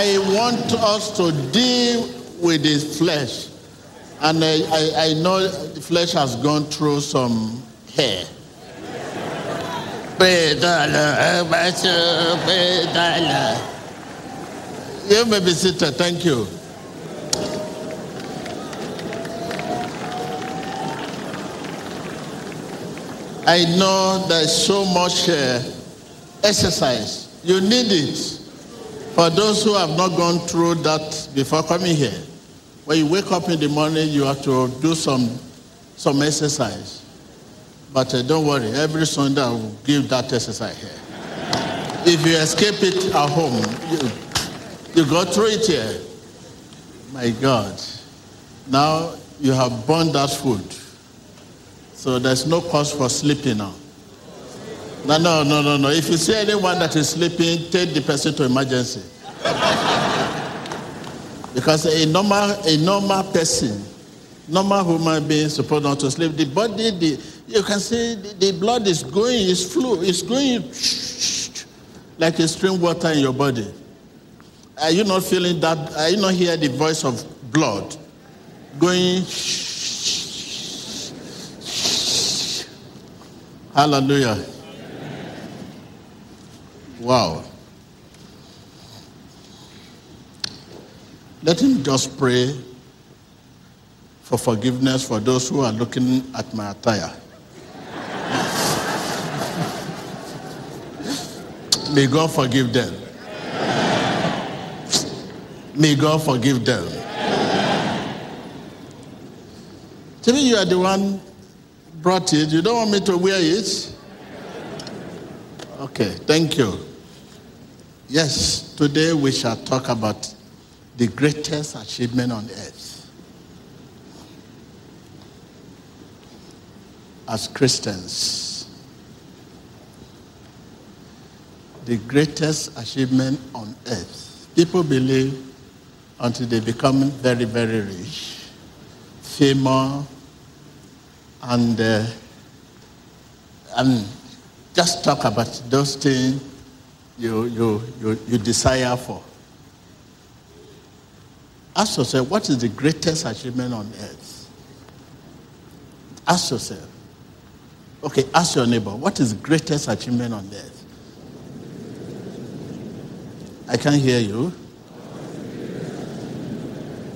I, want us to deal with the flesh. And I, I, I know the flesh has gone through some hair. You may be seated. Thank you. I know there's so much uh, exercise. You need it. For those who have not gone through that before coming here, when you wake up in the morning, you have to do some, some exercise. But uh, don't worry, every Sunday I will give that exercise here. If you escape it at home, you, you go through it here. My God. Now you have burned that food. So there's no cause for sleeping now. No, no, no, no, no. If you see anyone that is sleeping, take the person to emergency. because a normal, a normal person, normal human being supposed not to sleep. The body, the, you can see the, the blood is going, it's flow, it's going like a stream water in your body. Are you not feeling that? Are you not hear the voice of blood going? Hallelujah. Wow. Let him just pray for forgiveness for those who are looking at my attire. May God forgive them. May God forgive them. Tell me you are the one brought it. You don't want me to wear it? Okay, thank you. Yes, today we shall talk about the greatest achievement on earth. As Christians, the greatest achievement on earth. People believe until they become very, very rich, famous, and, uh, and just talk about those things you, you, you, you desire for. Ask yourself, what is the greatest achievement on earth? Ask yourself. Okay, ask your neighbor, what is the greatest achievement on earth? I can't hear you.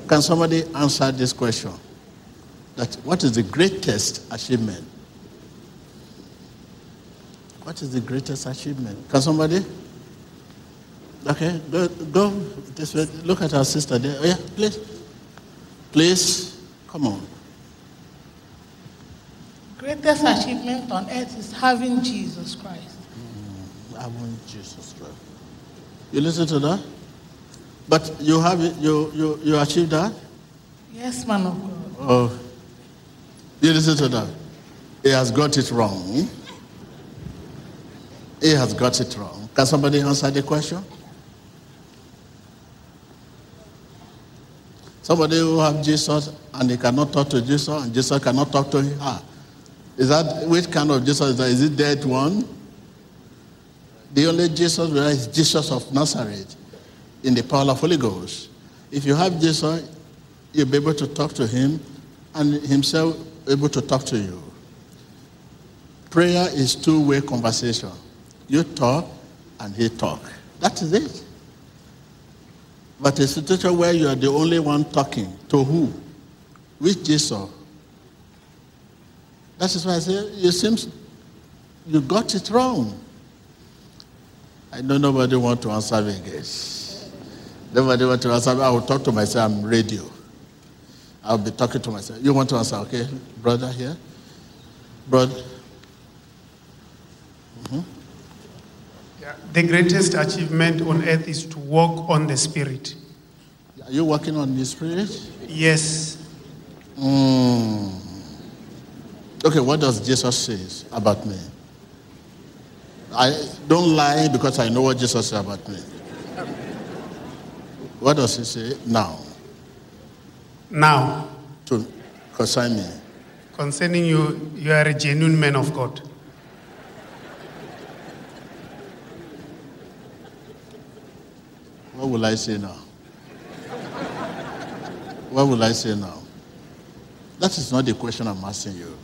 Can somebody answer this question? That what is the greatest achievement? What is the greatest achievement? Can somebody? Okay, go, go this way. Look at our sister there. Oh, yeah, please. Please, come on. Greatest achievement on earth is having Jesus Christ. Mm, having Jesus Christ. You listen to that? But you have it, you, you, you achieved that? Yes, man of God. Oh. You listen to that? He has got it wrong. He has got it wrong. Can somebody answer the question? Somebody who have Jesus and he cannot talk to Jesus and Jesus cannot talk to her. Ah. Is that which kind of Jesus is that? Is it dead one? The only Jesus is Jesus of Nazareth in the power of Holy Ghost. If you have Jesus, you'll be able to talk to him and himself able to talk to you. Prayer is two-way conversation. You talk and he talk. That is it. But a situation where you are the only one talking, to who? With Jesus. That is why I say, it seems you got it wrong. I know nobody want to answer me, guys. Nobody want to answer me. I will talk to myself. I'm radio. I'll be talking to myself. You want to answer, okay? Brother here? Brother? Mm-hmm. Yeah. The greatest achievement on earth is to walk on the Spirit. Are you working on the Spirit? Yes. Mm. Okay, what does Jesus say about me? I don't lie because I know what Jesus said about me. What does he say now? Now. To concern me. Concerning you, you are a genuine man of God. What will I say now? what will I say now? That is not the question I'm asking you.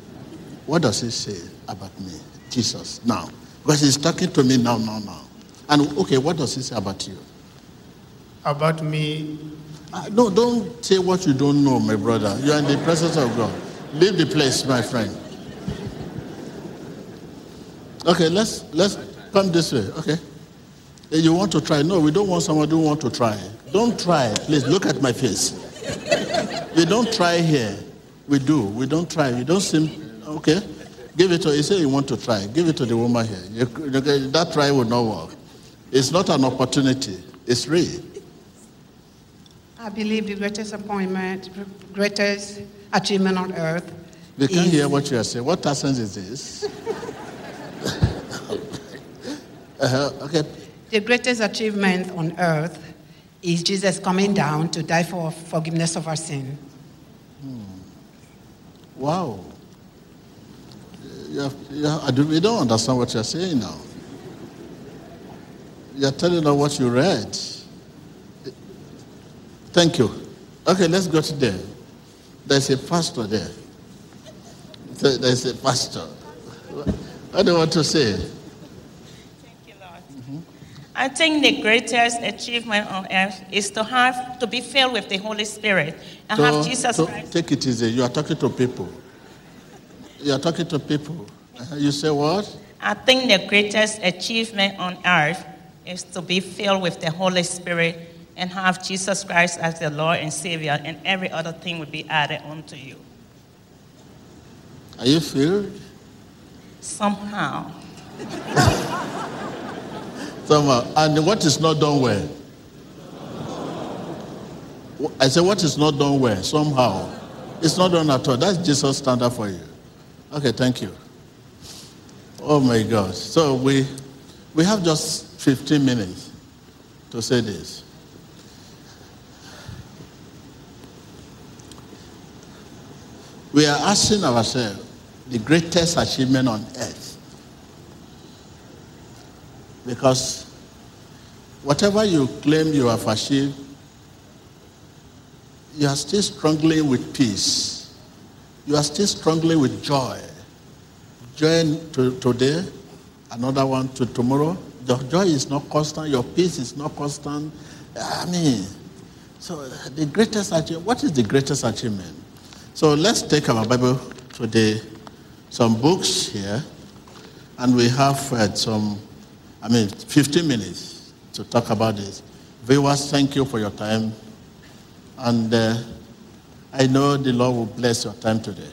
What does he say about me, Jesus, now? Because he's talking to me now, now, now. And okay, what does he say about you? About me, Uh, no, don't say what you don't know, my brother. You are in the presence of God. Leave the place, my friend. Okay, let's let's come this way. Okay. You want to try? No, we don't want somebody who want to try. Don't try. Please look at my face. we don't try here. We do. We don't try. You don't seem okay. Give it to. You say you want to try. Give it to the woman here. You- that try will not work. It's not an opportunity. It's real. I believe the greatest appointment, greatest achievement on earth. We can't is- hear what you are saying. What accent is this? uh, okay. The greatest achievement on earth is Jesus coming down to die for forgiveness of our sin. Hmm. Wow. You have, you have, I do, we don't understand what you're saying now. You're telling us what you read. Thank you. Okay, let's go to there. There's a pastor there. There- There's a pastor. What do you want to say? Thank you, Lord. I think the greatest achievement on earth is to have to be filled with the Holy Spirit and have So- Jesus so Christ. take it easy. You are talking to people. You are talking to people. Uh-huh. You say what? I think the greatest achievement on earth is to be filled with the Holy Spirit and have Jesus Christ as the Lord and Savior, and every other thing will be added onto you Are you filled? somehow. Somehow. And what is not done well? I say, what is not done well? Somehow. It's not done at all. That's Jesus' standard for you. Okay, thank you. Oh my God. So we, we have just 15 minutes to say this. We are asking ourselves the greatest achievement on earth. Because whatever you claim you have achieved, you are still struggling with peace. You are still struggling with joy. Joy to, today, another one to tomorrow. Your joy is not constant. Your peace is not constant. I mean, so the greatest achievement, what is the greatest achievement? So let's take our Bible today, some books here, and we have uh, some, I mean, 15 minutes to talk about this. Viewers, thank you for your time. And uh, I know the Lord will bless your time today.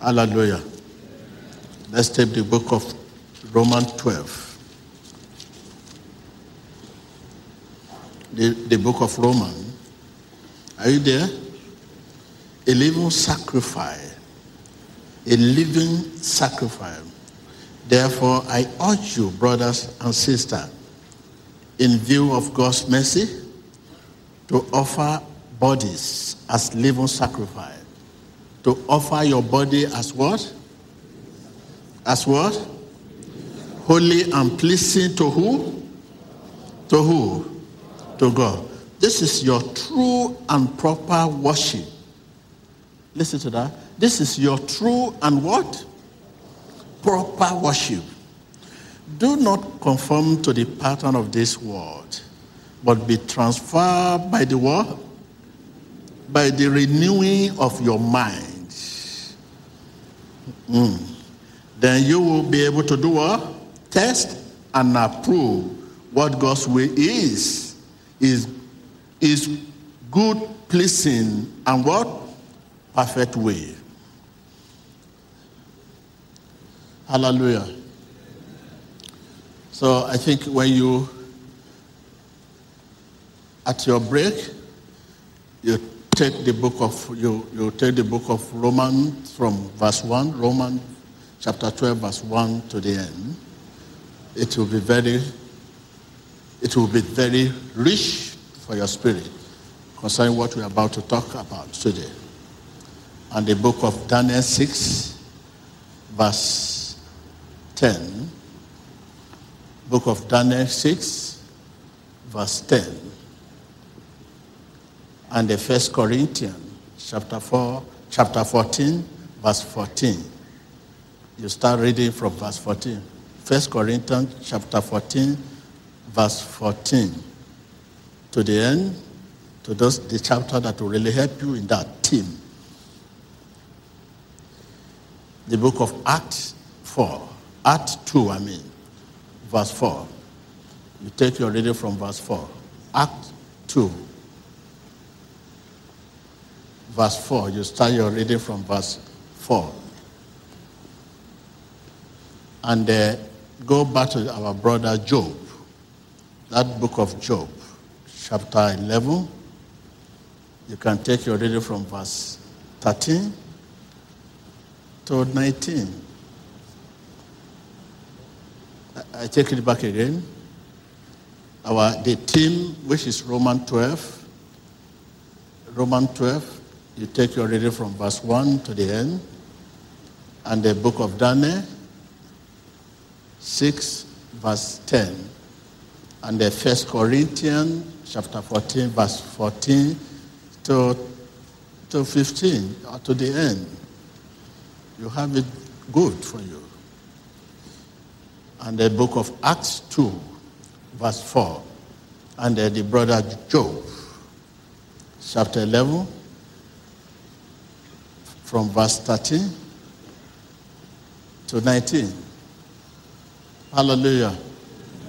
Hallelujah. Let's take the book of Romans 12. The, the book of Romans. Are you there? A living sacrifice. A living sacrifice. Therefore, I urge you, brothers and sisters, in view of God's mercy, to offer bodies as living sacrifice. To offer your body as what? As what? Holy and pleasing to who? To who? To God. This is your true and proper worship. Listen to that. This is your true and what? Proper worship. Do not conform to the pattern of this world, but be transferred by the what? By the renewing of your mind. Mm. Then you will be able to do what? Test and approve what God's way is. Is is good, pleasing, and what? Perfect way. Hallelujah. So I think when you, at your break, you take the book of you, you take the book of Romans from verse one, Romans chapter twelve, verse one to the end. It will be very, it will be very rich for your spirit concerning what we're about to talk about today. And the book of Daniel six, verse ten book of Daniel 6, verse 10. And the First Corinthians chapter 4, chapter 14, verse 14. You start reading from verse 14. First Corinthians chapter 14, verse 14. To the end, to those the chapter that will really help you in that team. The book of Acts 4. Acts 2, I mean, verse 4. You take your reading from verse 4. Act 2, verse 4. You start your reading from verse 4. And uh, go back to our brother Job. That book of Job, chapter 11. You can take your reading from verse 13 to 19. I take it back again. Our the team, which is Roman 12. Roman 12. You take your reading from verse 1 to the end. And the book of Daniel, 6, verse 10. And the first Corinthians chapter 14, verse 14 to, to 15, or to the end. You have it good for you and the book of Acts 2, verse 4, and the brother Job, chapter 11, from verse 13 to 19. Hallelujah.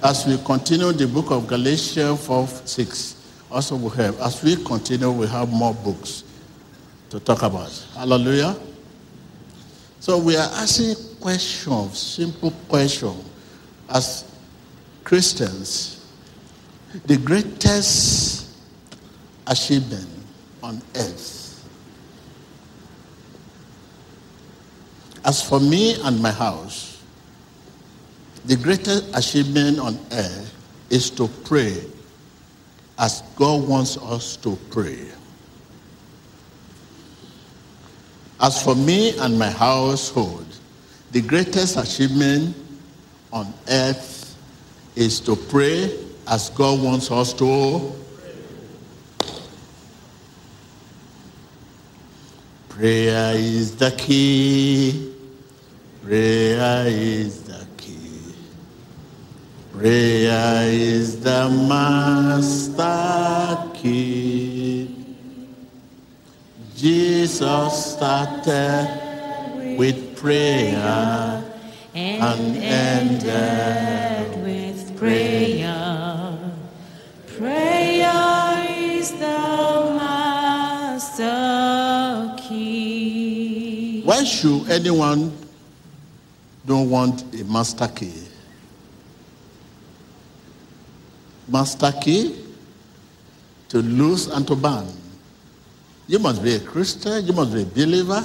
As we continue the book of Galatians 4, 6, also we have, as we continue, we have more books to talk about. Hallelujah. So we are asking questions, simple questions as Christians, the greatest achievement on earth. As for me and my house, the greatest achievement on earth is to pray as God wants us to pray. As for me and my household, the greatest achievement on earth is to pray as God wants us to. Prayer is the key. Prayer is the key. Prayer is the master key. Jesus started with prayer and ended with prayer. Prayer is the master key. Why should anyone don't want a master key? Master key to lose and to burn. You must be a Christian, you must be a believer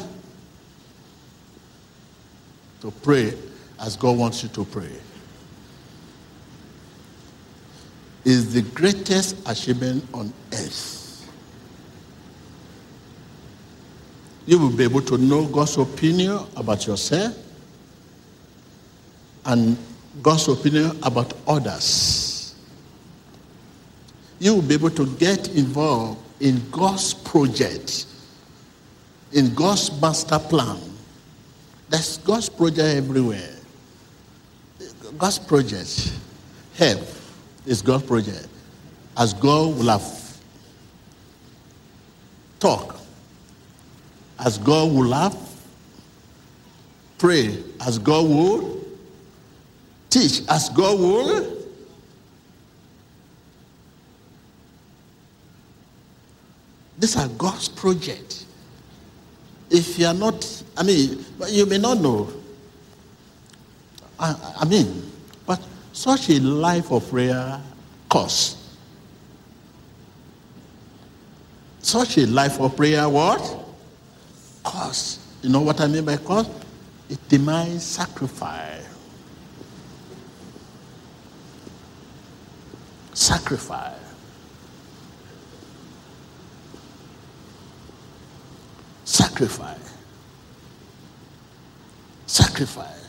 to pray as God wants you to pray is the greatest achievement on earth. You will be able to know God's opinion about yourself and God's opinion about others. You will be able to get involved in God's project, in God's master plan. There's God's project everywhere. God's project, help, is God's project. As God will have talk, as God will have pray, as God will teach, as God will These are God's project. If you are not, I mean, you may not know. I, I mean, but such a life of prayer costs. Such a life of prayer what? Costs. You know what I mean by cost? It demands sacrifice. Sacrifice. Sacrifice. Sacrifice.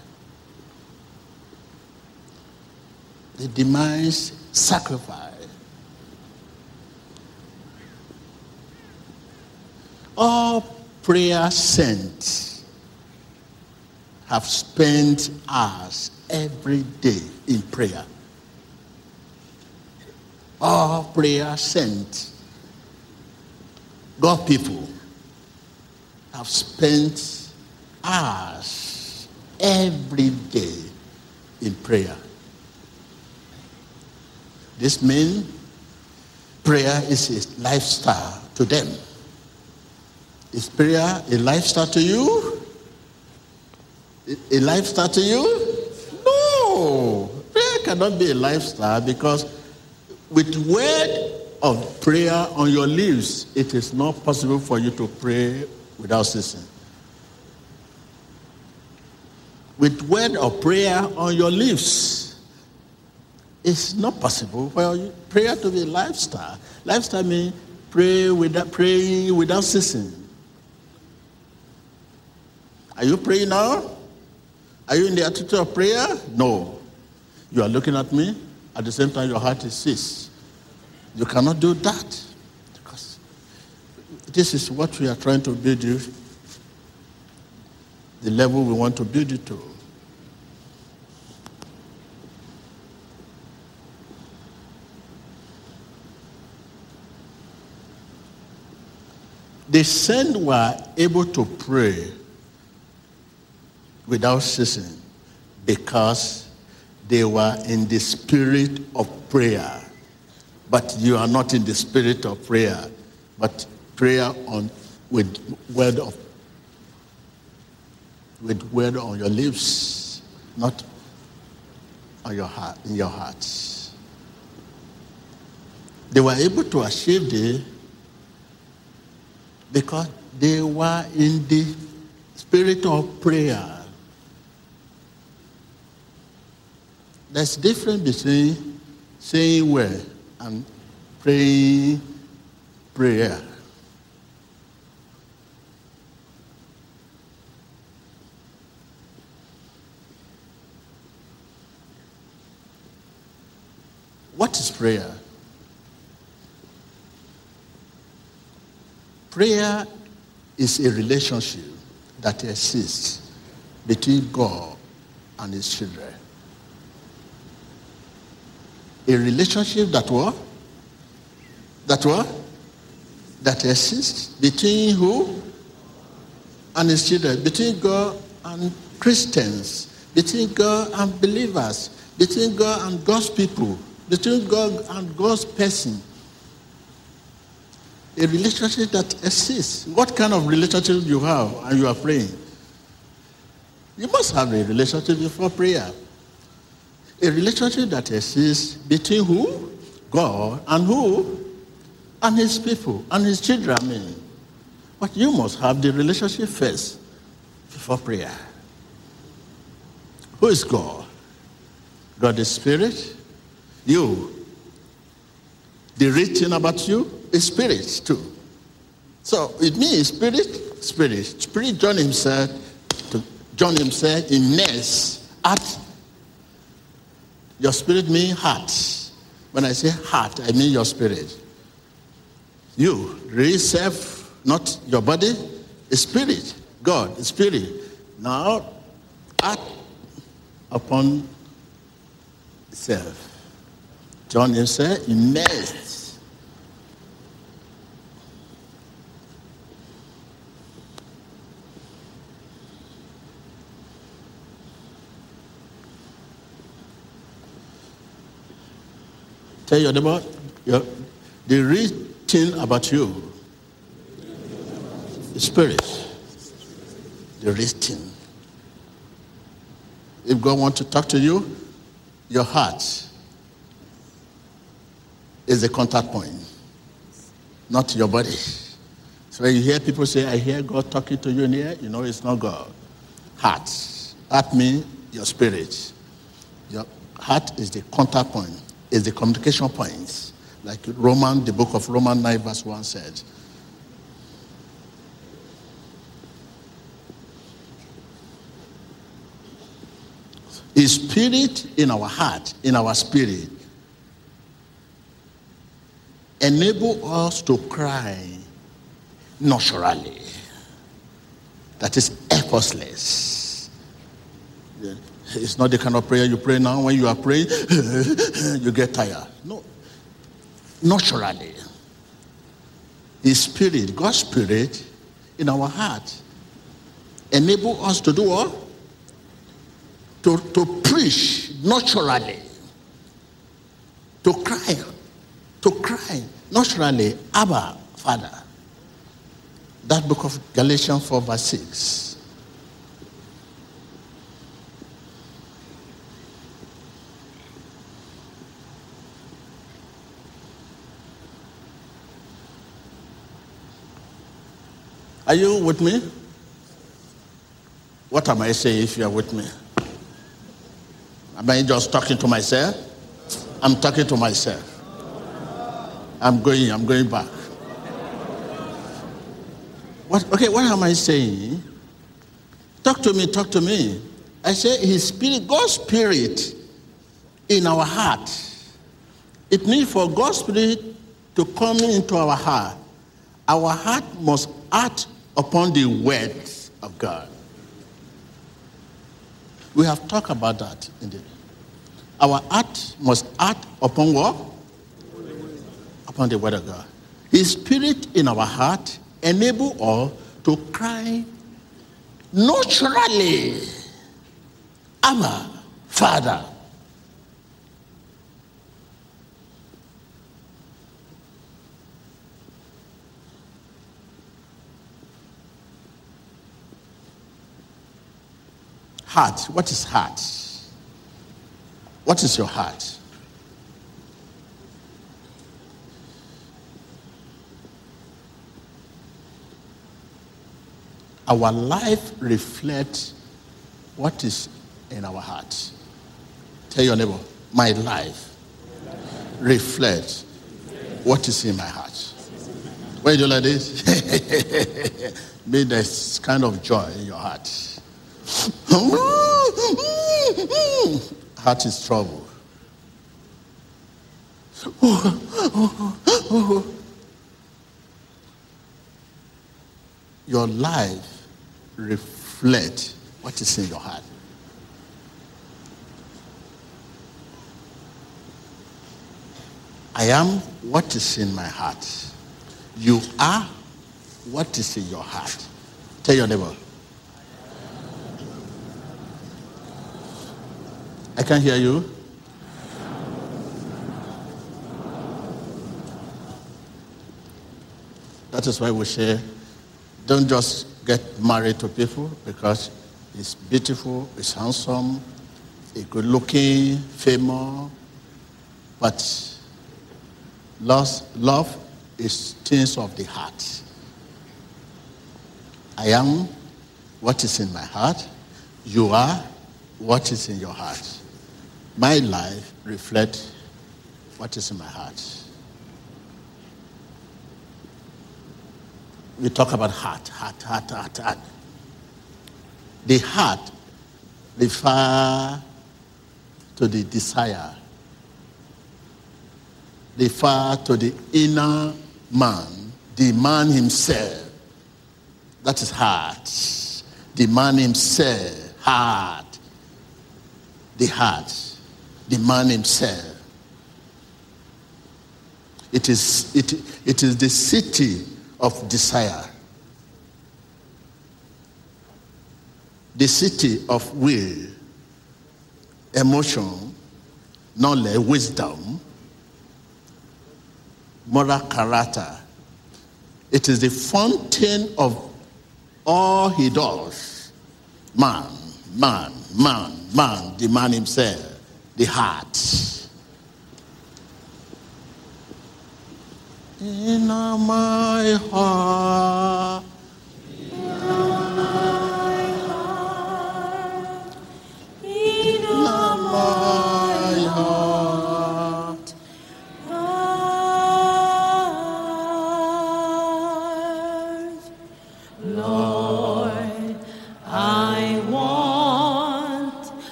Demands sacrifice. All prayer saints have spent hours every day in prayer. All prayer saints, God people, have spent hours every day in prayer. This means prayer is a lifestyle to them. Is prayer a lifestyle to you? A lifestyle to you? No. Prayer cannot be a lifestyle because with word of prayer on your lips, it is not possible for you to pray without ceasing. With word of prayer on your lips, it's not possible for prayer to be a lifestyle. Lifestyle means pray without praying without ceasing. Are you praying now? Are you in the attitude of prayer? No. You are looking at me. At the same time, your heart is ceased. You cannot do that. Because this is what we are trying to build you. The level we want to build you to. The saints were able to pray without ceasing because they were in the spirit of prayer. But you are not in the spirit of prayer, but prayer on with word of with word on your lips, not on your heart in your hearts. They were able to achieve this because they were in the spirit of prayer. There's difference between saying word and praying prayer. What is prayer? Prayer is a relationship that exists between God and his children. A relationship that what? That what? That exists between who? And his children. Between God and Christians. Between God and believers. Between God and God's people. Between God and God's person. A relationship that exists. What kind of relationship you have and you are praying? You must have a relationship before prayer. A relationship that exists between who? God and who? And his people and his children. I mean. But you must have the relationship first before prayer. Who is God? God is spirit. You. The rich about you is spirit too. So it means spirit, spirit. Spirit John himself, John himself in nest at your spirit means heart. When I say heart, I mean your spirit. You, real self, not your body, spirit. God, spirit. Now, act upon self. John himself immersed. Tell your neighbor, your, the real thing about you, the spirit, the real thing. If God wants to talk to you, your heart is the contact point, not your body. So when you hear people say, I hear God talking to you in here, you know it's not God. Heart. That means your spirit. Your heart is the contact point, is the communication point. Like Roman, the book of Roman 9, verse 1 said. His spirit in our heart, in our spirit, enable us to cry naturally. That is effortless. It's not the kind of prayer you pray now. When you are praying, you get tired. No. Naturally. His spirit, God's spirit, in our heart, enable us to do what? To, to preach naturally. To cry. To cry naturally, Abba, Father. That book of Galatians 4, verse 6. Are you with me? What am I saying if you are with me? Am I just talking to myself? I'm talking to myself. I'm going, I'm going back. What, okay, what am I saying? Talk to me, talk to me. I say his spirit, God's spirit in our heart. It means for God's spirit to come into our heart, our heart must act upon the words of God. We have talked about that indeed. Our heart must act upon what? Upon the word of God. His spirit in our heart enable us to cry naturally. Abba, Father. Heart. What is heart? What is your heart? Our life reflects what is in our heart. Tell your neighbor, my life reflects what is in my heart. Do you like this? May there's kind of joy in your heart. heart is trouble. Your life reflects what is in your heart. I am what is in my heart. You are what is in your heart. Tell your neighbor. I can't hear you. That is why we say, don't just get married to people because it's beautiful, it's handsome, it's good looking, famous, but love, love is things of the heart. I am what is in my heart. You are what is in your heart. My life reflects what is in my heart. We talk about heart, heart, heart, heart, heart. The heart refers to the desire, refer to the inner man, the man himself. That is heart. The man himself, heart. The heart, the man himself. It is, it, it is the city of desire, the city of will, emotion, knowledge, wisdom, moral character. It is the fountain of all he does. Man, man, man, man, the man himself, the heart. In my heart. In my heart.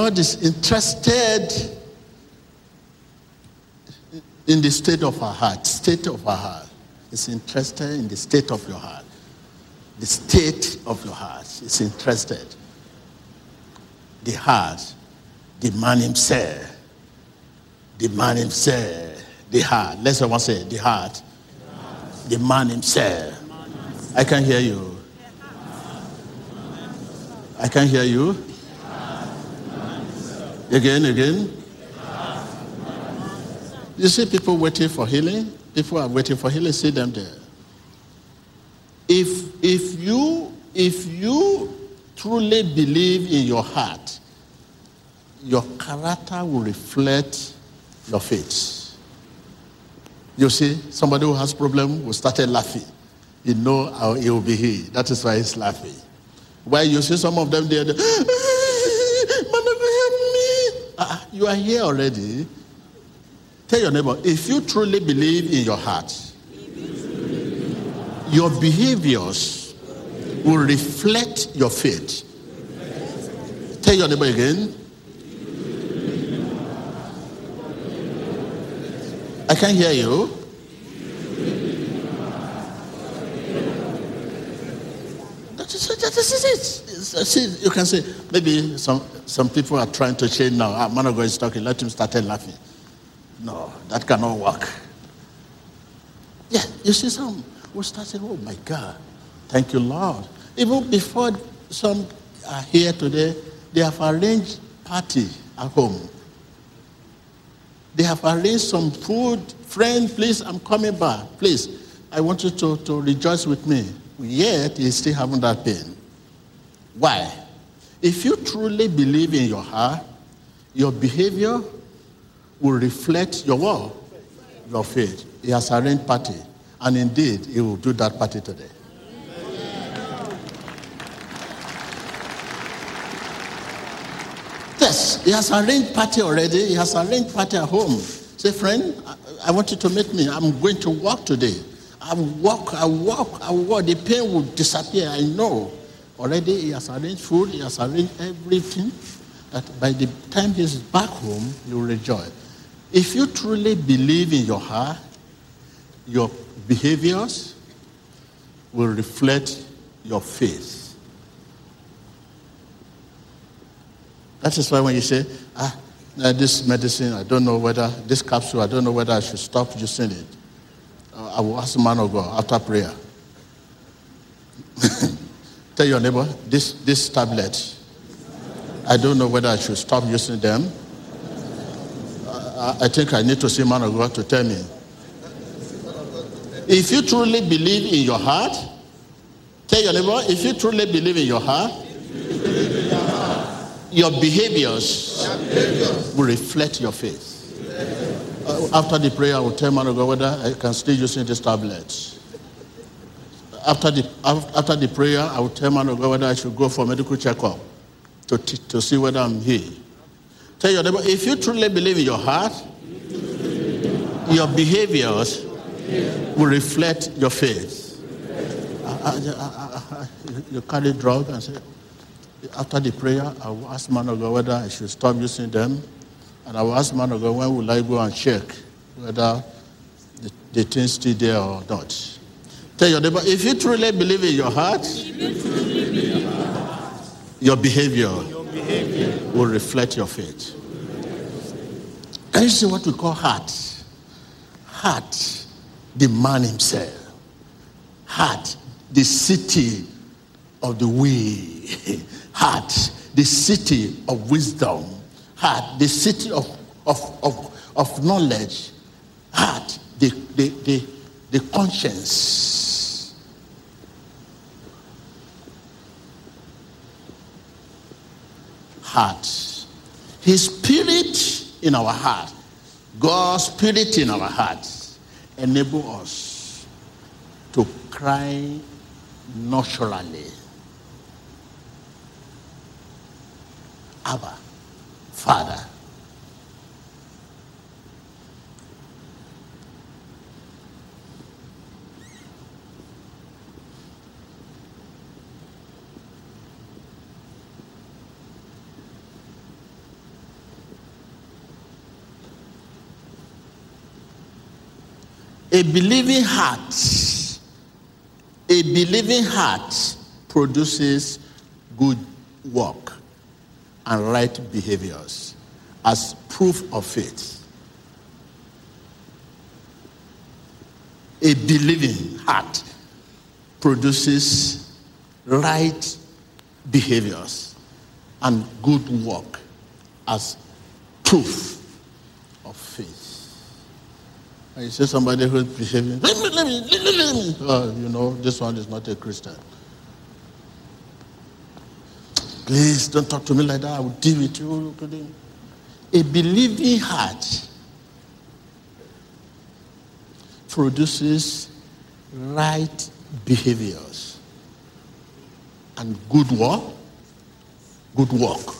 God is interested in the state of our heart. State of our heart. Is interested in the state of your heart. The state of your heart is interested. The heart, the man himself, the man himself, the heart. Let someone say, the heart, the man himself. I can hear you. I can hear you. Again, again. You see people waiting for healing? People are waiting for healing. See them there. If, if, you, if you truly believe in your heart, your character will reflect your faith. You see, somebody who has problem will start laughing. You know how he will be healed. That is why he's laughing. Why you see some of them there, they, man, help me. Ah, you are here already. Tell your neighbor, if you truly believe in your heart, your behaviors will reflect your faith. Tell your neighbor again. I can't hear you. That is, that is it. See, you can say, maybe some, some people are trying to change now. Ah, man of God is talking, let him start laughing. No, that cannot work. Yeah, you see some will start saying, oh my God, thank you, Lord. Even before some are here today, they have arranged party at home. They have arranged some food. Friend, please, I'm coming back. Please, I want you to, to rejoice with me. Yet, he's still having that pain. Why? If you truly believe in your heart, your behavior will reflect your what? Your faith. He has arranged party. And indeed, he will do that party today. Yes, he has arranged party already. He has arranged party at home. Say, friend, I, I want you to meet me. I'm going to walk today. I walk, I walk, I walk. The pain will disappear. I know. Already he has arranged food. He has arranged everything. That by the time he's back home, you will rejoice. If you truly believe in your heart, your behaviors will reflect your faith. That is why when you say, ah, this medicine, I don't know whether, this capsule, I don't know whether I should stop using it. I will ask the man of God after prayer. Tell your neighbor, this, this tablet, I don't know whether I should stop using them. Uh, I think I need to see man of God to tell me. If you truly believe in your heart, tell your neighbor, if you truly believe in your heart, your behaviors will reflect your faith. Uh, after the prayer, I will tell man of God whether I can still using this tablet. After the, after the prayer, I will tell man of God whether I should go for medical checkup to, t- to see whether I'm healed. Tell your neighbor, if you truly believe in your heart, your behaviors will reflect your faith. I, I, I, you carry drugs and say, after the prayer, I will ask man of God whether I should stop using them. And I will ask man of God when will I go and check whether the, the thing's still there or not. Tell your neighbor, if you truly believe in your heart, your behavior, will reflect your faith. Can you see what we call heart? Heart, the man himself. Heart, the city of the way. Heart, the city of wisdom. Heart, the city of, of, of, of knowledge. Heart, the, the, the, the conscience. Heart. His spirit in our heart. God's spirit in our hearts enable us to cry naturally. Abba, Father. A believing heart, a believing heart produces good work and right behaviors as proof of faith. A believing heart produces right behaviors and good work as proof of faith. And you say somebody who's behaving, let me, let me, let me. Oh, you know, this one is not a Christian. Please don't talk to me like that. I will deal with you. A believing heart produces right behaviors and good work. Good work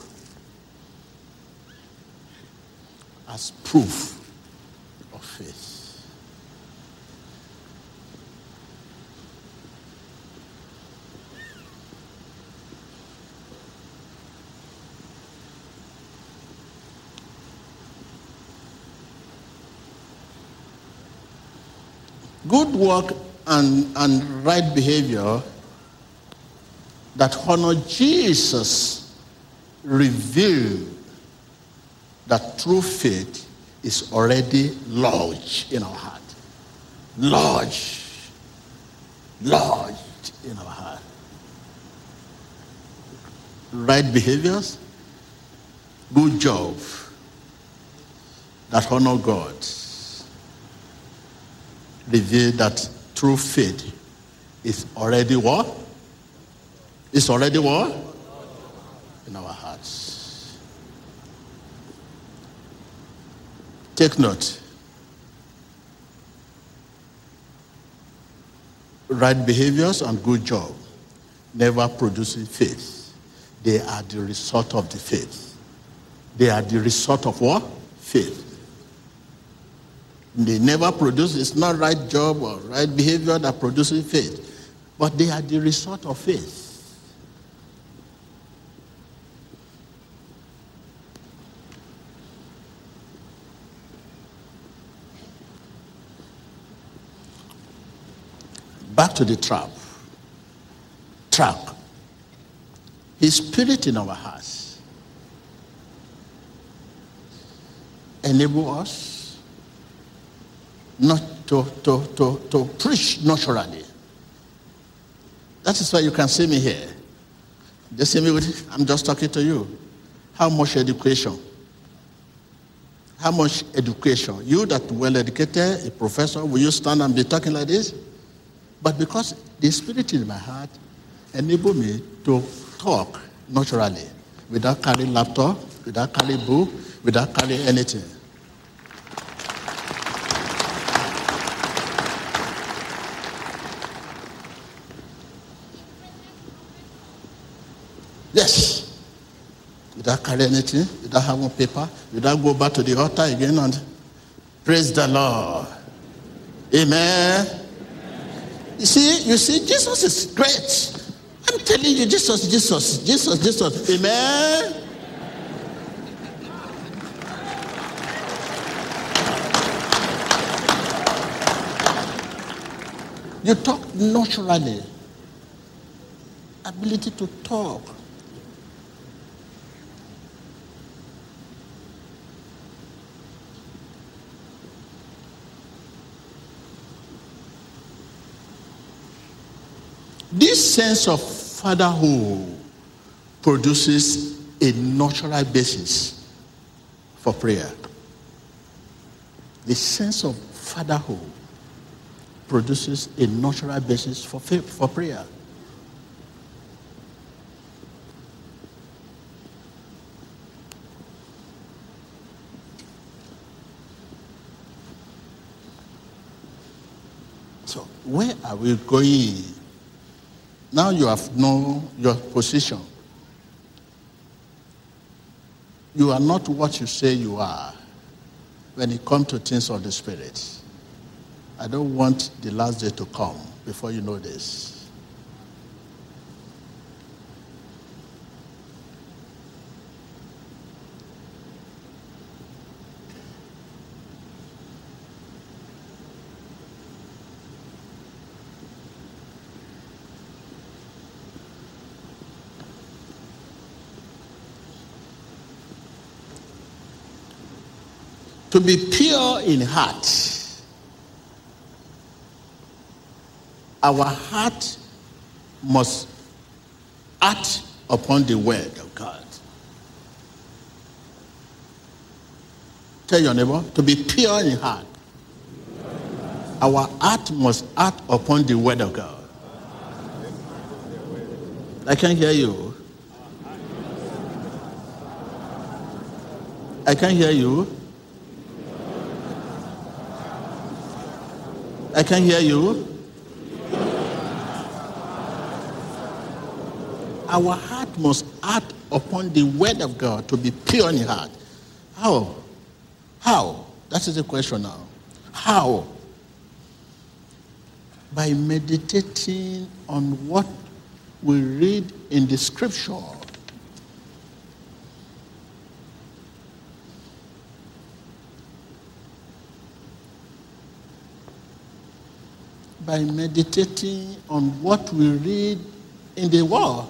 as proof of faith. Good work and, and right behavior that honor Jesus reveal that true faith is already lodged in our heart. Lodged. Lodged in our heart. Right behaviors, good job that honor God. Reveal that true faith is already what? It's already what? In our hearts. Take note. Right behaviors and good job never produces faith. They are the result of the faith. They are the result of what? Faith. They never produce, it's not right job or right behavior that produces faith, but they are the result of faith. Back to the trap. Trap. His spirit in our hearts enable us not to, to, to, to preach naturally. That is why you can see me here. Just see me with, I'm just talking to you. How much education? How much education? You that well educated, a professor, will you stand and be talking like this? But because the spirit in my heart enable me to talk naturally without carrying laptop, without carrying book, without carrying anything. Yes. Without carrying anything, without having paper, without go back to the altar again and praise the Lord. Amen. You see, you see, Jesus is great. I'm telling you, Jesus, Jesus, Jesus, Jesus. Amen. You talk naturally. Ability to talk. This sense of fatherhood produces a natural basis for prayer. The sense of fatherhood produces a natural basis for, for prayer. So, where are we going? Now you have known your position. You are not what you say you are when it comes to things of the Spirit. I don't want the last day to come before you know this. To be pure in heart. Our heart must act upon the word of God. Tell your neighbor to be pure in heart. Our heart must act upon the word of God. I can't hear you. I can't hear you. I can't hear you. Our heart must act upon the word of God to be pure in heart. How? How? That is the question now. How? By meditating on what we read in the scripture. By meditating on what we read in the word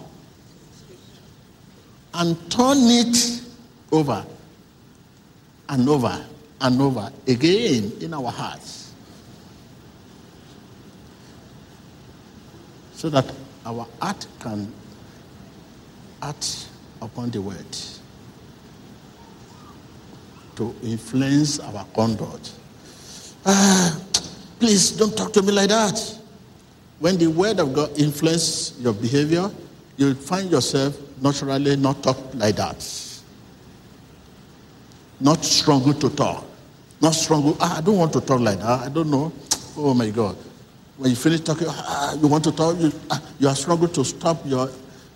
and turn it over and over and over again in our hearts so that our heart can act upon the word to influence our conduct. Ah, please don't talk to me like that. When the word of God influences your behavior, you'll find yourself naturally not talk like that. Not struggle to talk. Not struggle. Ah, I don't want to talk like that. I don't know. Oh my God. When you finish talking, ah, you want to talk, you, ah, you are struggling to stop your,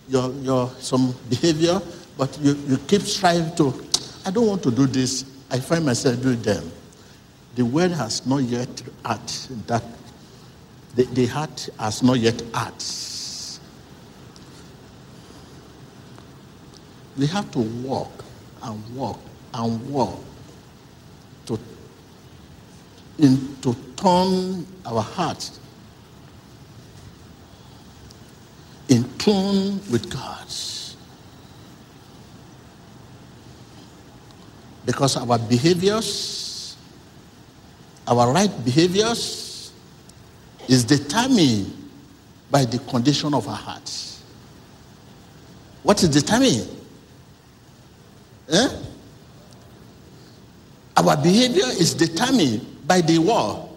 your, your some behavior, but you, you keep striving to, I don't want to do this. I find myself doing them. The word has not yet at that, the, the heart has not yet at. We have to walk and walk and walk to, in, to turn our hearts in tune with God. Because our behaviors, our right behaviors, is determined by the condition of our hearts. What is determined? Eh? Our behavior is determined by the war,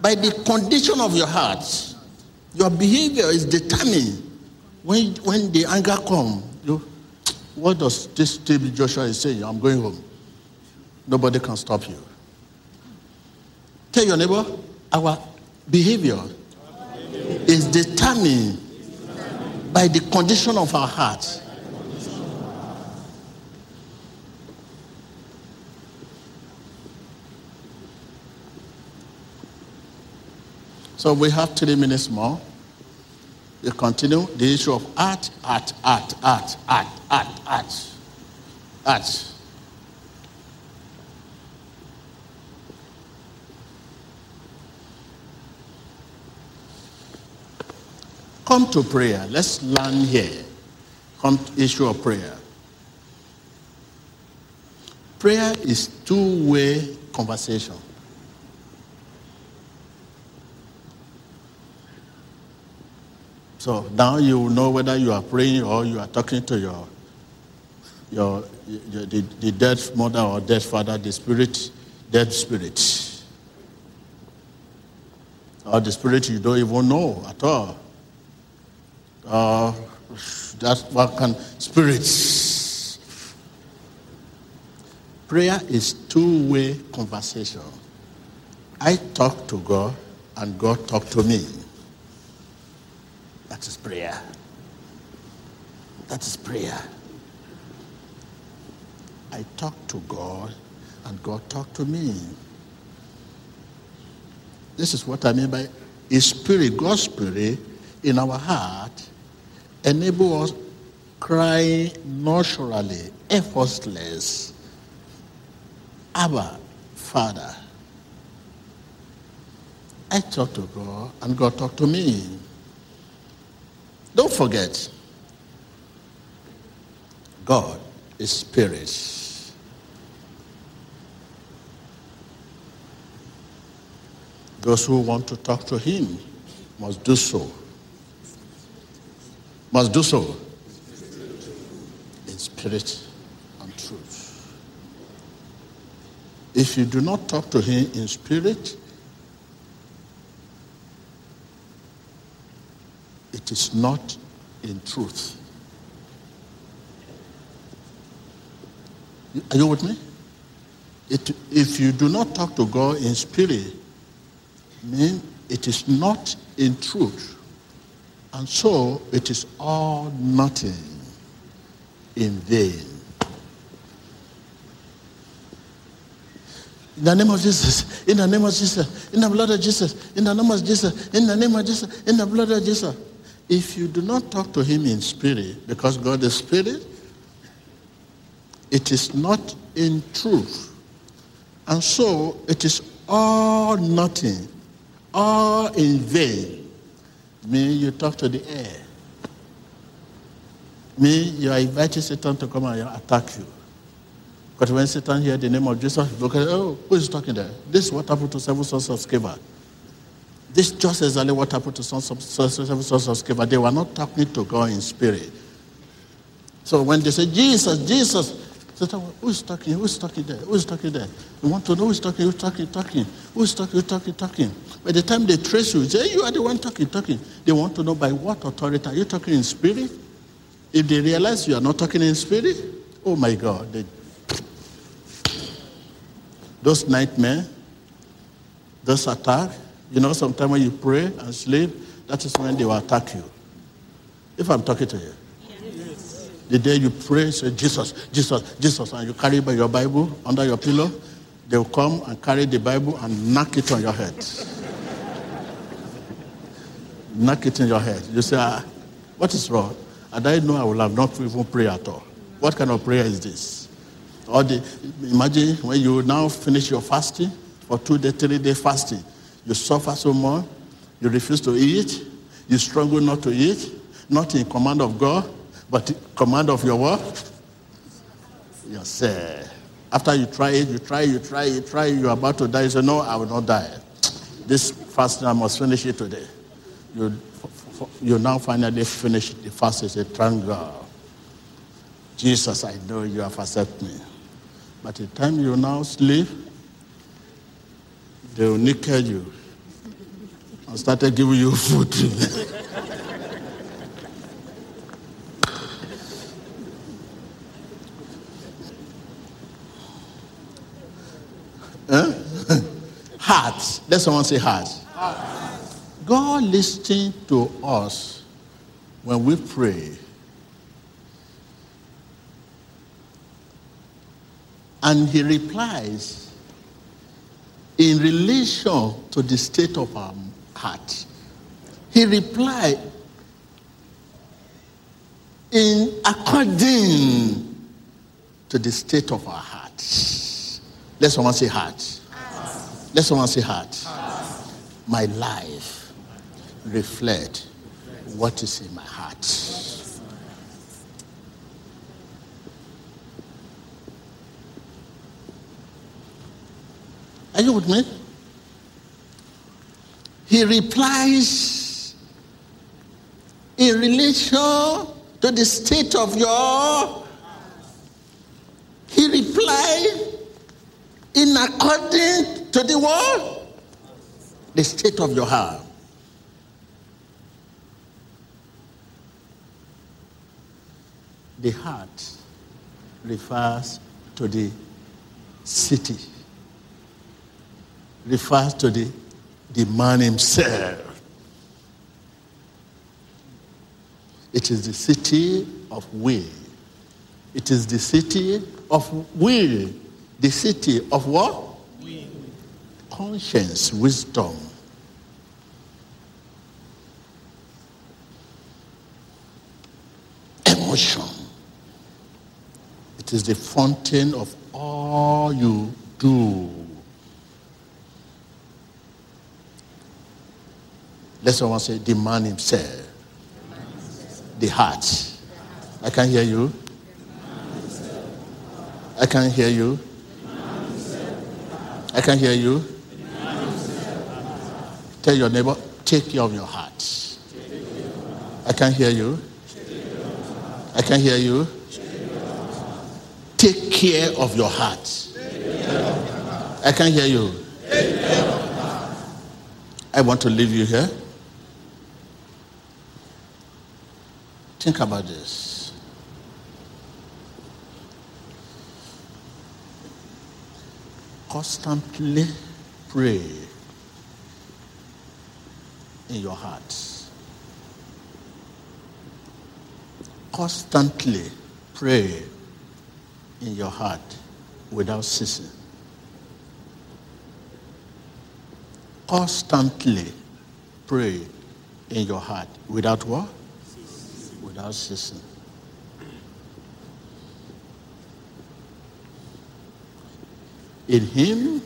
By the condition of your heart. Your behavior is determined when, when the anger comes. You, what does this David Joshua is saying? I'm going home. Nobody can stop you. Tell your neighbor, our behavior is determined by the condition of our heart. So we have three minutes more. We continue the issue of art, art, art, art, art, art, art, art. Come to prayer. Let's learn here. Come to issue of prayer. Prayer is two-way conversation. So now you know whether you are praying or you are talking to your, your, your the, the dead mother or dead father, the spirit, dead spirit. Or the spirit you don't even know at all. Uh, that's what can spirits. Prayer is two-way conversation. I talk to God and God talk to me. That is prayer. That is prayer. I talk to God and God talk to me. This is what I mean by a spirit, God's spirit in our heart enable us cry naturally, effortless. Abba, Father. I talk to God and God talk to me. Don't forget, God is spirit. Those who want to talk to Him must do so must do so in spirit and truth. If you do not talk to him in spirit, it is not in truth. Are you with me? It, if you do not talk to God in spirit, mean it is not in truth. And so it is all nothing in vain. In the name of Jesus, in the name of Jesus, in the blood of Jesus, in the name of Jesus, in the name of Jesus, in the blood of Jesus. If you do not talk to him in spirit, because God is spirit, it is not in truth. And so it is all nothing, all in vain. Me, you talk to the air. Me, you are inviting Satan to come and attack you. But when Satan hear the name of Jesus, he look at, oh, who is talking there? This is what happened to seven sons of Sceva. This just exactly what happened to sons of, seven sons of Sceva. They were not talking to God in spirit. So when they say, Jesus, Jesus, Satan, who's talking? Who's talking there? Who's talking there? You want to know who's talking? Who's talking? Talking? Who's talking? Who's talking? Talking? By the time they trace you, say, you are the one talking, talking. They want to know by what authority are you talking in spirit? If they realize you are not talking in spirit, oh my God, they those nightmares, those attacks, you know, sometimes when you pray and sleep, that is when they will attack you. If I'm talking to you. The day you pray, say, Jesus, Jesus, Jesus, and you carry by your Bible under your pillow, they will come and carry the Bible and knock it on your head. Knock it in your head. You say, ah, what is wrong? And I know I will have not even pray at all. What kind of prayer is this? Or the, imagine when you now finish your fasting for two day, three day fasting, you suffer so much, you refuse to eat, you struggle not to eat, not in command of God, but command of your what? Yourself. After you try it, you try, you try, you try, you're about to die. You say, No, I will not die. This fasting, I must finish it today. You, you now finally finish the fast. Say, Thank God. Jesus, I know you have accepted me. But the time you now sleep, they will naked you and started giving you food. huh? Heart. Let someone say heart. heart. God listening to us when we pray And he replies in relation to the state of our heart. He replied in according to the state of our heart. Let someone say heart. Let someone say heart. My life reflect what is in my heart. Are you with me? He replies in relation to the state of your. He replied in according to the what? The state of your heart. The heart refers to the city refers to the, the man himself. It is the city of will. It is the city of will. The city of what? Will. Conscience, wisdom. Emotion. It is the fountain of all you do. Let someone say, the man himself. The heart. I can hear you. I can hear you. I can hear you. Tell your neighbor, take care of your heart. I can't hear you. I can't hear you. Take care of your heart. I can't hear you. I want to leave you here. Think about this. Constantly pray in your heart. Constantly pray in your heart without ceasing. Constantly pray in your heart without what? Without ceasing. In him,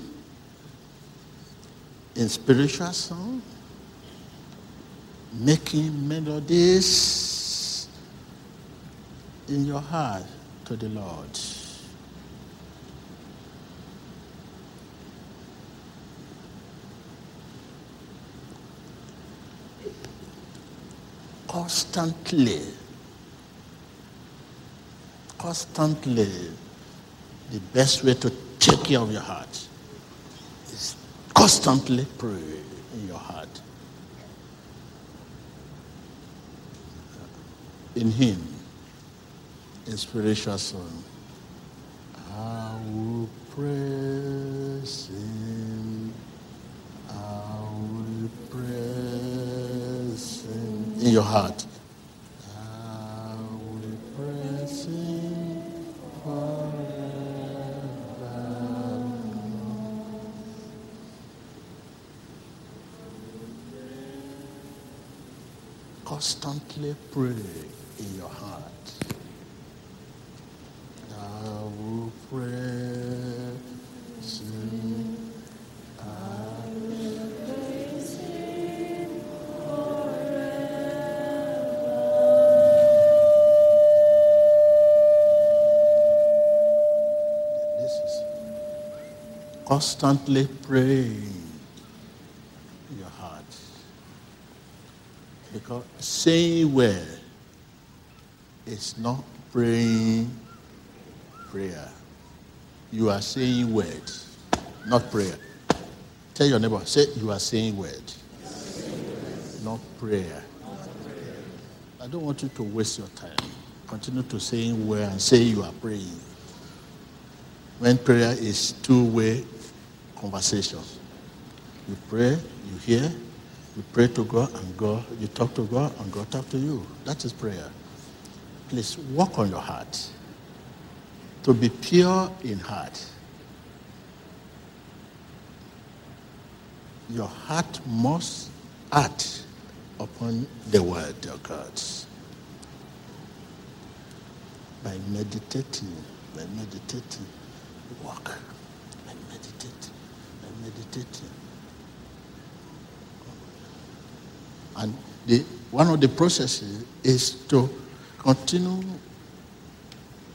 in spiritual song, making melodies in your heart to the Lord. Constantly, constantly, the best way to take care of your heart is constantly pray in your heart. In Him, in spiritual song. I will praise Him. I will praise. In your heart. Constantly pray in your heart. Constantly praying in your heart. Because saying well is not praying prayer. You are saying words, not prayer. Tell your neighbor, say you are saying words, not prayer. I don't want you to waste your time. Continue to saying word and say you are praying. When prayer is two-way conversation. You pray, you hear, you pray to God and God, you talk to God and God talk to you. That is prayer. Please work on your heart. To be pure in heart. Your heart must act upon the word of God. By meditating, by meditating, walk, by meditating, meditating. And the, one of the processes is to continue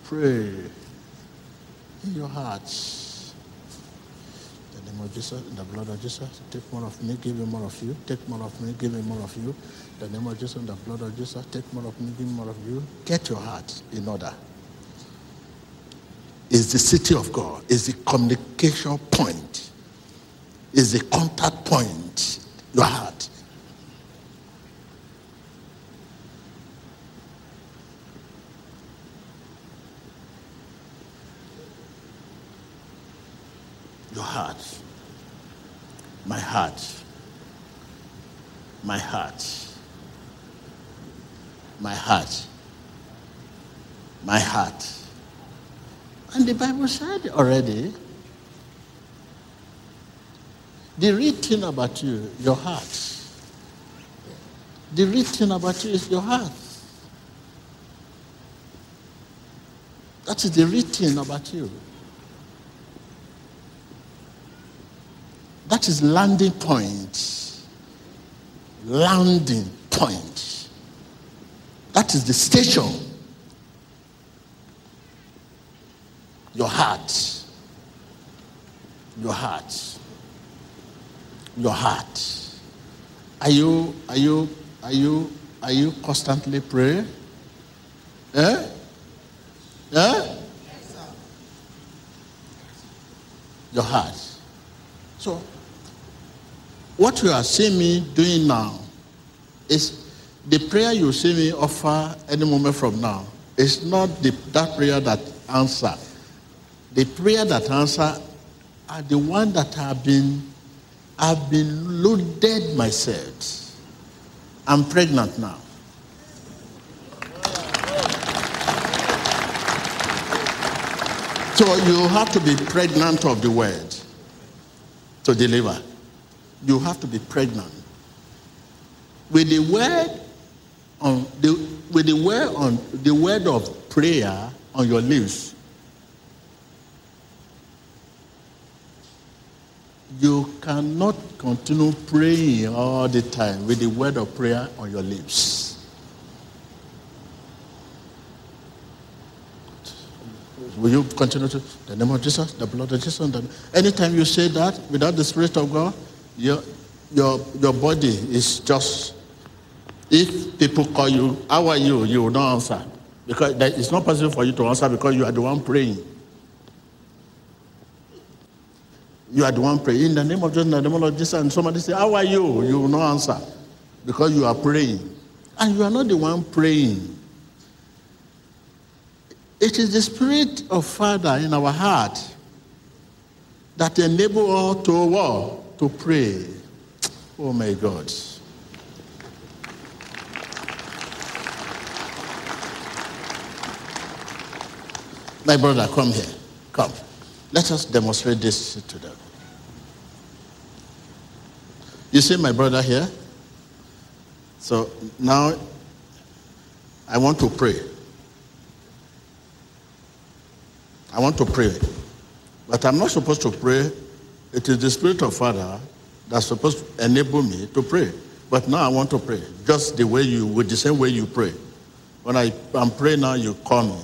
pray in your hearts. In the name of Jesus, in the blood of Jesus, take more of me, give me more of you. Take more of me, give me more of you. In the name of Jesus, in the blood of Jesus, take more of me, give me more of you. Get your heart in order. Is the city of God, is the communication point, is the contact point, your heart. Your heart. My heart. My heart. My heart. My heart. And the Bible said already, the real thing about you, your heart. The real thing about you is your heart. That is the real thing about you. That is landing point. Landing point. That is the station. Your heart. Your heart. Your heart. Are you, are you, are you, are you constantly praying? Eh? Eh? Your heart. So, what you are seeing me doing now is the prayer you see me offer any moment from now. It's not the, that prayer that answer. The prayer that answer are the one that have been I've been loaded myself. I'm pregnant now. So you have to be pregnant of the word to deliver. You have to be pregnant. With the word on the with the word on the word of prayer on your lips, you cannot continue praying all the time with the word of prayer on your lips. Will you continue to the name of Jesus, the blood of Jesus? The, anytime you say that without the Spirit of God, your your your body is just. If people call you, how are you? You will not answer because it's not possible for you to answer because you are the one praying. You are the one praying in the name of Jesus, in the name of Jesus, and somebody say, "How are you?" You will not answer because you are praying, and you are not the one praying. It is the Spirit of Father in our heart that enable us to what? To pray. Oh my God. My brother, come here. Come. Let us demonstrate this to them. You see my brother here? So now I want to pray. I want to pray. But I'm not supposed to pray. It is the Spirit of Father that's supposed to enable me to pray. But now I want to pray. Just the way you, with the same way you pray. When I, I'm praying now, you call me.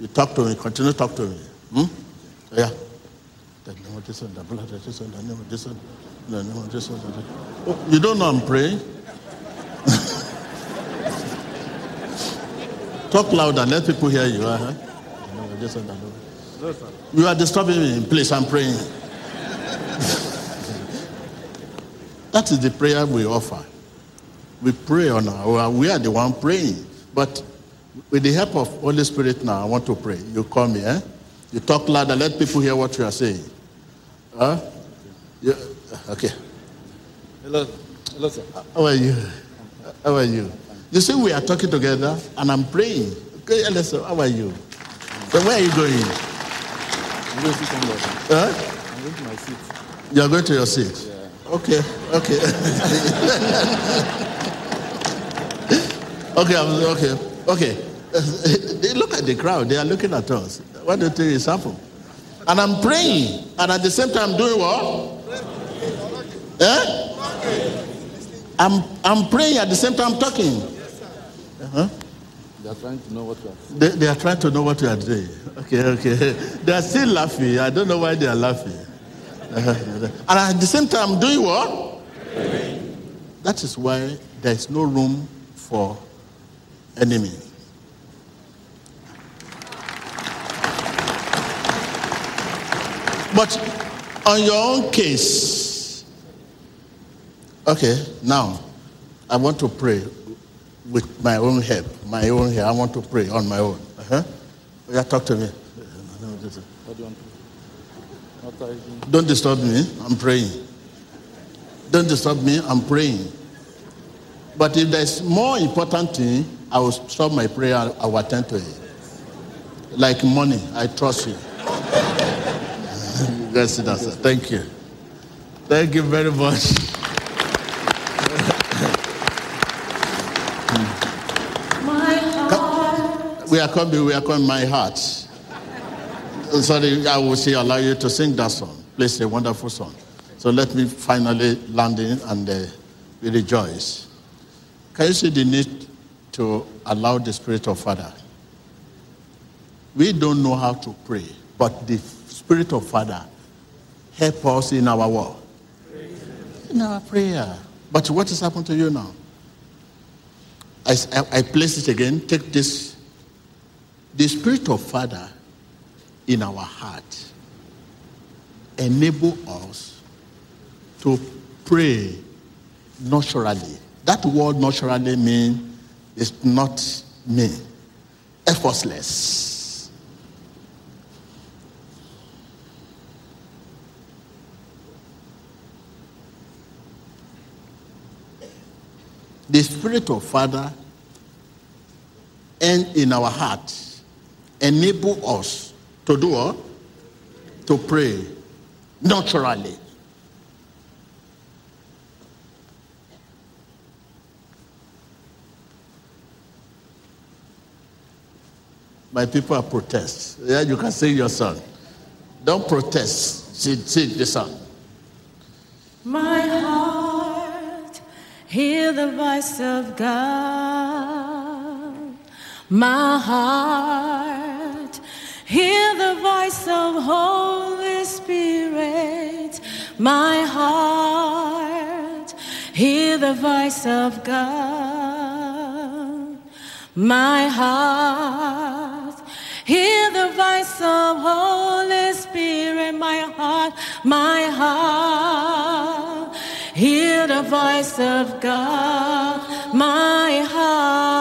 You talk to me, continue to talk to me. Hmm? Yeah. Oh, you don't know I'm praying? Talk louder, let people hear you. Uh-huh. The name of Jesus, the name of- You are disturbing me. Please, I'm praying. that is the prayer we offer. We pray on our we are the one praying. But with the help of Holy Spirit now, I want to pray. You call me, eh? You talk louder, let people hear what you are saying. Huh? You, okay. Hello, hello, sir. How are you? How are you? You see, we are talking together and I'm praying. Okay, listen, how are you? So where are you going? I'm going to sit somewhere. Huh? I'm going to my seat. You are going to your seat? Okay, okay. okay, I'm, okay, okay. they look at the crowd, they are looking at us. What do you think is happening? And I'm praying, and at the same time doing what? Eh? I'm, I'm praying at the same time talking. Uh-huh. They are trying to know what you are. They, they are trying to know what you are doing. Okay, okay. They are still laughing. I don't know why they are laughing. Uh-huh. And at the same time, I'm doing what? That is why there is no room for enemy. But on your own case, okay, now I want to pray with my own help, my own help. I want to pray on my own. Uh-huh. Yeah, talk to me. Don't disturb me. I'm praying. Don't disturb me. I'm praying. But if there's more important thing, I will stop my prayer. I will attend to it. Like money, I trust you. Sit down, sir. Thank you. Thank you very much. My heart We are coming. We are coming. My heart. Sorry, I will say allow you to sing that song. Please, a wonderful song. So let me finally land in and uh, we rejoice. Can you see the need to allow the Spirit of Father? We don't know how to pray, but the Spirit of Father help us in our war. In our prayer. But what has happened to you now? I place it again. Take this. The Spirit of Father in our heart enable us to pray naturally. That word naturally means it's not me, effortless. The Spirit of Father and in our heart enable us to do what? To pray naturally. My people are protest. Yeah, you can sing your song. Don't protest. Sing, sing the song. My hear the voice of God. My heart, hear the voice of Holy Spirit. My heart, hear the voice of God. My heart, hear the voice of Holy Spirit. My heart, my heart, hear the voice of God. My heart,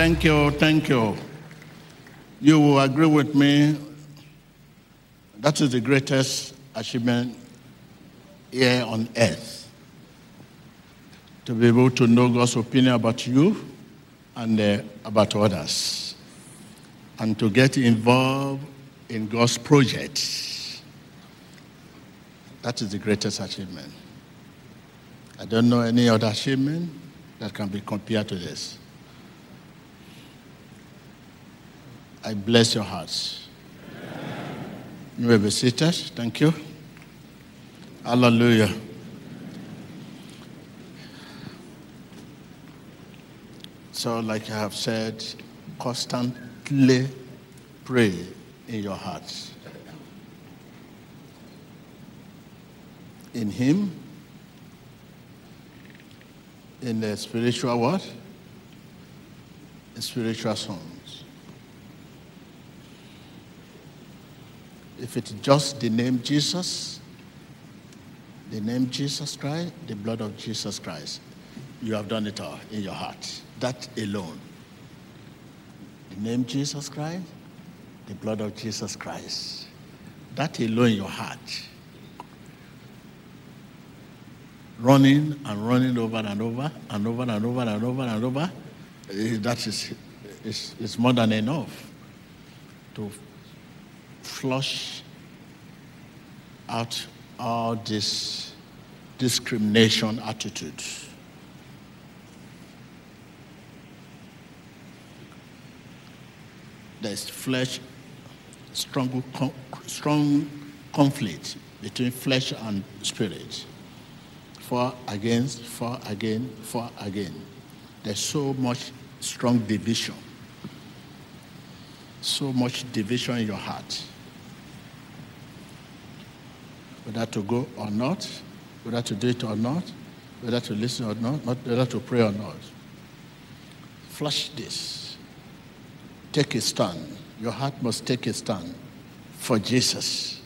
Thank you, thank you. You will agree with me. That is the greatest achievement here on earth. To be able to know God's opinion about you and uh, about others. And to get involved in God's project. That is the greatest achievement. I don't know any other achievement that can be compared to this. I bless your hearts. You may be seated. Thank you. Hallelujah. So, like I have said, constantly pray in your hearts. In hymn, in the spiritual what? In spiritual songs. If it's just the name Jesus, the name Jesus Christ, the blood of Jesus Christ, you have done it all in your heart. That alone. The name Jesus Christ, the blood of Jesus Christ. That alone in your heart. Running and running over and over and over and over and over and over, eh, that is, is, is more than enough to flush out all this discrimination attitude. There's flesh, strong, strong conflict between flesh and spirit. For against, for again, for again. There's so much strong division. So much division in your heart. Whether to go or not, whether to do it or not, whether to listen or not, not whether to pray or not. Flush this. Take a stand. Your heart must take a stand for Jesus.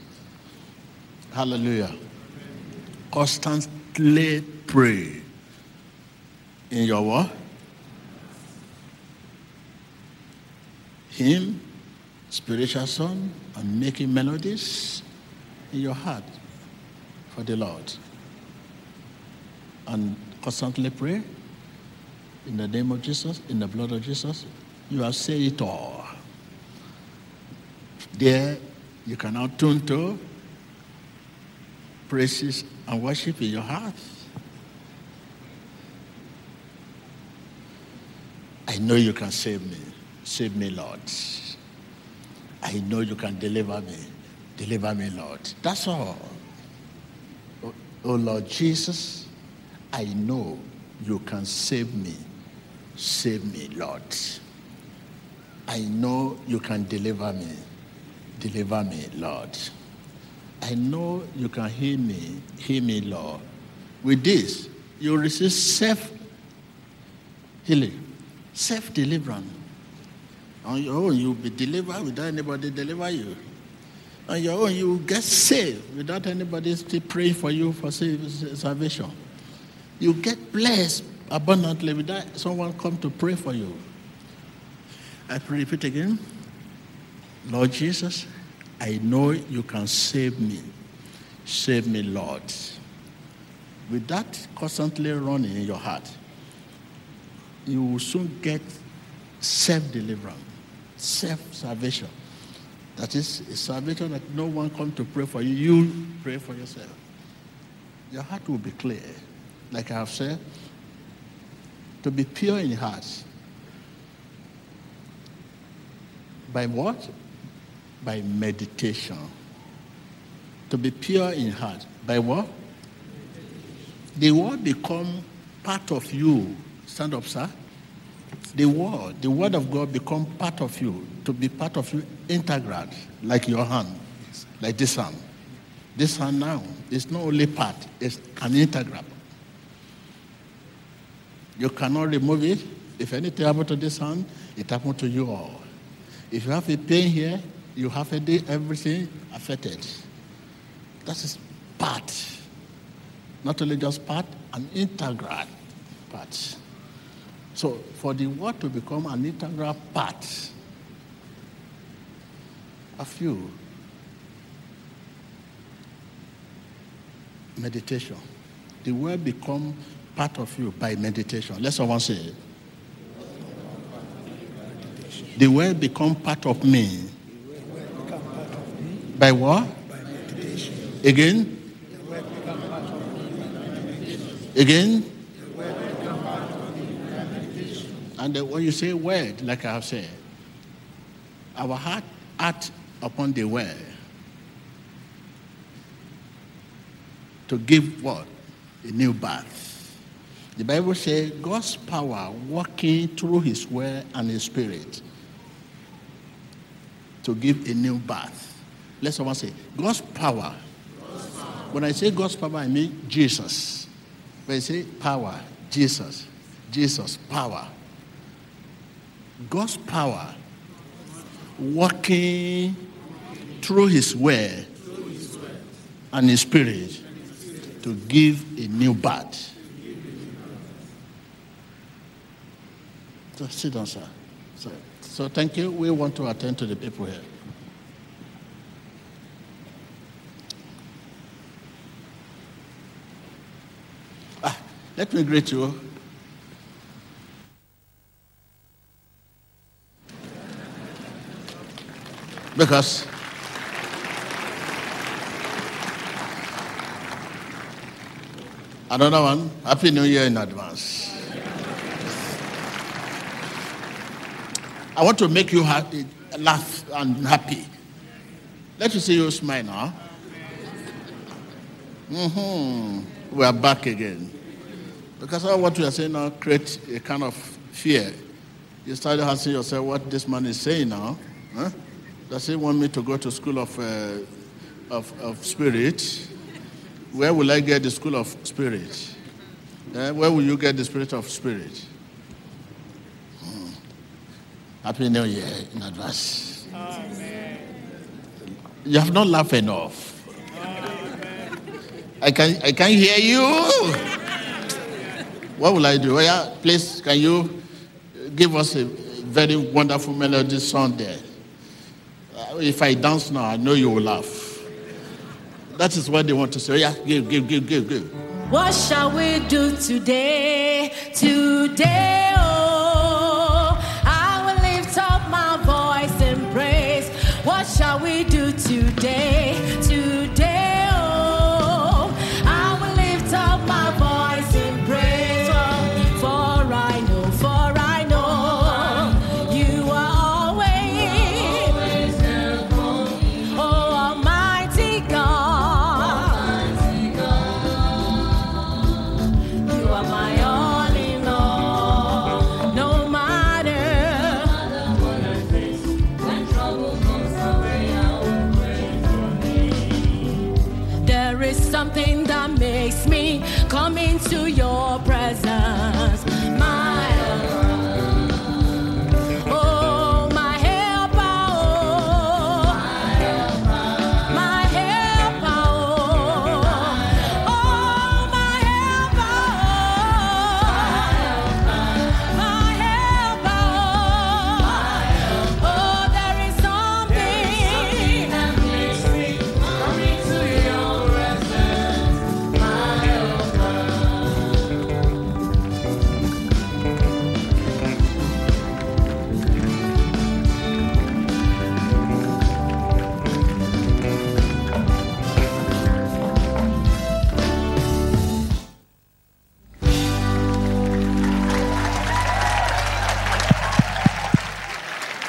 Hallelujah. Constantly pray in your what? hymn, spiritual song, and making melodies in your heart for the Lord. And constantly pray in the name of Jesus, in the blood of Jesus. You have said it all. There, you can now turn to praises and worship in your heart. I know you can save me. Save me, Lord. I know you can deliver me. Deliver me, Lord. That's all. Oh, Lord Jesus, I know you can save me. Save me, Lord. I know you can deliver me. Deliver me, Lord. I know you can hear me. Hear me, Lord. With this, you receive self healing, self deliverance. On your own, you'll be delivered without anybody deliver you. On your own, you get saved without anybody still praying for you for salvation. You get blessed abundantly without someone come to pray for you. I repeat again. Lord Jesus, I know you can save me. Save me, Lord. With that constantly running in your heart, you will soon get self deliverance, self salvation. That is a salvation that no one come to pray for you. You pray for yourself. Your heart will be clear. Like I have said, to be pure in heart. By what? By meditation. To be pure in heart. By what? The word become part of you. Stand up, sir. The word, the word of God become part of you. To be part of you, integral, like your hand, like this hand. This hand now is not only part, it's an integral. You cannot remove it. If anything happens to this hand, it happened to you all. If you have a pain here, you have a day, everything affected. That is part. Not only just part, an integral part. So, for the word to become an integral part of you, meditation. The word become part of you by meditation. Let someone say it. The word become part of me. By what? By meditation. Again? Again? And when you say word, like I have said, our heart act upon the word to give what? A new birth. The Bible says God's power working through his word and his spirit to give a new birth. Let someone say, God's power. When I say God's power, I mean Jesus. When I say power, Jesus. Jesus, power. God's power working through his word and his spirit to give a new birth. So sit down, sir. So, so thank you. We want to attend to the people here. Ah, let me greet you. Because another one, Happy New Year in advance. I want to make you happy, laugh and happy. Let me see you smile now. Mm-hmm. We are back again. Because all what we are saying now create a kind of fear. You start asking yourself what this man is saying now. Huh? Does he want me to go to school of, uh, of, of spirit? Where will I get the school of spirit? Uh, where will you get the spirit of spirit? Hmm. Happy New Year in advance. You have not laughed enough. I can I can hear you. What will I do? Oh, yeah, please, can you give us a very wonderful melody song there? If I dance now, I know you will laugh. That is what they want to say. Oh, yeah, give, give, give, give, give. What shall we do today? Today, oh.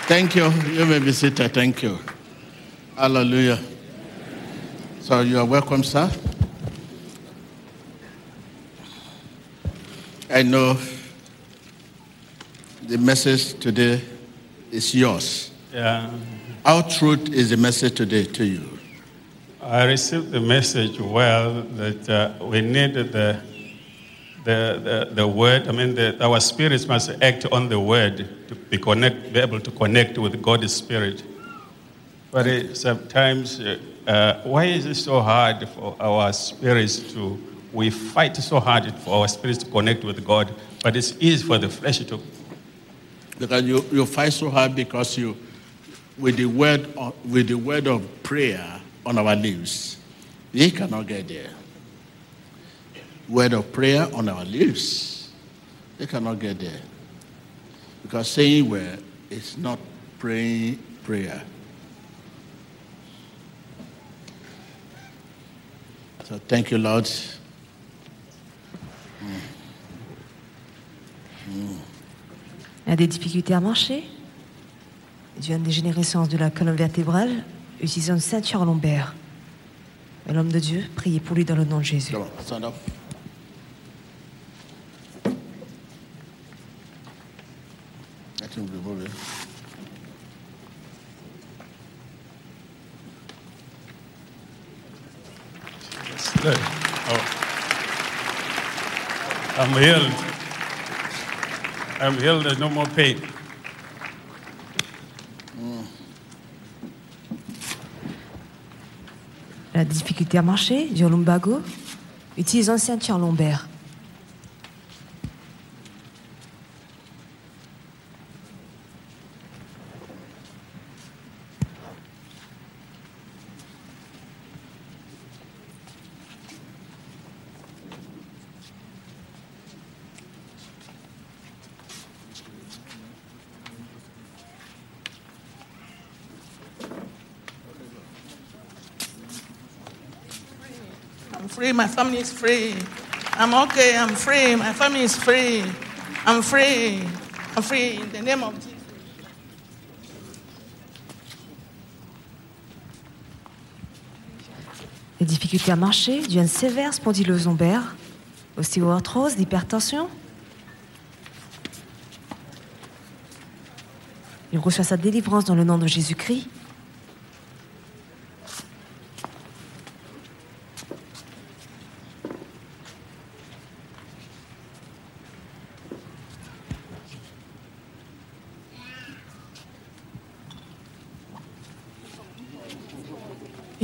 Thank you. You may be seated. Thank you. Hallelujah. So you are welcome, sir. I know the message today is yours. Yeah, Our truth is the message today to you. I received the message well that uh, we need the, the, the, the word. I mean, the, our spirits must act on the word to be, connect, be able to connect with God's spirit. But it, sometimes, uh, uh, why is it so hard for our spirits to we fight so hard for our spirits to connect with God, but it's easy for the flesh to. Because you, you fight so hard because you, with the word of, with the word of prayer on our lips, we cannot get there. Word of prayer on our lips, they cannot get there. Because saying word is not praying prayer. So thank you, Lord. Il a des difficultés à marcher. Il vient de dégénérescence de la colonne vertébrale, utilisant une ceinture lombaire. L'homme de Dieu, priez pour lui dans le nom de Jésus. Come on, stand up. Let him remove it. Good. Oh. I'm healed. I'm healed. There's no more pain. Il a des difficultés à marcher, du lumbago, utilisant une ceinture lombaire. My family is free. I'm okay. I'm free. My family is free. I'm free. I'm free in the name of Jesus. Des difficultés à marcher, du une sévère spondylose lombaire, ostéoarthrose, l'hypertension. Il reçoit sa délivrance dans le nom de Jésus-Christ.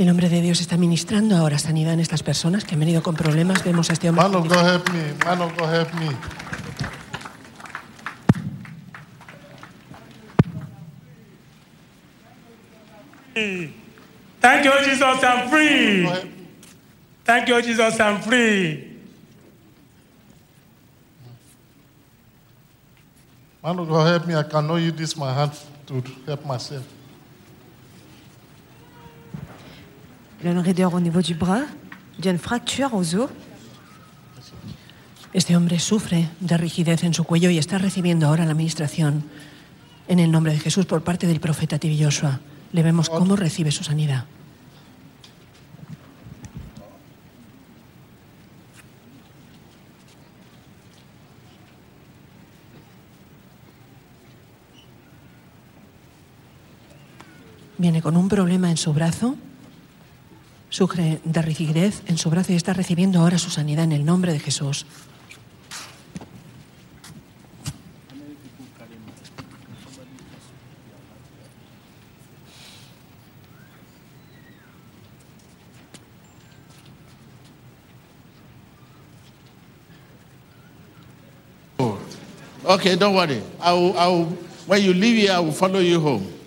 El hombre de Dios está ministrando ahora sanidad en estas personas que han venido con problemas. Vemos a este hombre. Man of God, help me. Man of God, help me. Thank you, Jesus, I'm free. Thank you, Jesus, I'm free. Man of God, help me. I cannot use this my hand to help myself. Une raideur au niveau du bras, y a une fracture aux os. Este hombre sufre de rigidez en su cuello y está recibiendo ahora la administración en el nombre de Jesús por parte del profeta Tibi Joshua. Le vemos cómo recibe su sanidad. Viene con un problema en su brazo, sufre de rigidez en su brazo y está recibiendo ahora su sanidad en el nombre de Jesús. Okay, don't worry. I will, I will, when you leave here, I will follow you home.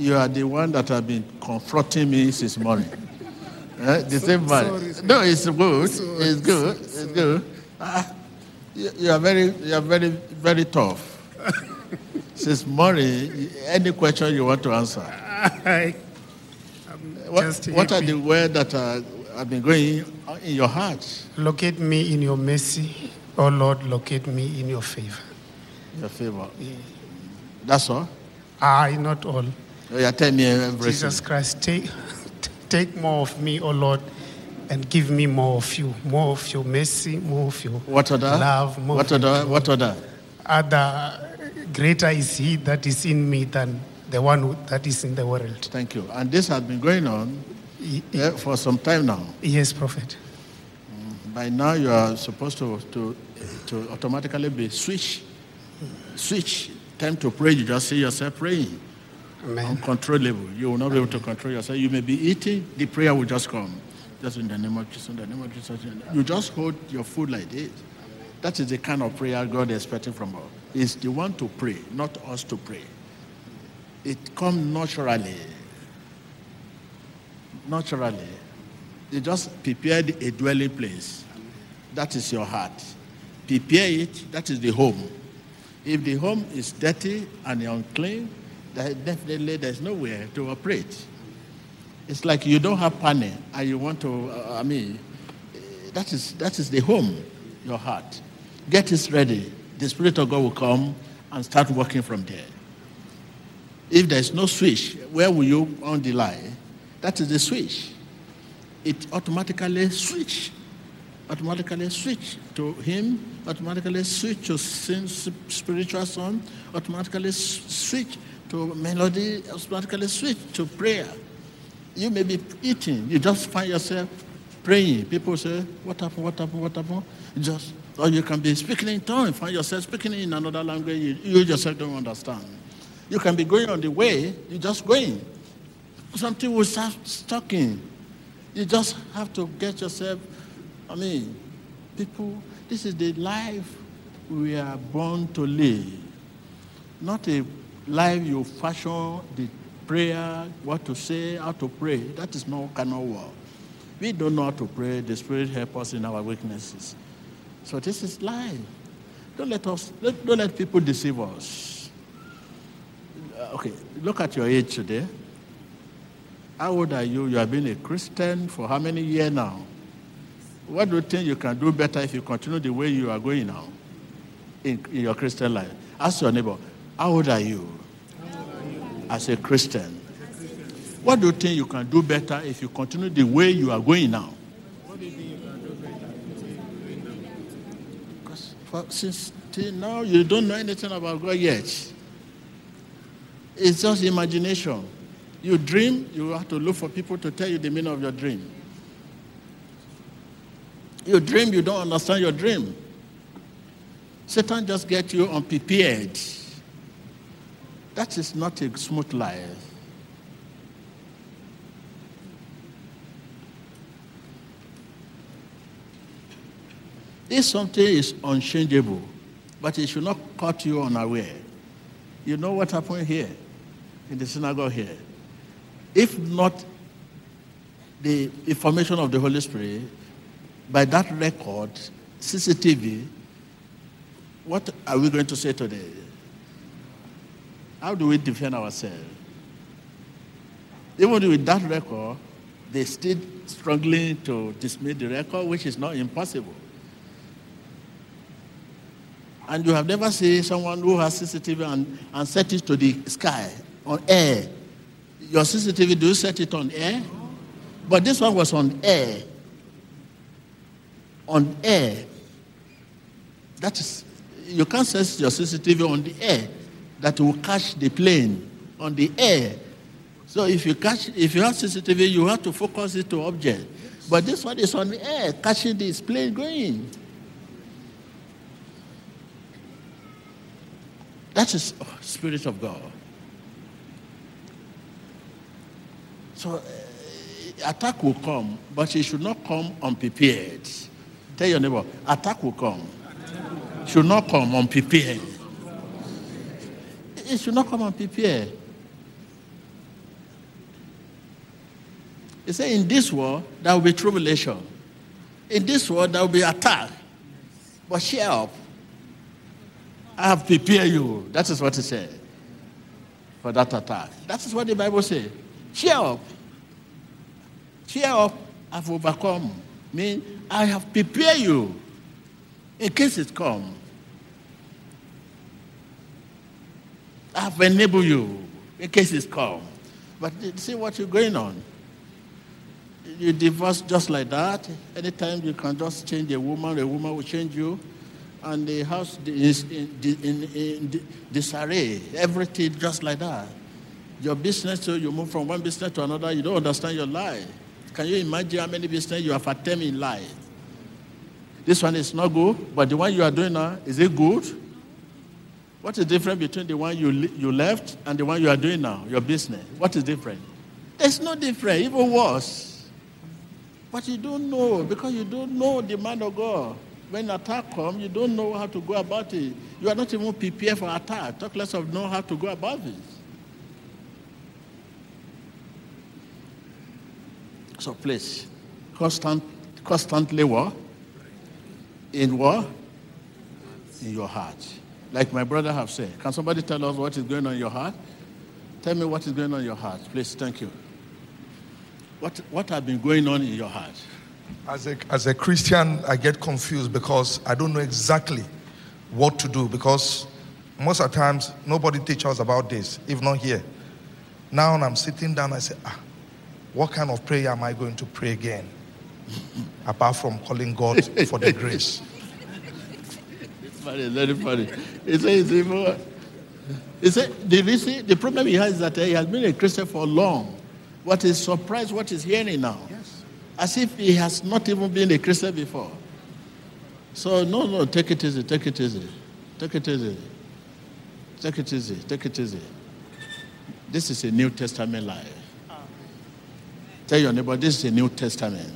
You are the one that have been confronting me since morning. Eh, the same man. No, it's good. It's good. It's good. Ah, you, you are very, you are very, very tough. since morning, any question you want to answer. I, What, what are the words that are, have been going in your heart? Locate me in your mercy. Oh Lord, locate me in your favor. Your favor. That's all. I, not all. Yeah, tell me everything. Jesus Christ, take, take more of me, oh Lord. and give me more of you, more of your mercy, more of your What other? love, more What of your other? What other? other greater is he that is in me than the one who- that is in the world. Thank you. And this has been going on eh, for some time now. Yes, prophet. By now, you are supposed to, to, to automatically be switch. Switch. Time to pray, you just see yourself praying. Uncontrollable. You will not be able to control yourself. You may be eating, the prayer will just come. Just in the name of Jesus, in the name of Jesus. You just hold your food like this. That is the kind of prayer God is expecting from us. It's the one to pray, not us to pray. It comes naturally. Naturally. You just prepared a dwelling place. That is your heart. Prepare it, that is the home. If the home is dirty and unclean, definitely there's nowhere to operate. It's like you don't have money and you want to, uh, I mean, eh, that is, that is the home, your heart. Get it ready. The Spirit of God will come and start working from there. If there's no switch, where will you on the line? That is the switch. It automatically switch, automatically switch to hymn, automatically switch to sin, spiritual song, automatically switch to melody, automatically switch to prayer. You may be eating, you just find yourself praying. People say, "What happened? What happened? What happened?" Just, or you can be speaking in tongues, find yourself speaking in another language you, you yourself don't understand. You can be going on the way, you're just going. Something will start talking. You just have to get yourself, I mean, people, this is the life we are born to live. Not a life you fashion the prayer, what to say, how to pray. That is not cannot work. We don't know how to pray. The Spirit help us in our weaknesses. So this is life. Don't let us. Let, don't let people deceive us. Uh, Okay, look at your age today. How old are you? You have been a Christian for how many years now? What do you think you can do better if you continue the way you are going now in, in your Christian life? Ask your neighbor, how old are you as a Christian? What do you think you can do better if you continue the way you are going now? Because for, since till now you don't know anything about God yet. It's just imagination. You dream, you have to look for people to tell you the meaning of your dream. You dream, you don't understand your dream. Satan just get you unprepared. That is not a smooth life. If something is unchangeable, but it should not caught you unaware. You know what happened here in the synagogue here. If not the information of the Holy Spirit, by that record, CCTV, what are we going to say today? How do we defend ourselves? Even with that record, they still struggling to dismiss the record, which is not impossible. And you have never seen someone who has CCTV and, and set it to the sky on air. Your CCTV, do you set it on air? But this one was on air. On air. That is, you can't set your CCTV on the air that will catch the plane on the air. So if you catch, if you have CCTV, you have to focus it to object. But this one is on the air, catching this plane going. That is oh, Spirit of God. So uh, attack will come, but it should not come unprepared. Tell your neighbor, attack will come. Should not come unprepared. It should not come unprepared. He said, in this world, there will be tribulation. In this world, there will be attack. But cheer up. I have prepared you. That is what he said for that attack. That is what the Bible says. Cheer up. Cheer up. I've overcome. Mean I have prepared you in case it come. I have enabled you in case it's come. But see what you're going on. You divorce just like that. Anytime you can just change a woman, a woman will change you. And the house is in, in, in disarray. Everything just like that. Your business, so you move from one business to another, you don't understand your life. Can you imagine how many business you have attempted in life? This one is not good, but the one you are doing now, is it good? What is different between the one you, you left and the one you are doing now, your business? What is different? There's no different, even worse. But you don't know because you don't know the man of God. When attack comes, you don't know how to go about it. You are not even prepared for attack. Talk less of know how to go about it. So please, constant, constantly what? In what? In your heart. Like my brother have said. Can somebody tell us what is going on in your heart? Tell me what is going on in your heart. Please, thank you. What, what has been going on in your heart? As a, as a Christian, I get confused because I don't know exactly what to do because most of the times nobody teaches us about this, if not here. Now I'm sitting down, I say, ah, what kind of prayer am I going to pray again? Apart from calling God for the grace. It's funny, very funny. He says, he said, the reason, the problem he has is that he has been a Christian for long. What is surprised, what is hearing now? Yes. As if he has not even been a Christian before. So, no, no, take it easy, take it easy. Take it easy. Take it easy, take it easy. This is a New Testament life. Tell your neighbor, this is a New Testament.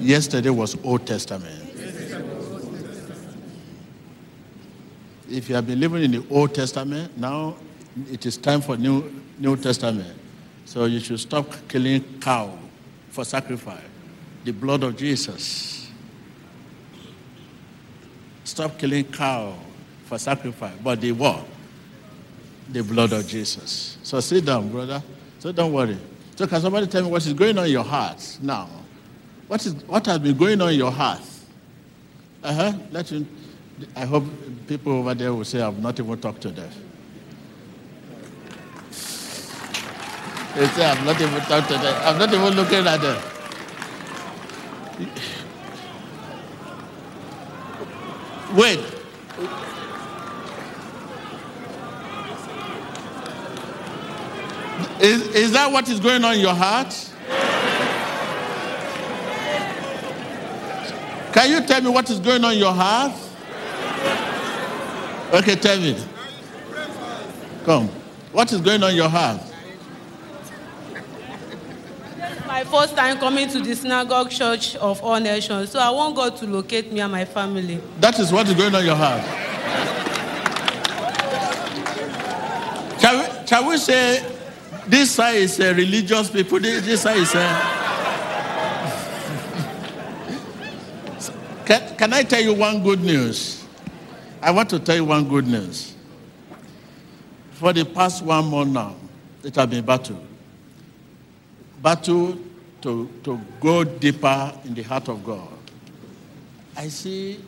Yesterday was Old Testament. If you have been living in the Old Testament, now it is time for New, New Testament. So you should stop killing cow for sacrifice. The blood of Jesus. Stop killing cow for sacrifice. But the what? The blood of Jesus. So sit down, brother. So don't worry. So can somebody tell me what is going on in your heart now? What is what has been going on in your heart? Uh-huh. Let you I hope people over there will say I've not even talked to them. They say I'm not even talking to them. I'm not even looking at them. Wait. Is, is that what is going on in your heart? Can you tell me what is going on in your heart? Okay, tell me. Come. What is going on in your heart? my first time coming to the synagogue church of all nations. So I want God to locate me and my family. That is what is going on in your heart. Shall we, shall we say this side is a religious people, this, this side is uh, a. can, can I tell you one good news? I want to tell you one good news. For the past one month now, it has been battle. Battle to, to go deeper in the heart of God. I see,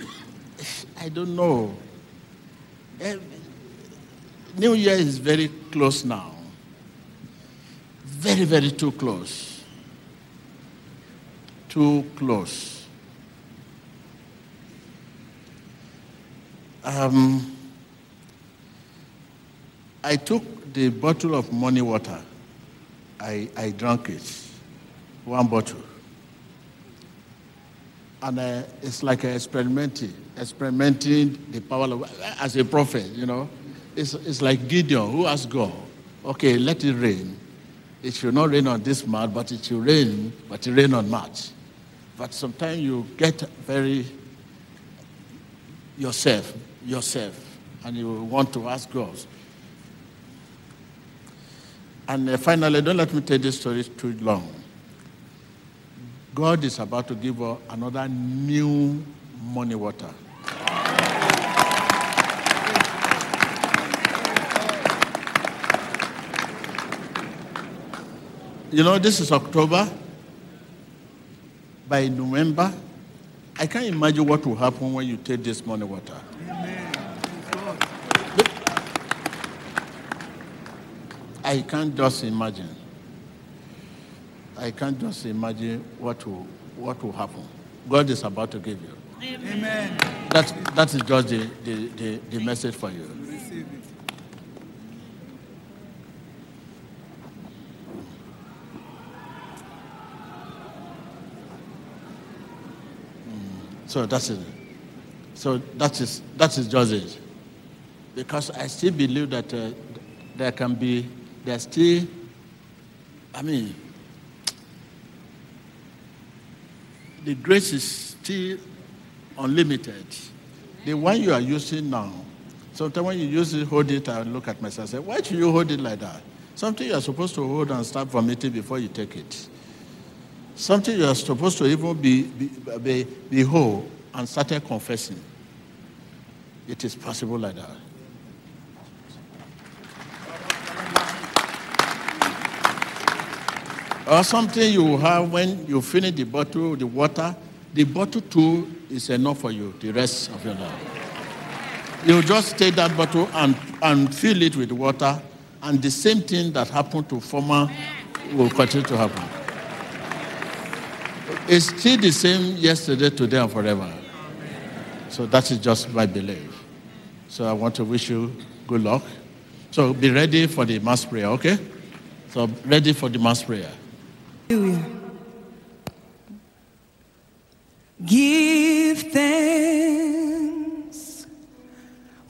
I don't know. New Year is very close now. Very, very too close. Too close. Um, I took the bottle of money water. I, I drank it, one bottle. And uh, it's like experimenting, experimenting the power of, as a prophet, you know. It's, it's like Gideon who asked God, okay, let it rain. It should not rain on this mat, but it should rain, but it rain on March. But sometimes you get very yourself, yourself, and you want to ask God. And uh, finally, don't let me tell this story too long. God is about to give us another new morning water. You know, this is October. By November, I can't imagine what will happen when you take this morning water. I can't just imagine. I can't just imagine what will, what will happen. God is about to give you. Amen. That, that is just the, the, the, the message for you. So that's it. So that is that is just it. Because I still believe that uh, there can be there's still. I mean, the grace is still unlimited. The one you are using now. Sometimes when you use it, hold it, I look at myself and say, why do you hold it like that? Something you are supposed to hold and start vomiting before you take it. Something you are supposed to even be, be, be, be whole and started confessing. It is possible like that. Or something you have when you finish the bottle, the water, the bottle too is enough for you the rest of your life. You just take that bottle and, and fill it with water, and the same thing that happened to former will continue to happen. It's still the same yesterday, today, and forever. So that is just my belief. So I want to wish you good luck. So be ready for the mass prayer, okay? So ready for the mass prayer. Give thanks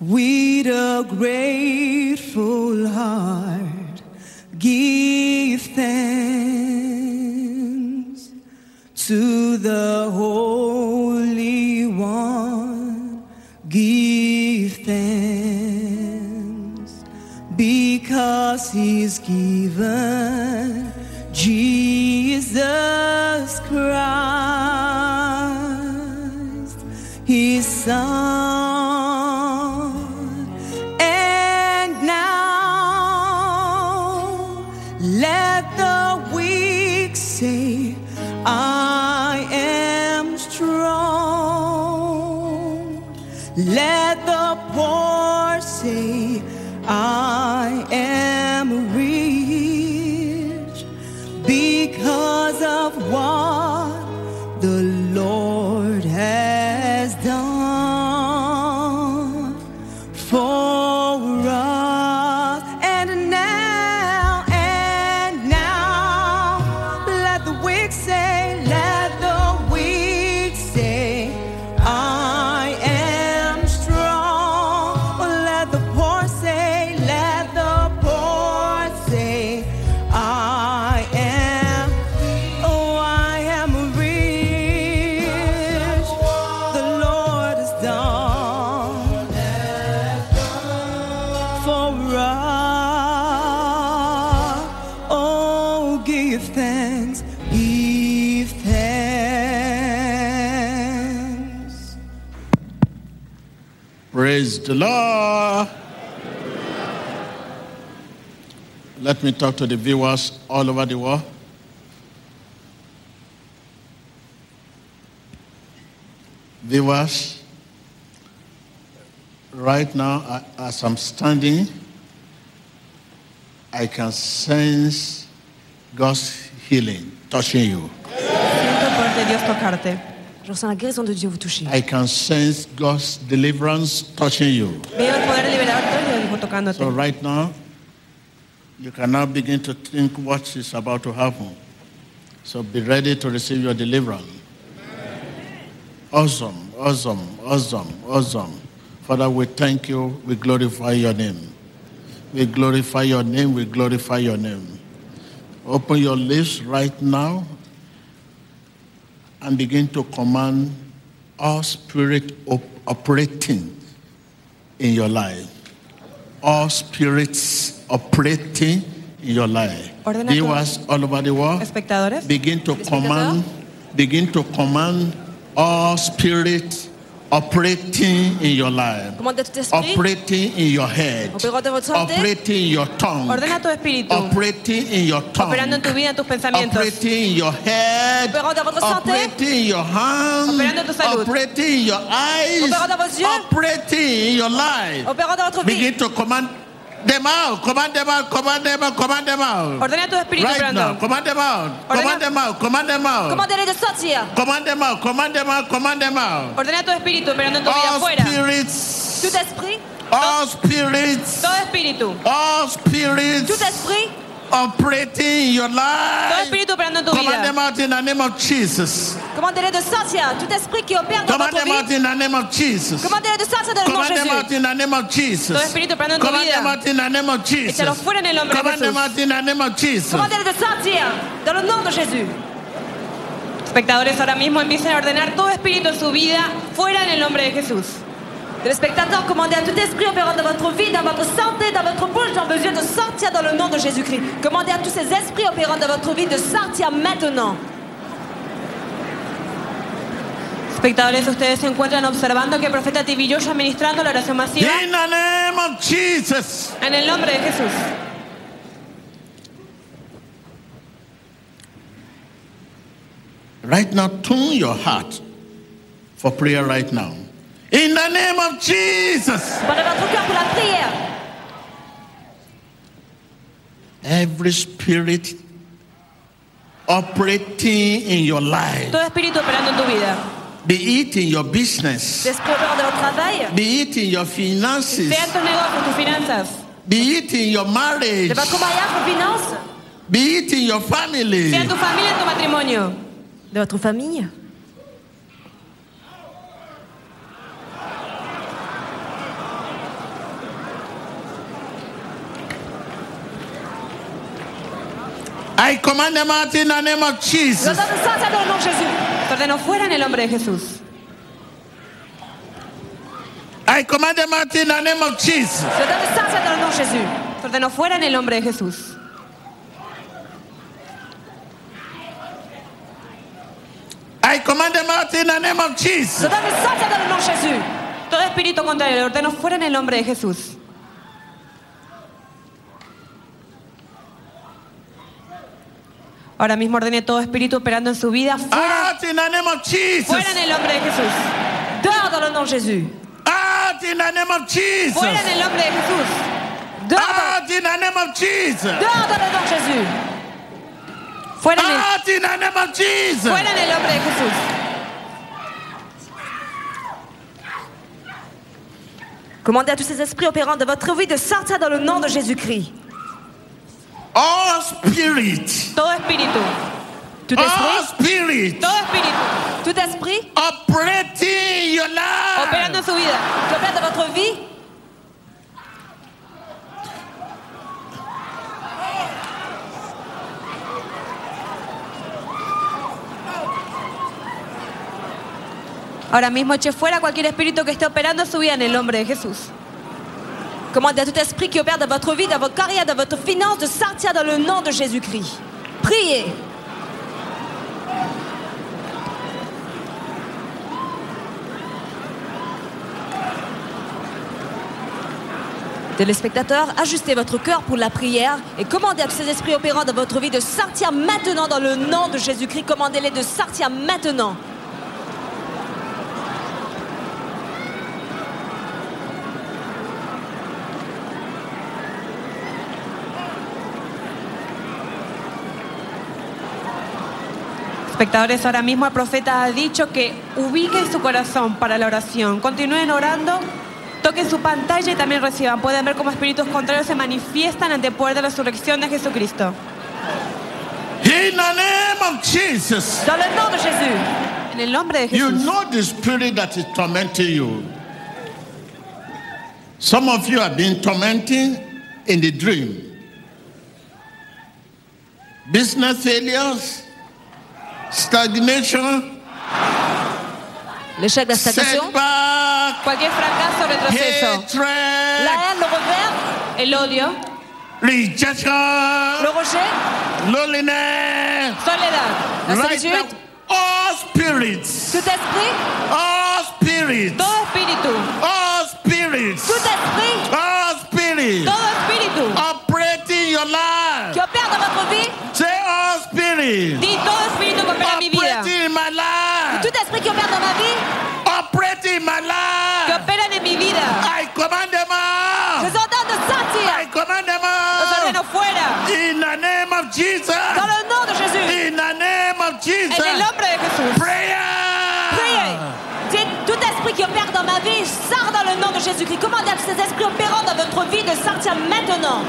with a grateful heart. Give thanks to the Holy One. Give thanks because He's given Jesus Christ, His Son. Let me talk to the viewers all over the world. Viewers, right now, as I'm standing, I can sense God's healing touching you. Siento el poder de Dios tocarte. Je ressens la guérison de Dieu vous toucher. I can sense God's deliverance touching you. Veo el poder liberador de Dios tocándote. So right now, you can now begin to think what is about to happen. So be ready to receive your deliverance. Awesome, awesome, awesome, awesome. Father, we thank you. We glorify your name. We glorify your name. We glorify your name. Open your lips right now and begin to command all spirit op- operating in your life. All spirits operating in your life. Ordena. Viewers all over the world, Espectadores, begin to command, begin to command all spirits operating in your life, commandez tout esprit, operating in your head, opérant en votre santé, operating in your tongue, ordena tu espíritu, operating in your operando en tongue, tu vida, en tus pensamientos, operating in your head, opérant dans votre santé, operating in your hand, opérando en tu salud, operating in your eyes, opérant dans vos yeux, operating in your life. opérant dans votre vie. Begin to command them out. Command them out. Command them out. Command them out. Ordena tu espíritu Right operando. now. Command them out. Ordena- Command them out. Command them out. Commandez-les de sortir. Command them out. Command them out. Command them out. Ordena tu espíritu operando en tu vida afuera. spirits. Tout esprit, All spirits. todo espíritu, All spirits. tout esprit, operating in your life. espíritu operando en Command them out in the name of Jesus. Commandez-les de sortir. Tout esprit qui opère dans Command votre them out in the name of Jesus. commandez-les de sortir dans le nom de Command them out in the name of Jesus. Todo espíritu operando en tu Command them out in the name of Jesus. Échalos fuera en el nombre de Command them out in the name of Jesus. Commandez-les de sortir dans le nom de Jésus. Espectadores, ahora mismo empiecen a ordenar todo espíritu en su vida fuera en el nombre de Jesús. Téléspectateurs, commandez à tout esprit opérant dans votre vie, dans votre santé, dans votre bouche, dans vos yeux, de sortir dans le nom de Jésus-Christ. Commandez à tous ces esprits opérant dans votre vie de sortir maintenant. Espectadores, ustedes se encuentran observando que el profeta Joshua ministrando la oración masiva In the name of Jesus. en el nombre de Jesús. Right now, tune your heart for prayer right now. In the name of Jesus. Prenez votre cœur pour la prière. Every spirit operating in your life, Todo espíritu operando en tu vida. be it in your business, L'esprit opérant dans be it in your finances, Sea tus negocios, tus finanzas. be it in your marriage, De votre mariage, vos finances. be it in your family. Sea en tu familia, en tu matrimonio. De votre famille I command them out in the name of Jesus. Los dans le nom de Jésus. Ordeno fuera en el nombre de Jesús. I command them out in the name of Jesus. Sortir dans le nom de Jésus. Ordeno fuera en el nombre de Jesús. I command them out in the name of Jesus. dans le nom de Jésus. Todo espíritu contrario, ordeno fuera en el nombre de Jesús. Ahora mismo ordene todo espíritu operando en su vida fuera, Out in the name of Jesus. fuera en el nombre de Jesús. Dehors dans le nom de Jésus. Out in the name of Jesus. Fuera en el nombre de Jesús. Dehors dans, Out in the name of Jesus. dehors dans le nom de Jésus. Fuera en el, Out in the name of Jesus. fuera en el nombre de Jesús. Commandez à tous ces esprits opérants de votre vie de sortir dans le nom de Jésus-Christ. All spirit. Todo espíritu. Tout All esprit. spirit. Todo espíritu. Tout esprit Operating your life. en su vida. Que votre vie. Ahora mismo eche fuera cualquier espíritu que esté operando su vida en el nombre de Jesús. Commandez à tout esprit qui opère dans votre vie, dans votre carrière, dans votre finance, de sortir dans le nom de Jésus-Christ. Priez. Téléspectateurs, ajustez votre cœur pour la prière et commandez à tous ces esprits opérants dans votre vie de sortir maintenant dans le nom de Jésus-Christ. Commandez-les de sortir maintenant. Espectadores, ahora mismo el profeta ha dicho que ubiquen su corazón para la oración. Continúen orando, toquen su pantalla y también reciban. Pueden ver cómo espíritus contrarios se manifiestan ante el poder de la resurrección de Jesucristo. In the name of Jesus. Dans le nom de Jésus. En el nombre de You Jesús. know the spirit that is tormenting you. Some of you have been tormenting in the dream. Business failures, stagnation, L'échec, la stagnation, setback, cualquier fracaso, retroceso. hatred, La haine, le revers, el odio, rejection, le rejet, loneliness. soledad, la Right solitude, now, all spirits, tout esprit, all spirits, todo espíritu, all spirits, tout esprit, all spirits. Todo espíritu. Operating your life. spirit. Tout esprit qui opère dans ma vie. Operating. Que opera en mi vida. I command de sortir. I command them fuera. In the name of Jesus. Dans le nom de Jésus. In the name of eh Jesus. En de tout qui opère dans ma vie sort dans le nom de Jésus-Christ. Commandez à ces esprits opérants dans votre vie de sortir maintenant?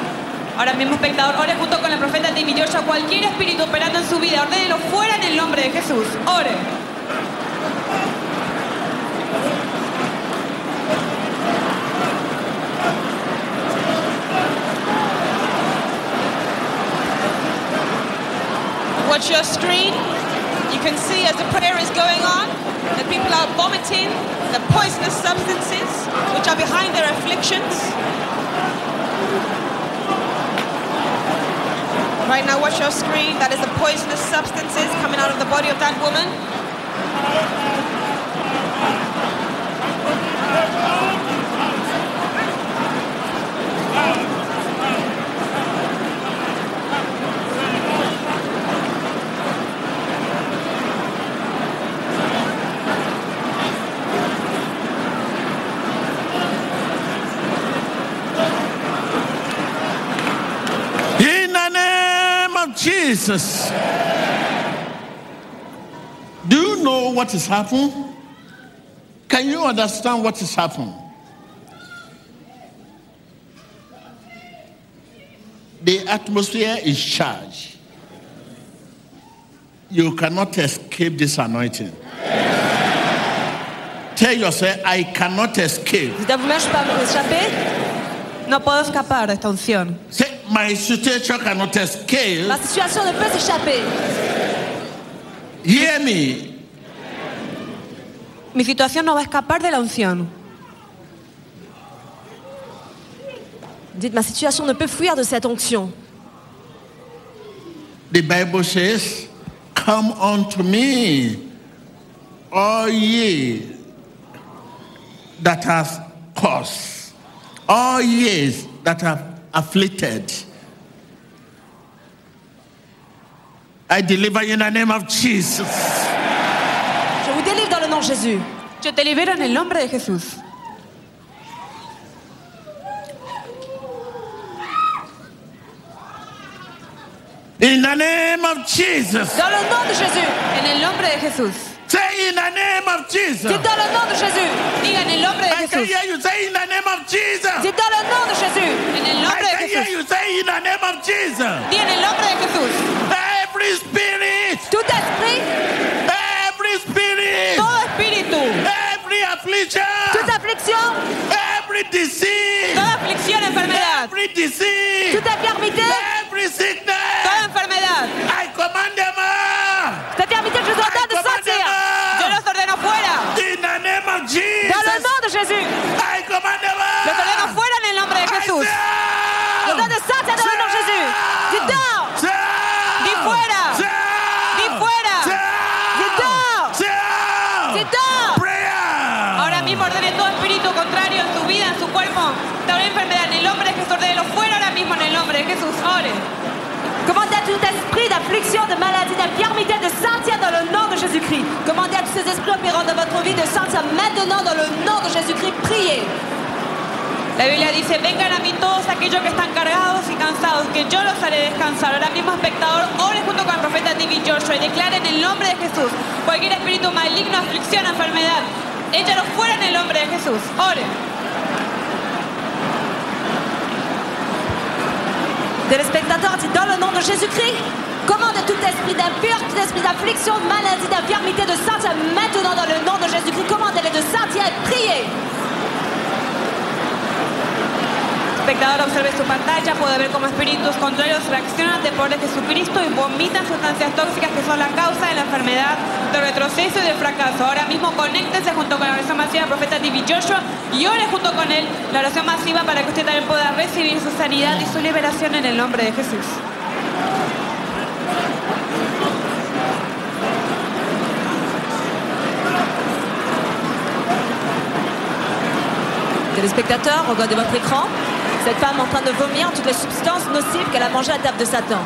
Ahora mismo, espectador, ore junto con el profeta David Joshua. Cualquier espíritu operando en su vida, ordénelo fuera en el nombre de Jesús. Ore. Watch your screen. You can see as the prayer is going on that people are vomiting the poisonous substances which are behind their afflictions. Right now, watch your screen. That is the poisonous substances coming out of the body of that woman. In the name of Jesus. Do you know what is happening? Can you understand what is happening? The atmosphere is charged. You cannot escape this anointing. Tell yourself, I cannot escape. Dites à vous-même, je ne peux pas m'échapper. No puedo escapar de esta unción. My situation cannot escape. Ma situation ne peut s'échapper. Hear me. Mi situación no va a escapar de la unción. Dites, ma situation ne peut fuir de cette onction. The Bible says, Come unto me, all ye that have cause, all ye that are afflicted. I deliver you in the name of Jesus. Je vous délivre dans le nom de Jésus. Yo te libero en el nombre de Jesús. In the name of Jesus. Dans le nom de Jésus. En el nombre de Jesús. Say in the name of Jesus. Dites dans le nom de Jésus. Diga en el nombre de I can Jesús. hear you say in the name of Jesus. Dites dans le nom de Jésus. En el nombre de can hear Jesús. you say in the name of Jesus. Di en el nombre de Jesús. Every spirit, Tout esprit, every spirit, Todo espíritu, every affliction, toute affliction, every disease, toda aflicción, enfermedad, every disease, toute infirmité, every sickness, name of Jesus. Dans le nom de Jésus. I command them Los ordeno out. fuera en el nombre de Jesús. De sortir dans le nom de Jésus. Dites dehors. Di fuera. Di fuera. Ahora mismo ordene todo espíritu contrario en su vida, en su cuerpo. Toda enfermedad en el nombre de Jesús. Fuera ahora mismo en el nombre de Jesús. Ore. À tout esprit d'affliction, de maladie, d'infirmité de esprits opérants dans votre vie de sortir maintenant dans le nom de Jésus-Christ. Priez. La Biblia dice, vengan a mí todos aquellos que están cargados y cansados, que yo los haré descansar. Ahora mismo, espectador, ore junto con el profeta David Joshua y declare en el nombre de Jesús cualquier espíritu maligno, aflicción, enfermedad. Échalo fuera en el nombre de Jesús. Ore. Téléspectateurs, dites dans le nom de Jésus-Christ. Commandez tout esprit d'impur, tout esprit d'affliction, de maladie, d'infirmité de sortir maintenant dans le nom de Jésus-Christ. Commandez-les de sortir et. Espectador, observe su pantalla, puede ver cómo espíritus contrarios reaccionan ante el poder de Jesucristo y vomitan sustancias tóxicas que son la causa de la enfermedad, del retroceso y del fracaso. Ahora mismo conéctense junto con la oración masiva del profeta David Joshua y ore junto con él la oración masiva para que usted también pueda recibir su sanidad y su liberación en el nombre de Jesús. Téléspectateurs, regardez votre écran. Cette femme en train de vomir toutes les substances nocives qu'elle a mangées à table de Satan.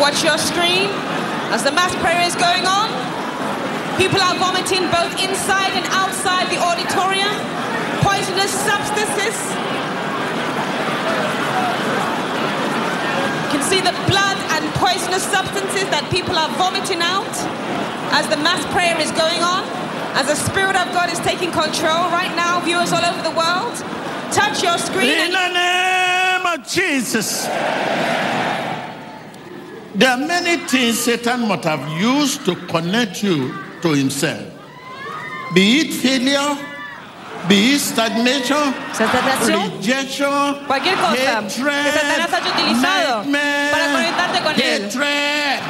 Watch your screen as the mass prayer is going on. People are vomiting both inside and outside the auditorium. Poisonous substances. Poisonous substances that people are vomiting out as the mass prayer is going on, as the Spirit of God is taking control right now, viewers all over the world. Touch your screen. In the name of Jesus. There are many things Satan might have used to connect you to himself. Be it failure, be stagnation, rejection, Cualquier cosa. Que Satanás haya utilizado. Para conectarte con él. hatred,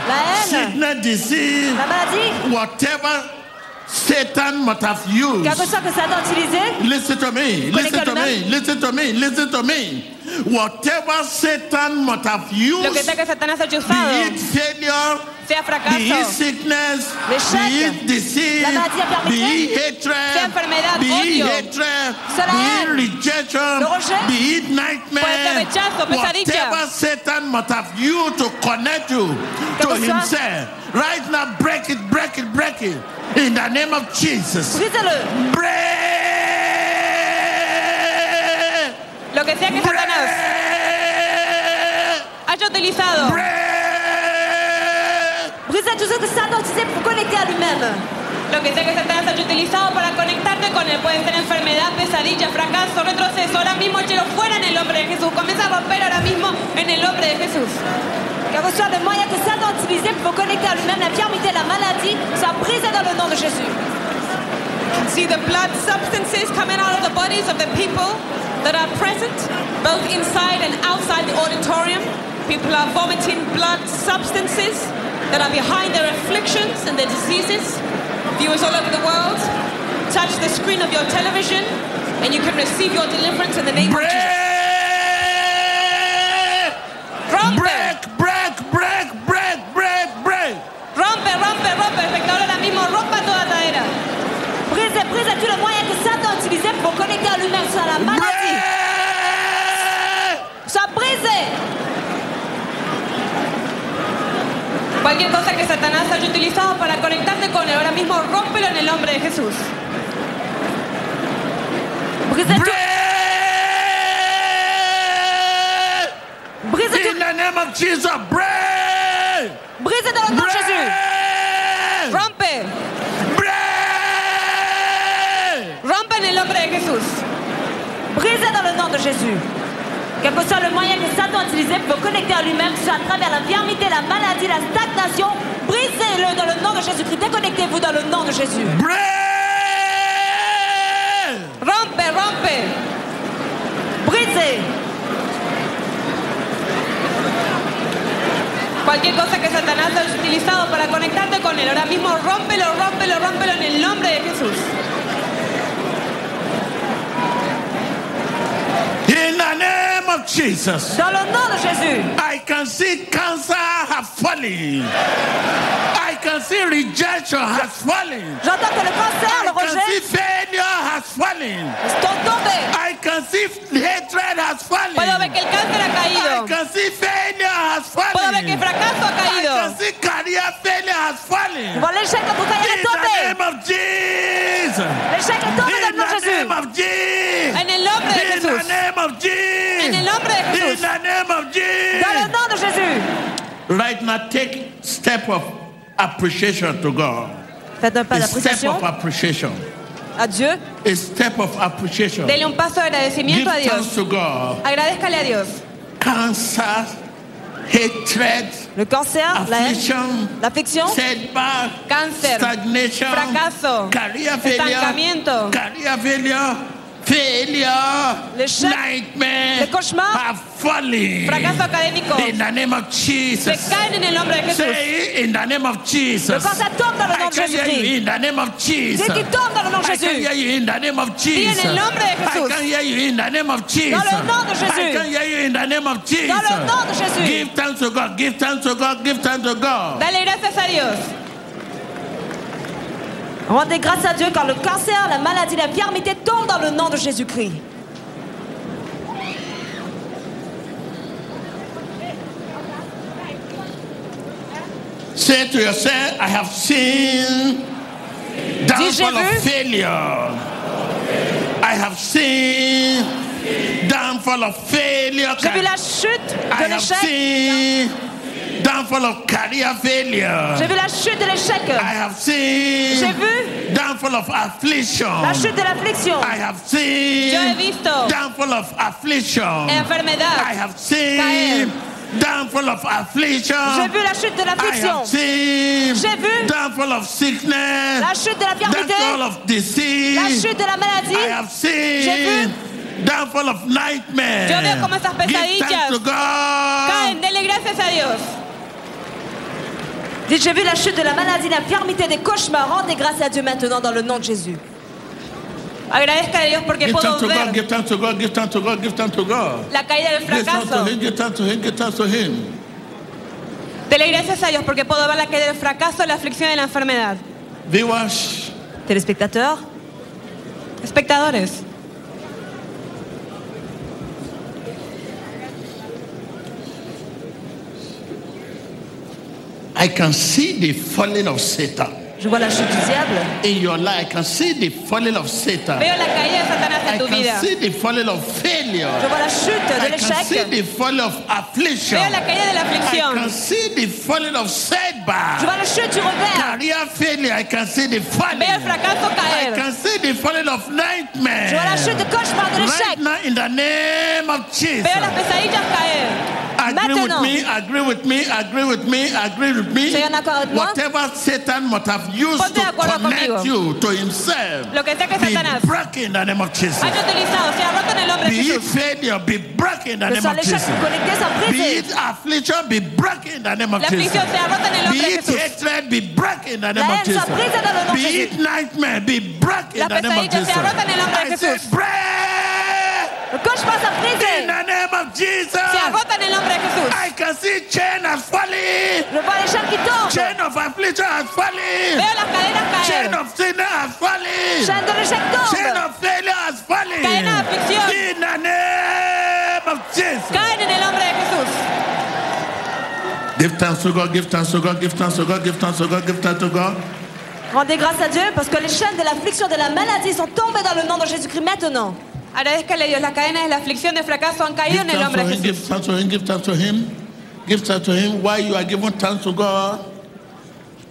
sickness, disease, whatever Satan might have used. Quelque chose que Satan a utilisé Listen to me, listen to me, listen to me, listen to me. Whatever Satan might have used, Lo que sea que Satanás haya be usado, it failure, sea be it sickness, be it disease, la maladie à be it hatred, be it hatred, be it rejection, be it nightmare, whatever Satan must have you to connect you to himself, right now break it, break it, break it. In the name of Jesus. Brisez-le. lo que sea que Satanás haya utilizado, Brisez tout ce que Satan a utilisé pour connecter à lui-même. lo que sea que Satanás haya utilizado para conectarte con él, puede ser enfermedad, pesadilla, fracaso, retroceso, ahora mismo échelo fuera en el nombre de Jesús, comienza a romper ahora mismo en el nombre de Jesús. Que soit le moyen que Satan utilisé pour connecter à lui-même l'infirmité, la maladie, soit brisé dans le nom de Jésus. See the blood substances coming out of the bodies of the people that are present, both inside and outside the auditorium. People are vomiting blood substances that are behind their afflictions and their diseases. Viewers all over the world, touch the screen of your television and you can receive your deliverance in the name of Jesus. Break, break, break, break, break, break. Rompe, rompe, rompe, espectador ahora mismo, rompa toda cadera. Brisez, brisez tout le moyen que Satan a utilisé pour connecter à soit la maladie. Soit brisé. Cualquier cosa que Satanás haya utilizado para conectarte con él, ahora mismo rómpelo en el nombre de Jesús. Brisez tout. Brisez In the name of Jesus, break. Brisez dans le nom de Jésus. Rompe. Rompe en el nombre de Jesús. Brisez dans le nom de Jésus. Quel que soit le moyen que Satan a utilisé pour connecter à lui-même, que ce soit à travers l'infirmité, la maladie, la stagnation, brisez-le dans le nom de Jésus-Christ. Déconnectez-vous dans le nom de Jésus. Rompe, rompe. Brisez. Cualquier cosa que Satanás haya utilizado para conectarte con él, ahora mismo rómpelo, rómpelo, rómpelo en el nombre de Jesús. In the name of Jesus. Dans le nom de Jésus. I can see cancer have fallen. I can see rejection has fallen. J'entends que le cancer, I le can see rejet, failure has fallen. sont tombés. I can see hatred has fallen. Puedo ver que el cáncer ha caído. I can see failure has fallen. Puedo ver que el fracaso ha I caído. can see career failure has fallen. Bon, l'échec de votre carrière est In the name of Jesus. L'échec est tombé dans In le nom de the Jésus. name of Jesus. En el nombre de In Jesús. the name of Jesus. En el nombre de Jesús. In the name of Jesus. Dans le nom de Jésus. Right now, take step of appreciation to God. Faites un pas A step d'appréciation of appreciation. à Dieu. A step of appreciation. Dele un paso de Give agradecimiento a Dios. to God. Agradezcale a Dios. Cancer, hatred, Le cancer, la haine, affliction, l'affliction, setback, Cáncer. stagnation, Fracaso. career failure, career failure, failure, L'échec, nightmare, le cauchemar, have fallen. Fracaso académico. In the name of Se Jesus. caen en el nombre de Jesús. Say in the name of Jesus. cancer tombe dans le nom I de can hear you Jésus-Christ. in the name of Jesus. Dis qu'il tombe dans le nom de I can hear you in the name of Di en Jesus. el nombre de I can hear you in the name of Jesus. Dans le nom de Jésus. I can hear you in the name of Jesus. Dans le nom de Jésus. Give thanks to God. Give thanks to God. Give thanks to God. Dale gracias a Dios. Rendez grâce à Dieu car le cancer, la maladie, l'infirmité tombent dans le nom de Jésus-Christ. Say to yourself, I have seen Downfall of failure. I have seen downfall of failure. J'ai vu la chute de l'échec. Downfall of career failure. J'ai vu la chute de l'échec. I have seen J'ai vu downfall of affliction. la chute de l'affliction. I have seen Yo he visto downfall of affliction. enfermedad I have seen caer. downfall of affliction. J'ai vu la chute de I l'affliction. have seen J'ai vu downfall of sickness. la chute de l'infirmité. downfall of disease. La chute de la maladie. I have J'ai seen vu downfall of nightmare. Yo veo como esas pesadillas caen. Dele gracias a Dios. Dites, J'ai vu la chute de la maladie, l'infirmité, des cauchemars. Rendez grâce à Dieu maintenant dans le nom de Jésus. Agradezca a Dios porque Give puedo God, ver give thanks to God, give thanks to God, give thanks to God. la caída del Give thanks to fracaso. Him, give thanks to Him, give thanks to Him. Dele gracias a Dios porque puedo ver la caída del fracaso, la aflicción y la enfermedad. Viewers, Espectadores, I can see the falling of Satan. je vois la chute du diable. In your life, I can see the falling of Satan. veo la caída de Satanás I en tu vida. can see the falling of failure. Je vois la chute de l'échec. I can see the falling of affliction. Veo la caída de la I can see the falling of Je vois la chute du revers. Career failure, I can see the falling. Veo el fracaso I can see the falling of nightmare. Je vois la chute de cauchemar de Right now, in the name of Jesus. Veo las pesadillas caer. Agree with Maintenant. me, agree with me, agree with me, agree with me. Soy en avec moi. Whatever Satan must have used Ponte de to acuerdo connect conmigo. you to himself. Lo que sea que Be Satanás broken in the name of Jesus. haya utilizado, sea roto en el nombre de Be it Jesús. failure, be broken in the Que name soit of l'échec Jesus. connecté sans Be it affliction, be broken in the name of Jesus. sea rota en el Be nombre de it Jesús. hatred, be broken in the name La of haine Jesus. soit brise dans le nom de Be Jésus. it nightmare, be broken La in the name of pesadilla Jesus. sea rota en el nombre de I say Jesús. break Le cauchemar s'est in brisé. the name of Jesus. Sea rota en el nombre de Jesús. I can see chain has fallen. Je vois les chaînes qui tombent. Chain of affliction has fallen. Veo las cadenas Chain caer. of sin has fallen. Chaîne de Chain tombe. of failure has fallen. Cadena de aflicción. In the name of Jesus. Caen en el nombre de Jesús. Give thanks to God, give thanks to God, give thanks to God, give thanks to God, give thanks to God. Rendez grâce à Dieu parce que les chaînes de l'affliction, de la maladie sont tombées dans le nom de Jésus-Christ maintenant. Agradezcale a Dios. Las cadenas de la aflicción, de fracaso han caído Give en el nombre de Jesús. give thanks to him, give thanks to him. Give thanks to him. While you are giving thanks to God,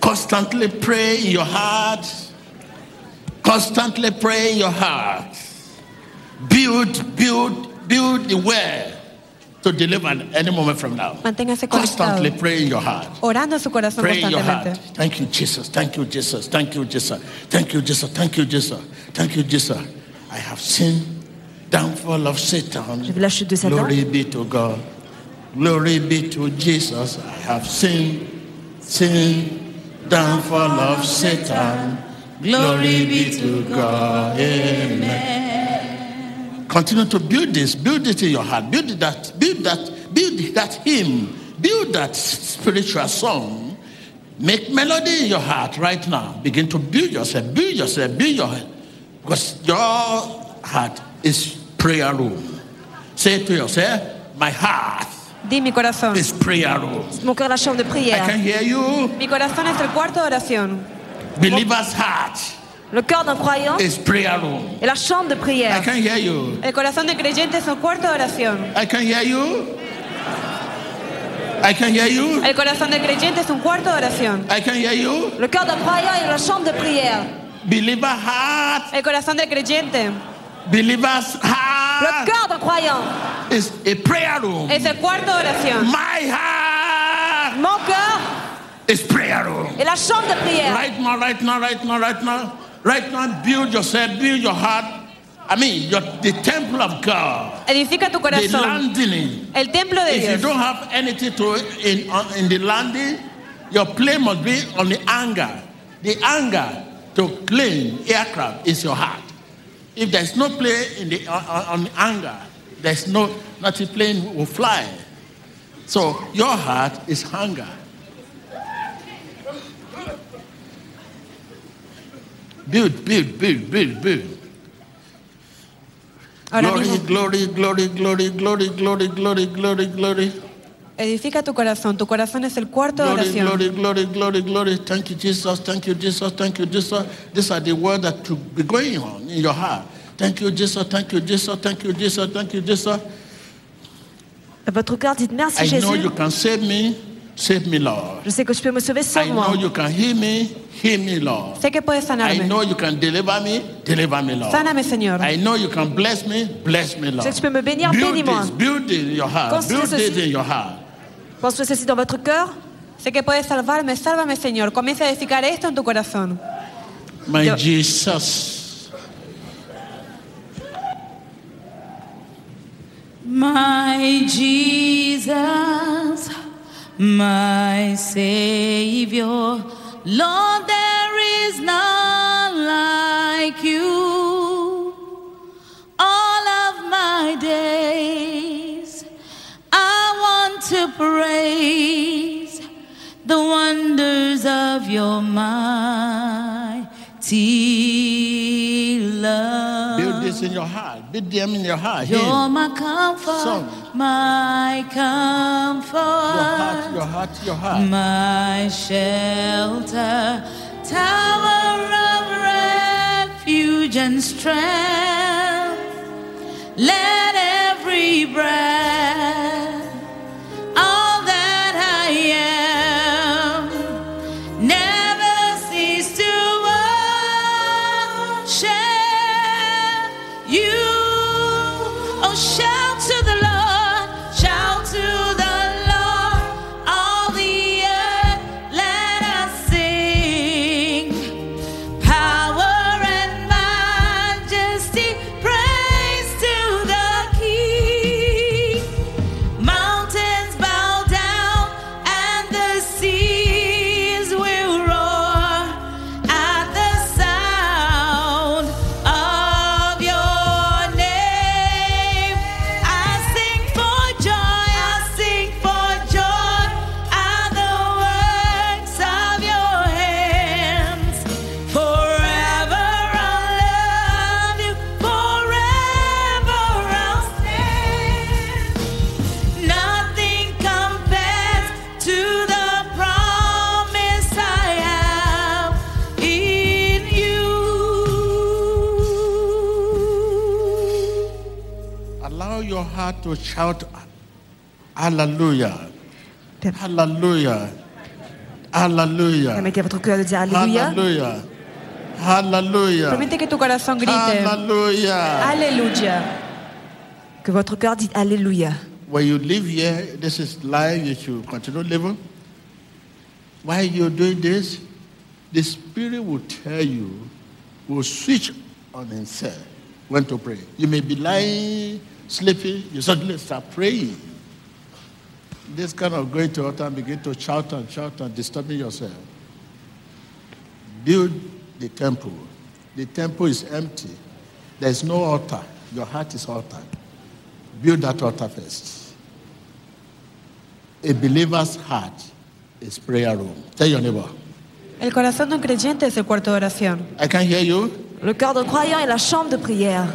constantly pray in your heart. Constantly pray in your heart. Build, build, build the way to deliver any moment from now. Manténgase Constantly pray in your heart. Orando en su corazón Pray in your heart. constantemente. Thank you, Jesus. Thank you, Jesus. Thank you, Jesus. Thank you, Jesus. Thank you, Jesus. Thank you, Jesus. I have seen downfall of Satan. J'ai vu la chute de Satan. Glory be to God. Glory be to Jesus. I have seen, seen downfall of Satan. Glory be to God. Amen. Continue to build this. Build it in your heart. Build that. Build that. Build that hymn. Build that spiritual song. Make melody in your heart right now. Begin to build yourself. Build yourself. Build your heart. Because your heart is prayer room. Say to yourself, my heart Di mi corazón. is prayer room. Mon cœur la chambre de I prière. can hear you. Mi corazón es el cuarto de oración. Believer's heart Le cœur d'un croyant is prayer room. est la chambre de I prière. can hear you. El corazón de creyente es el cuarto de oración. I can hear you. I can hear you. El corazón de creyente es un cuarto de oración. I can hear you. Le cœur d'un croyant est la chambre de prière. Believer heart, El corazón de creyente believer's Le heart cœur d'un croyant is a prayer room. es el cuarto de oración. My heart Mon cœur is prayer room. est la chambre de prière. Right now, right now, right now, right now, right now, build yourself, build your heart. I mean, your, the temple of God, Edifica tu corazón. the landing. El templo de If you don't have anything to in in the landing, your plane must be on the anger. The anger to plane aircraft is your heart. If there's no play in the uh, uh, on, on, on anger, there's no nothing plane will fly. So your heart is hunger. Build, build, build, build, build. Glory, glory, glory, glory, glory, glory, glory, glory, glory. Edifica tu corazón. Tu corazón es el cuarto de Glory, oración. glory, glory, glory, glory. Thank you, Jesus. Thank you, Jesus. Thank you, Jesus. These are the words that should be going on in your heart. Thank you, Jesus. Thank you, Jesus. Thank you, Jesus. Thank you, Jesus. Votre cœur, dites merci I know Jésus. you can save me. Save me, Lord. Je sais que je peux me sauver, I sauve-moi. know you can heal me. Heal me, Lord. Sé que puedes I sanarme. know you can deliver me. Deliver me, Lord. Sáname, Señor. I know you can bless me. Bless me, Lord. sais que tu peux me bénir, build bénis-moi. this, build it in your heart. Construis Build it ceci. in your heart. Construis ceci dans votre cœur. Sé que puedes salvarme. Sálvame, Señor. Comienza a edificar esto en tu corazón. My Yo- Jesus. My Jesus, my Savior, Lord, there is none praise the wonders of your mighty love. Build this in your heart. Build them in your heart. You're Him. my comfort, Song. my comfort, Your heart, your heart. my shelter, tower of refuge and strength. Let every breath, heart to shout Hallelujah. Hallelujah. Hallelujah. Permettez à votre cœur de dire Alléluia. Hallelujah. Hallelujah. Permite que tu corazón grite. Hallelujah. Aleluya. Que votre cœur dise Alléluia. When you live here, this is life, you should continue living. While you're doing this, the Spirit will tell you, will switch on himself when to pray. You may be lying, sleeping, you suddenly start praying. This kind of going to altar and begin to shout and shout and disturbing yourself. Build the temple. The temple is empty. There's no altar. Your heart is altar. Build that altar first. A believer's heart is prayer room. Tell your neighbor. El corazón de un creyente es el cuarto de oración. I can hear you. Le cœur d'un croyant est la chambre de prière.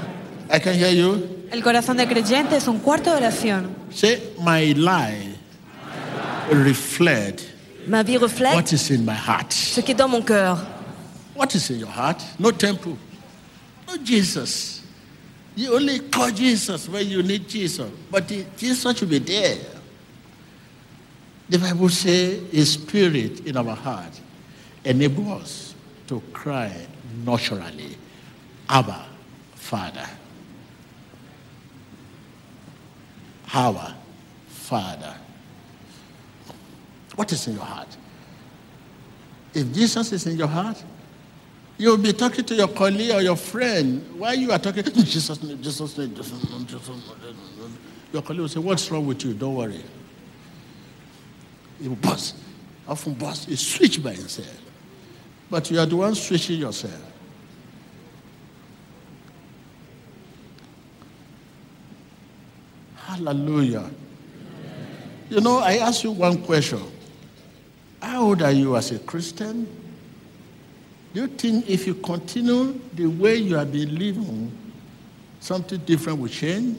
I can hear you. El corazón de creyente es un cuarto de oración. Say, my life reflect Ma vie reflète what is in my heart. ce qui est dans mon cœur. What is in your heart? No temple. No Jesus. You only call Jesus when you need Jesus. But Jesus should be there. The Bible says His Spirit in our heart enable us to cry naturally, Abba, Father. Our Father. What is in your heart? If Jesus is in your heart, you'll be talking to your colleague or your friend. Why you are talking, Jesus Jesus Jesus. Your colleague will say, What's wrong with you? Don't worry. He will bust. Often bust. He switch by himself. But you are the one switching yourself. Hallelujah. You know, I ask you one question. How old are you as a Christian? Do you think if you continue the way you have been living, something different will change?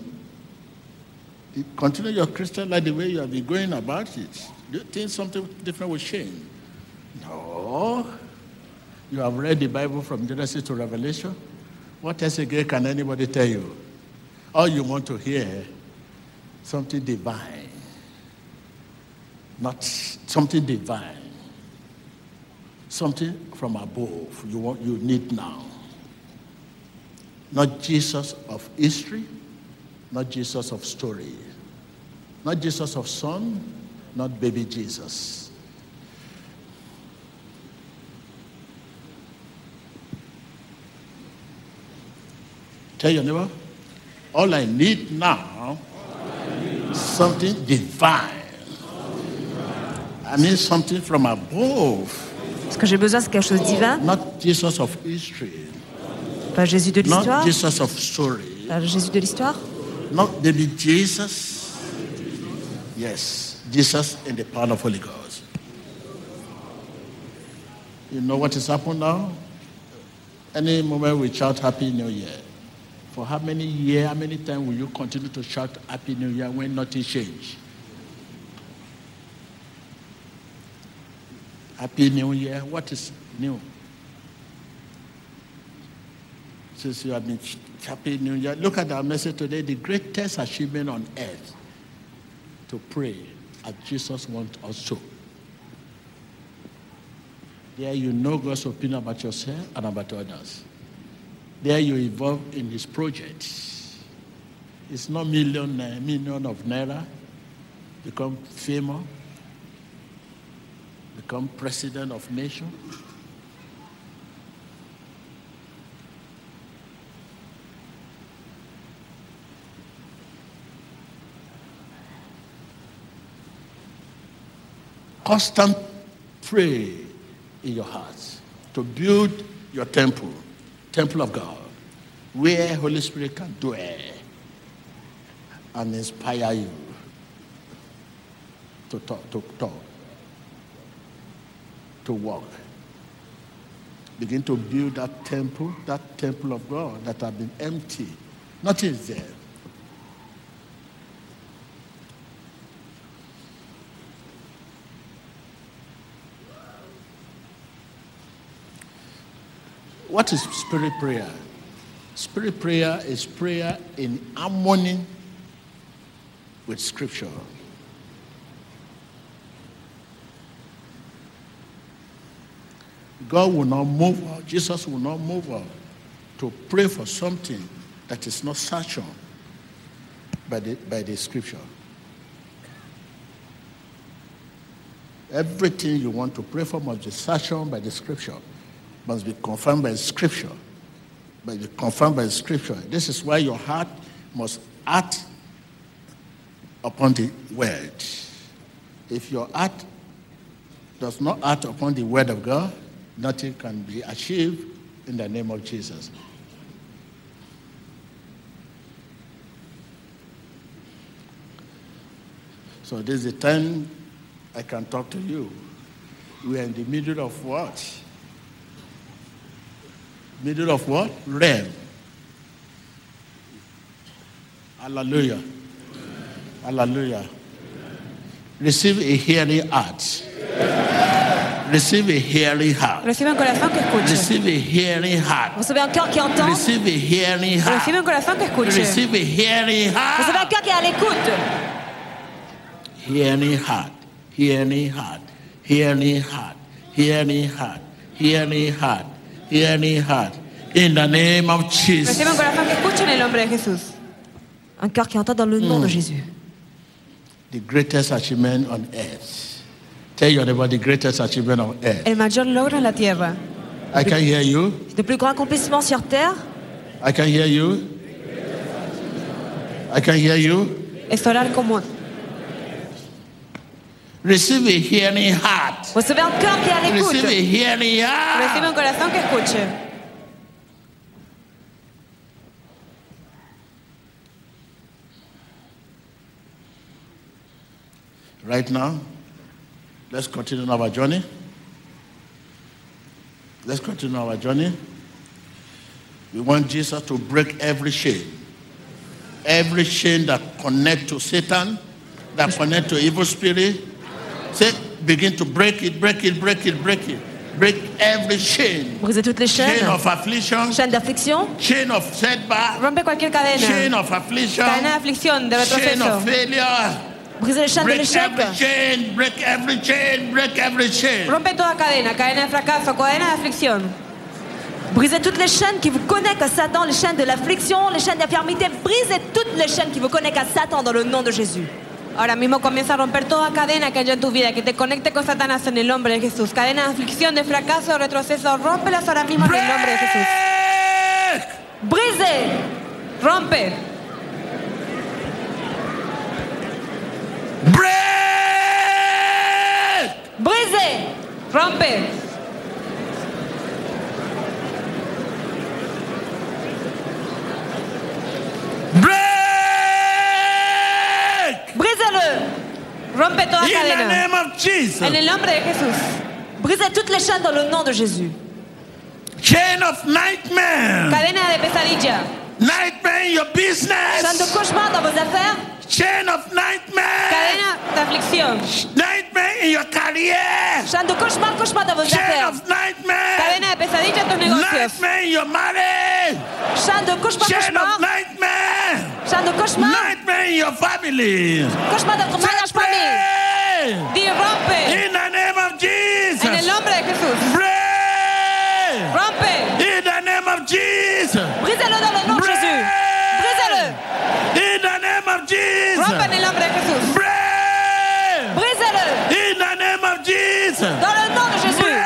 You continue your Christian life the way you have been going about it. Do you think something different will change? No. You have read the Bible from Genesis to Revelation. What else again can anybody tell you? All you want to hear, something divine. Not something divine. Something from above you want you need now. Not Jesus of history, not Jesus of story, not Jesus of son, not baby Jesus. Tell your neighbor, all I need now, something divine. I need something from above. Ce que j'ai besoin, c'est quelque chose de divin, Not Jesus of history, pas Jésus de not Jesus of story, pas Jésus de l'histoire, not baby Jesus. Yes, Jesus in the power of Holy Ghost. You know what is happening now? Any moment we shout Happy New Year. For how many years, how many times will you continue to shout Happy New Year when nothing change? Happy New Year. What is new? Since you have been Happy New Year. Look at our message today. The greatest achievement on earth to pray as Jesus wants us to. There you know God's opinion about yourself and about others. There you involve in his project. It's not million, uh, million of naira. Become famous. Become president of nation. Constant pray in your hearts to build your temple, temple of God, where Holy Spirit can dwell and inspire you to talk, to talk, to walk. Begin to build that temple, that temple of God that have been empty. Nothing is there. What is spirit prayer? Spirit prayer is prayer in harmony with Scripture. God will not move us, Jesus will not move us to pray for something that is not sanctioned by the, by the Scripture. Everything you want to pray for must be sanctioned by the Scripture must be confirmed by scripture. Must be confirmed by scripture. This is why your heart must act upon the word. If your heart does not act upon the word of God, nothing can be achieved in the name of Jesus. So this is the time I can talk to you. We are in the middle of what? Middle of what? Realm. Hallelujah. Hallelujah. Receive a hearing heart. Receive a hearing heart. Recibe un corazón que escuche. Receive a hearing heart. Recevez un cœur qui entend. Receive a hearing heart. Recibe un corazón que escuche. Receive a hearing heart. Recevez un cœur qui est à l'écoute. Hearing heart. Hearing heart. Hearing heart. Hearing heart. Hearing heart. Hearing heart. In the name of Jesus. Recibe un corazón que escuche en el nombre de Jesús. un cœur qui entend dans le nom Mm. de Jésus. The greatest achievement on earth. Tell your neighbor the greatest achievement on earth. El mayor logro en la tierra. I can hear you. Le plus grand accomplissement sur terre, I can hear you. I can hear you. Es orar como. Receive a hearing heart. Recevez un cœur qui à l'écoute. Receive a hearing heart. Recibe un corazón que escuche. Right now, let's continue our journey. Let's continue our journey. We want Jesus to break every chain, every chain that connect to Satan, that connect to evil spirit. Say, begin to break it, break it, break it, break it. Break every chain. Brisez toutes les chaînes. Chain of affliction. Chaîne d'affliction. Chain of setback. Rompe cualquier cadena. Chain of affliction. Cadena de aflicción, de Chain retroceso. of failure. Brisez les chaînes de Break l'échec. every chain, break every chain, break every chain. Rompe toda cadena, cadena de fracaso, cadena de aflicción. Brisez toutes les chaînes qui vous connectent à Satan, les chaînes de l'affliction, les chaînes d'infirmité. Brisez toutes les chaînes qui vous connectent à Satan dans le nom de Jésus. Ahora mismo comienza a romper toda cadena que haya en tu vida, que te conecte con Satanás en el nombre de Jesús. Cadena de aflicción, de fracaso, de retroceso, rómpelas ahora mismo en el nombre de Jesús. Brisez. Rompe. Brisez. Rompe. Rompe toda In the name of Jesus. En el nombre de Jesús. Brisez toutes les chaînes dans le nom de Jésus. Chain of nightmare. Cadena de pesadilla. Nightmare in your business. De cauchemar dans vos affaires. Chain of nightmare. Cadena de aflicción. Nightmare in your career. De cauchemar, cauchemar dans vos Chain affaires. of nightmare. Cadena de pesadilla en tus negocios. Nightmare in your marriage. Chaîne de cauchemar, Chain cauchemar. of nightmare. Chaîne de cauchemar. Nightmare in your family. Cauchemar votre mariage famille. Di rompe. In the name of Jesus. En el nombre de Jesús. Pray. Rompe. In the name of Jesus. Brisez-le dans le nom de Jésus. Brisez-le. In the name of Jesus. Rompe en el nombre de Jesús. Pray. Brisez-le. In the name of Jesus. Dans le nom de Jésus.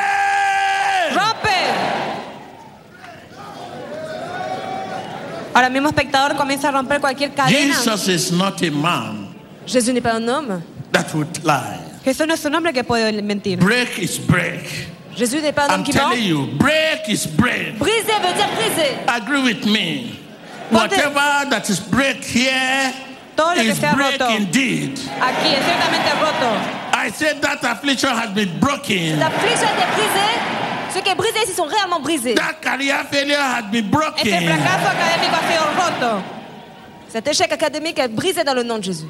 Ahora mismo espectador comienza a romper cualquier cadena. Jesus is not a man Jésus n'est pas un homme. that would lie. Jesús no es un hombre que puede mentir. Break is break. Jésus n'est pas un homme I'm qui ment. telling you, break is break. Briser veut dire briser. Agree with me. Whatever that is break here Todo is break roto. indeed. Aquí es ciertamente roto. I said that affliction has been broken. L'affliction a été brisée. Ceux qui est brisé ici sont réellement brisés. That career failure has been broken. fracaso académico ha sido roto. Cet échec académique est brisé dans le nom de Jésus.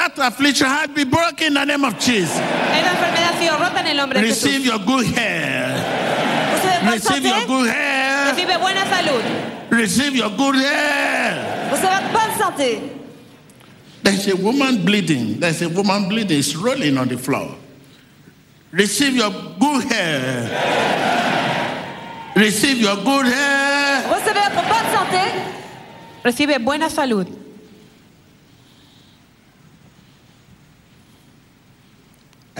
That affliction has been broken in the name of Jesus. Esa enfermedad ha sido rota en el nombre de Jesús. Receive your good hair. Receive your good hair. Recibe buena salud. Receive your good hair. Recevez bonne santé. There's a woman bleeding. There's a woman bleeding. It's rolling on the floor. Receive your good hair. Receive your good hair. Recevez votre bonne santé. Recibe buena salud.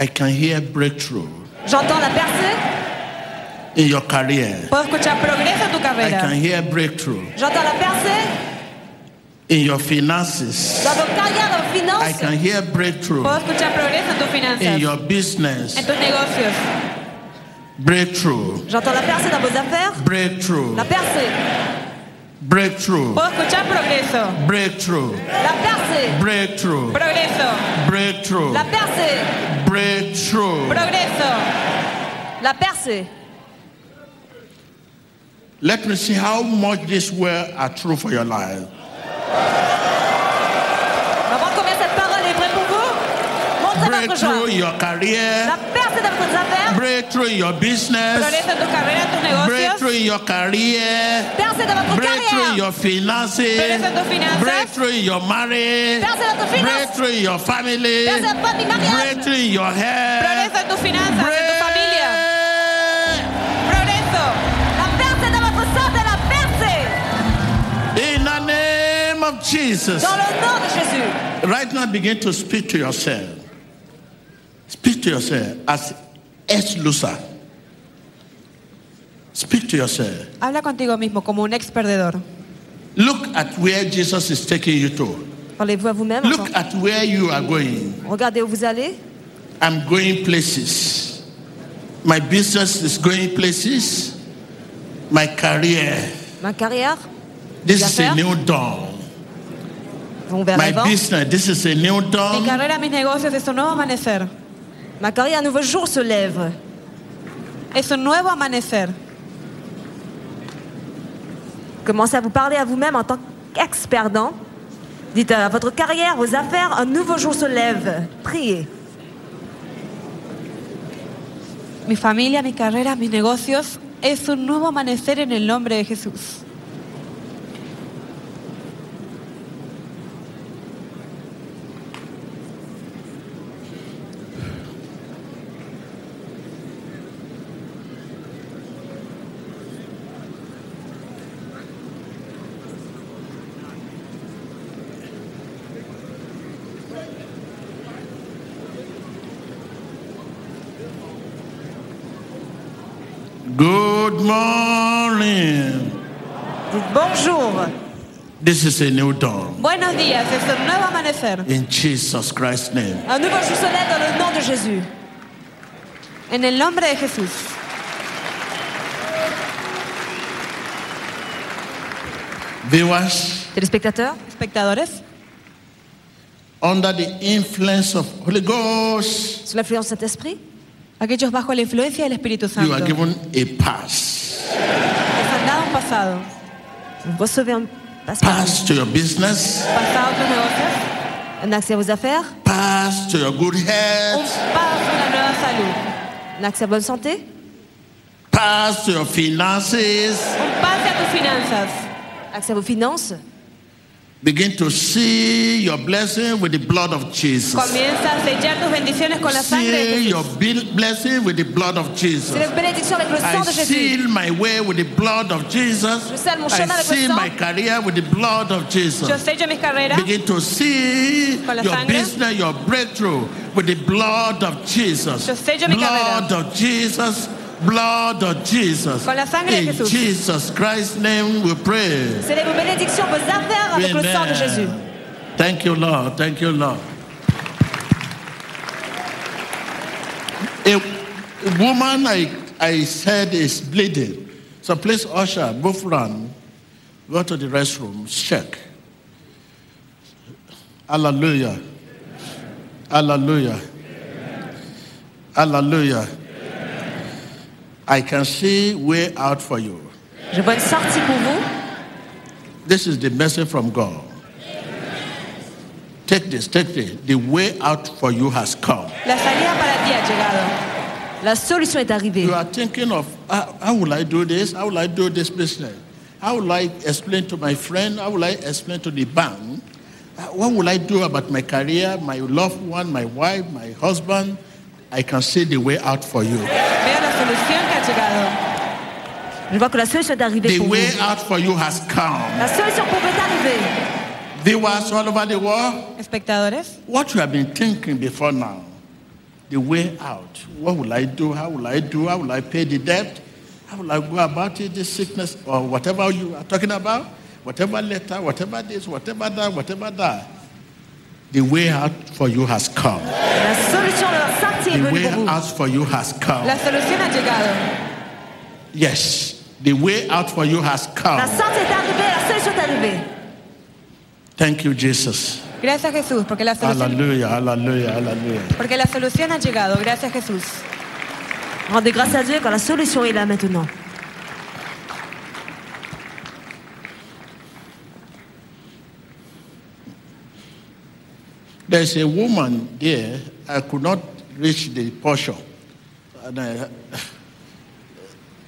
I can hear breakthrough J'entends la percée. in your career. Puedo escuchar progreso en tu I can hear breakthrough J'entends la percée in your finances. dans vos carrières, dans vos I can hear breakthrough Puedo escuchar progreso en tus in your business. En tus negocios. Breakthrough. J'entends la percée dans vos affaires. Breakthrough. La percée. Breakthrough. Puedo escuchar progreso. Breakthrough. La percée. Breakthrough. Progreso. Breakthrough. La percée. Breakthrough. Progreso. La percée. Let me see how much these words are true for your life. On va voir combien cette parole est vraie pour vous. Montrez votre Breakthrough in your career. La percée dans vos affaires. Breakthrough in your business. Progreso en tu carrera, en tus negocios. Breakthrough in your career. Percée dans votre Breakthrough in your finances. Progreso en tus finanzas. Breakthrough in your marriage. Percée dans vos finances. Breakthrough in your family. Percée dans votre mariage. Breakthrough in your hair. Progreso en tus finanzas, en tu familia. Progreso. La percée dans votre santé. La percée. In the name of Jesus. Dans le nom de Jésus. Right now, begin to speak to yourself. Speak to yourself as ex loser. Speak to yourself. Habla contigo mismo como un ex perdedor. Look at where Jesus is taking you to. Parlez-vous à vous-même. Look at where you are going. Regardez où vous allez. I'm going places. My business is going places. My career. Ma carrière This is a new dawn. My business, this is a new dawn. Mi carrera, mis negocios es un nuevo amanecer. Ma carrière, un nouveau jour se lève. Es un nuevo amanecer. Commencez à vous parler à vous-même en tant qu'ex-perdant. Dites à votre carrière, vos affaires, un nouveau jour se lève. Priez. Mi familia, mi carrera, mis negocios es un nuevo amanecer en el nombre de Jesús. Good morning. Dites bonjour. This is a new dawn. Buenos días, es un nuevo amanecer. In Jesus Christ's name. Un nouveau jour se lève dans le nom de Jésus. En el nombre de Jesús. Viewers, Téléspectateurs, Espectadores, under the influence of Holy Ghost, sous l'influence de Saint-Esprit, aquellos bajo la influencia del Espíritu you Santo, are les given a pass. han dado un pasado. vous recevez un. Pass to your business, Un accès à vos affaires, pass to your good health, un accès à bonne santé, pass to your finances. un accès à vos finances. Begin to see your blessing with the blood of Jesus. Comienza a sellar tus bendiciones con la sangre de See Jesús. your blessing with the blood of Jesus. C'est les bénédictions avec le I seal my way with the blood of Jesus. Je scelle mon I chemin avec le seal my career with the blood of Jesus. Yo sello mis carreras Begin to see your business, your breakthrough with the blood of Jesus. Yo sello mi Blood of Jesus. Blood of Jesus. Con la sangre de In Jesús. Jesus Christ's name we pray. C'est vos bénédictions, vos affaires avec le sang de Jésus. Thank you, Lord. Thank you, Lord. A, woman I, I said is bleeding. So please, usher, both run. Go to the restroom. Check. Hallelujah. Hallelujah. Hallelujah. I can see way out for you. Je vois une sortie pour vous. This is the message from God. Take this, take this. The way out for you has come. La salida para ti ha llegado. La solution est arrivée. You are thinking of how, how will I do this? How will I do this business? How will I explain to my friend? How will I explain to the bank? Uh, What will I do about my career, my loved one, my wife, my husband? I can see the way out for you. Veo la solución que ha llegado. Je vois que la solution est arrivée The pour way vous. out for you has come. La solution pour vous est arrivée. Viewers all over the world, Espectadores, what you have been thinking before now, the way out. What will I do? How will I do? How will I pay the debt? How will I go about it, this sickness or whatever you are talking about? Whatever letter, whatever this, whatever that, whatever that. The way out for you has come. La solution la sortie est The venue way pour vous. out for you has come. la ha llegado. Yes, the way out for you has La come. sortie est arrivée, la solution est arrivée. Thank you, Jesus. Gracias Jesús, porque la solución, porque la solución ha llegado. Gracias Jesús. Rendez grâce à Dieu quand la solution est là maintenant. There's a woman there. I could not reach the portion. And I,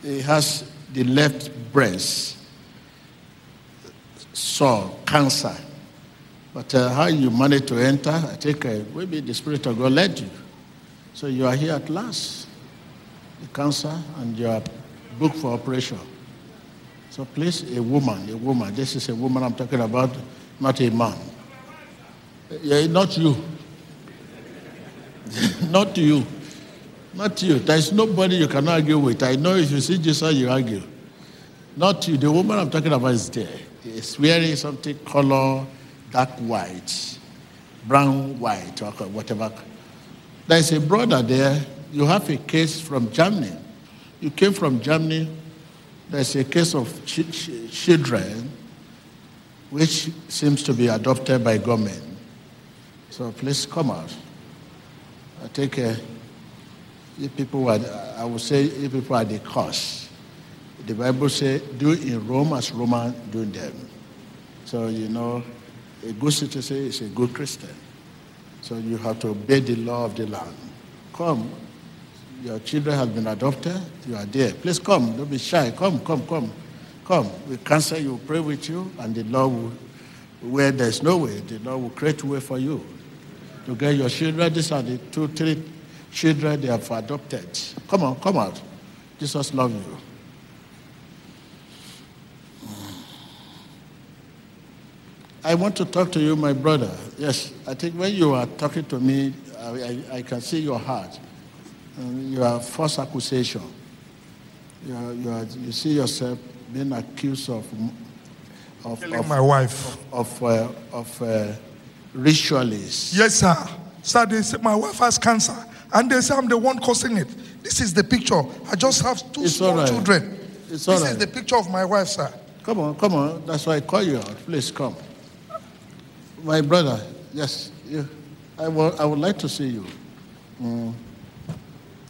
it has the left breast sore, cancer. But uh, how you managed to enter, I think uh, maybe the Spirit of God led you. So you are here at last. The cancer and you are booked for operation. So please, a woman, a woman. This is a woman I'm talking about, not a man. Yeah, not you. not you. Not you. There is nobody you can argue with. I know if you see Jesus, you argue. Not you. The woman I'm talking about is there. It's wearing something color dark white, brown white, or whatever. There's a brother there. You have a case from Germany. You came from Germany. There's a case of ch- ch- children which seems to be adopted by government. So please come out. I think uh, you people are, I would say you people are the cause. The Bible says, do in Rome as Roman do them. So, you know, a good citizen is a good Christian. So you have to obey the law of the land. Come. Your children have been adopted. You are there. Please come. Don't be shy. Come, come, come. Come. We cancel you, pray with you, and the Lord will, where there's no way, the Lord will create a way for you to get your children. These are the two, three children they have adopted. Come on, come out. Jesus loves you. I want to talk to you, my brother. Yes, I think when you are talking to me, I, I, I can see your heart. Um, you are false accusation. You, are, you, are, you see yourself being accused of of, Killing of my wife. of uh, of uh, ritualists. Yes, sir. Sir, they say my wife has cancer, and they say I'm the one causing it. This is the picture. I just have two It's small all right. children. It's this all is the picture of my wife, sir. Come on, come on. That's why I call you out. Please come. My brother, yes, you, I, will, I would like to see you. Mm.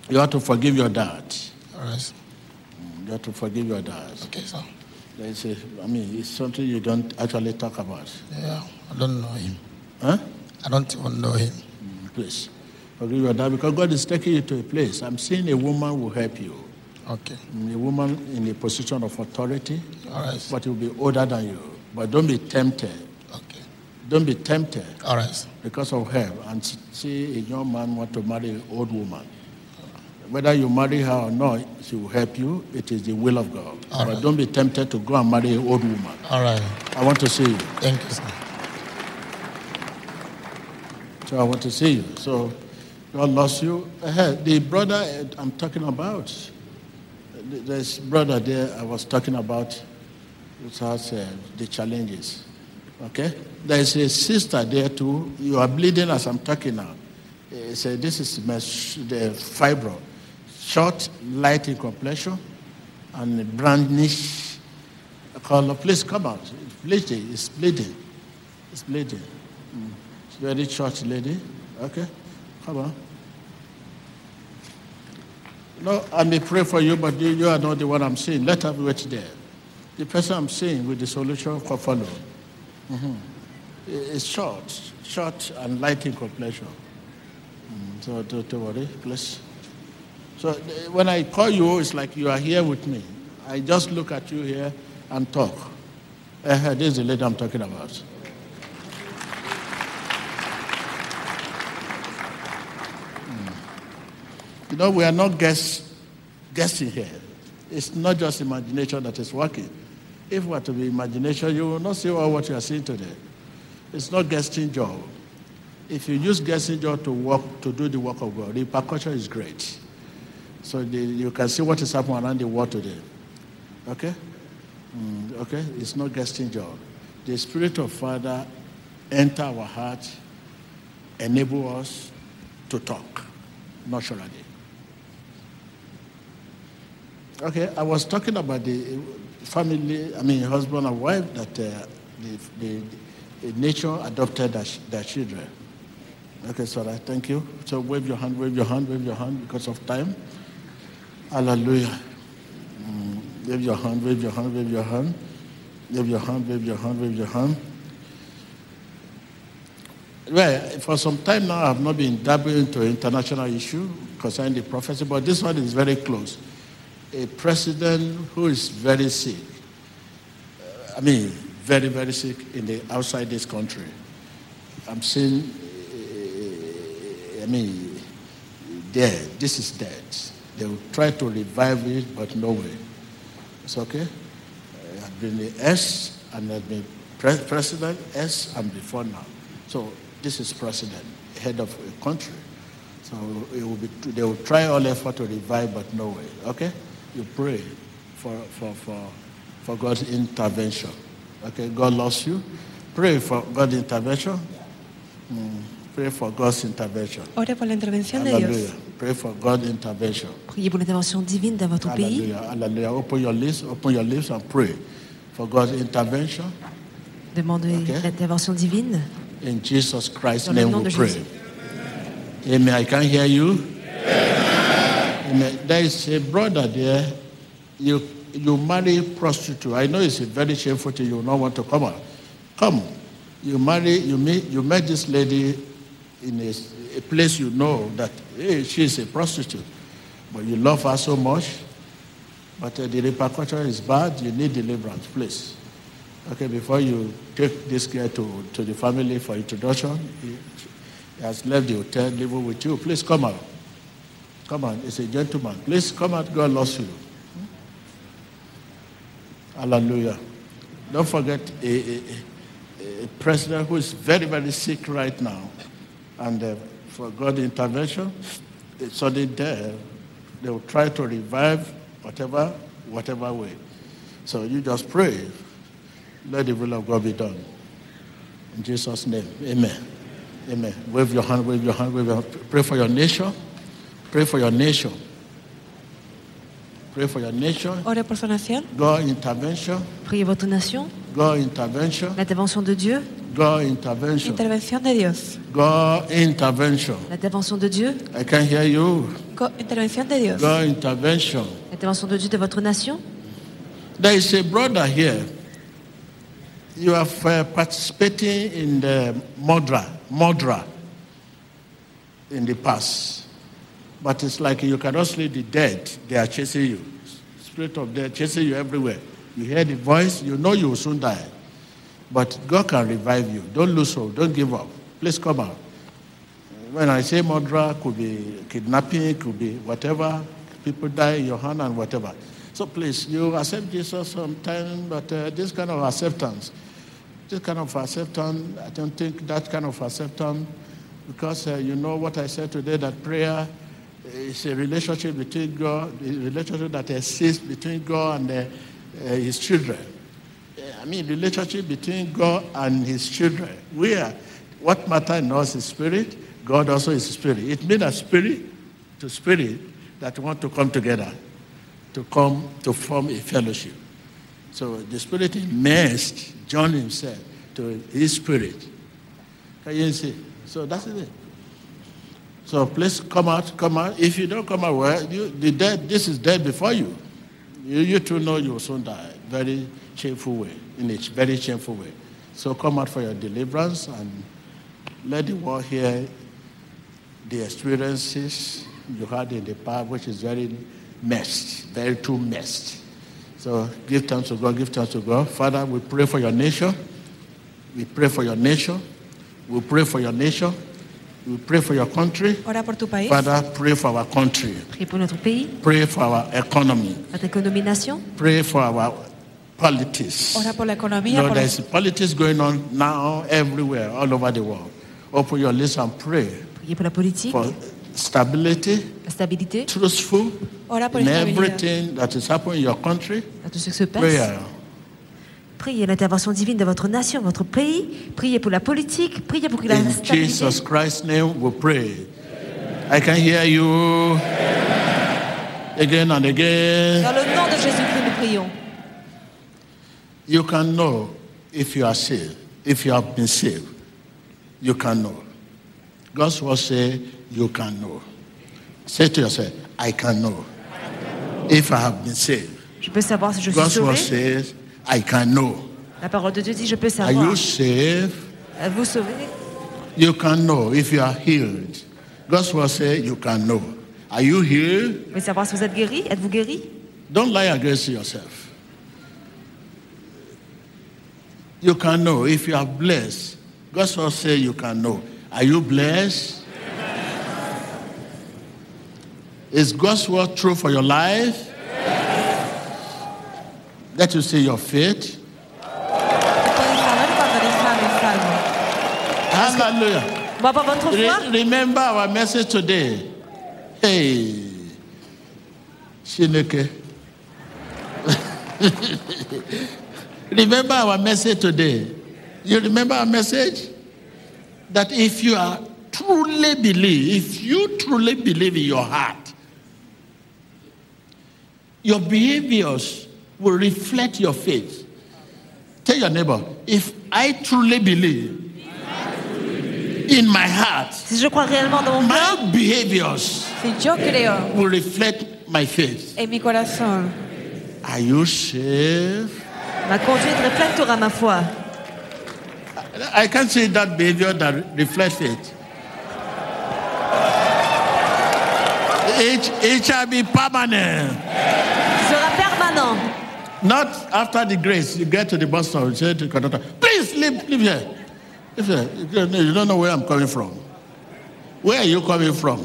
You have to forgive your dad. All right. Mm, You have to forgive your dad. Okay, sir. There is a, I mean, it's something you don't actually talk about. Yeah, I don't know him. Huh? I don't even know him. Mm, Please, forgive your dad because God is taking you to a place. I'm seeing a woman will help you. Okay. Mm, A woman in a position of authority, All right. but will be older than you. But don't be tempted. Okay. Don't be tempted. All right. Because of her, and see a young man want to marry an old woman. Whether you marry her or not, she will help you. It is the will of God. All but right. don't be tempted to go and marry an old woman. All right. I want to see you. Thank you, sir. So I want to see you. So God lost you. Uh, the brother I'm talking about, th- there's brother there I was talking about, which has uh, the challenges. Okay? There's a sister there too. You are bleeding as I'm talking now. Uh, so this is the fibro. Short, light in complexion, and brownish color. Please come out. It's bleeding. It's bleeding. It's bleeding. Mm. Very short lady. Okay? Come on. No, I may pray for you, but you, are not the one I'm seeing. Let her wait there. The person I'm seeing with the solution for follow. Mhm. It's short, short and light in complexion. Mm, So don't, don't worry, please. So uh, when I call you, it's like you are here with me. I just look at you here and talk. Uh, this is the lady I'm talking about. You know, we are not guess, guessing here. It's not just imagination that is working. If it were to be imagination, you will not see all what you are seeing today. It's not guessing job. If you use guessing job to work to do the work of God, the repercussion is great. So the, you can see what is happening around the world today. Okay? Mm, okay? It's not guessing job. The Spirit of Father enter our heart, enable us to talk naturally. Okay, I was talking about the family, I mean, husband and wife, that uh, the, the, the nature adopted their, their children. Okay, so I thank you. So wave your hand, wave your hand, wave your hand because of time. Hallelujah. Mm, wave your hand, wave your hand, wave your hand. Wave your hand, wave your hand, wave your hand. Well, for some time now, I have not been dabbling into international issue concerning the prophecy, but this one is very close. A president who is very sick, I mean, very, very sick in the outside this country. I'm seeing, uh, I mean, dead. This is dead. They will try to revive it, but no way. It's okay. Uh, I've been the S and I've been pre- president S and before now. So this is president, head of a country. So it will be, they will try all effort to revive, but no way. Okay? You pray for, for, for, for God's intervention. Okay? God loves you. Pray for God's intervention. Mm, Pray for God's intervention. Ore por la intervención de. Dios. Pray for God's intervention. Priez pour l'intervention divine dans votre pays. Open your lips, open your lips and pray for God's intervention. Demandez l'intervention divine. In Jesus Christ's name we pray. Jésus. Amen. I can hear you. Amen. There is a brother there. You you marry prostitute, I know it's a very shameful thing. You not want to come out. Come, you marry, you meet, you met this lady in a, a place you know that hey, she's a prostitute, but you love her so much. But uh, the repercussion is bad. You need deliverance, please. Okay, before you take this girl to, to the family for introduction, he, he has left the hotel living with you. Please come out. Come on, it's a gentleman. Please come out. God loves you. Hallelujah. Don't forget a, a, a- president who is very, very sick right now. And uh, for God's intervention, it's sudden death. They will try to revive whatever, whatever way. So you just pray. Let the will of God be done. In Jesus' name. Amen. Amen. Wave your hand, wave your hand, wave your hand. Pray for your nation. Pray for your nation. Pray for your nation. Ore por su nación. God intervention. Priez votre nation. God intervention. L'intervention de Dieu. God intervention. Intervention de Dios. God intervention. L'intervention de Dieu. I can hear you. Co- intervention de Dios. God intervention. L'intervention de Dieu de votre nation. There is a brother here. You have uh, participating in the Modra, Modra in the past. But it's like you cannot sleep the dead. They are chasing you. Spirit of death chasing you everywhere. You hear the voice, you know you will soon die. But God can revive you. Don't lose hope. Don't give up. Please come out. When I say murder, could be kidnapping, could be whatever. People die in your hand and whatever. So please, you accept Jesus sometime, but uh, this kind of acceptance, this kind of acceptance, I don't think that kind of acceptance, because uh, you know what I said today, that prayer is a relationship between God, a relationship that exists between God and uh, uh, His children. I mean, relationship between God and His children. We are, what matter in us is spirit. God also is spirit. It means a spirit to spirit that want to come together, to come to form a fellowship. So the spirit immersed John himself to his spirit. Can you see? So that's it. So please come out, come out. If you don't come out, well, you, the dead, this is dead before you. You, you too know you will soon die. Very shameful way, in a very shameful way. So come out for your deliverance and let the world hear the experiences you had in the past, which is very messed, very too messed. So give thanks to God, give thanks to God. Father, we pray for your nation. We pray for your nation. We pray for your nation. We pray for your country. Ora por tu país. Father, pray for our country. Priez pour notre pays, Pray for our economy. notre économie nation. Pray for our politics. Ora por la economía. No, por there's politics going on now everywhere, all over the world. Open your lips and pray Priez pour la politique, for stability, la stabilité. truthful Ora por in everything that is happening in your country. À tout ce qui se passe. Prayer. Priez l'intervention divine de votre nation, votre pays. Priez pour la politique. Priez pour que la In stabilité. Jesus Christ's name we pray. I can hear you again and again. Dans le nom de Jésus-Christ, nous prions. You can know if you are saved, if you have been saved. You can know. God's word say you can know. Say to yourself, I can know. If I have been saved. Je peux savoir si je suis God's word sauvé. says, I can know. La parole de Dieu dit je peux savoir. Are you saved? Euh, Êtes-vous sauvé You can know if you are healed. God's word says you can know. Are you healed? Vous pouvez savoir si vous êtes guéri Êtes-vous guéri Don't lie against yourself. You can know if you are blessed. God's word says you can know. Are you blessed? Is God's word true for your life? That you see your faith. Puedes saber cuando eres salvo y salvo. Hallelujah. Va par votre foi Re- remember our message today. Hey, Shineke. remember our message today. You remember our message? That if you are truly believe, if you truly believe in your heart, your behaviors will reflect your faith. Tell your neighbor, if I truly believe in my heart, Si je crois réellement dans mon cœur, my behaviors will reflect my faith. en mi corazón, Are you saved? Ma conduite ma foi. I can see that behavior that reflects it. It, it shall be permanent. Sera permanent. Not after the grace, you get to the bus stop, you say to the conductor, please leave, leave here. Leave here. You don't know- where I'm coming from. Where are you coming from?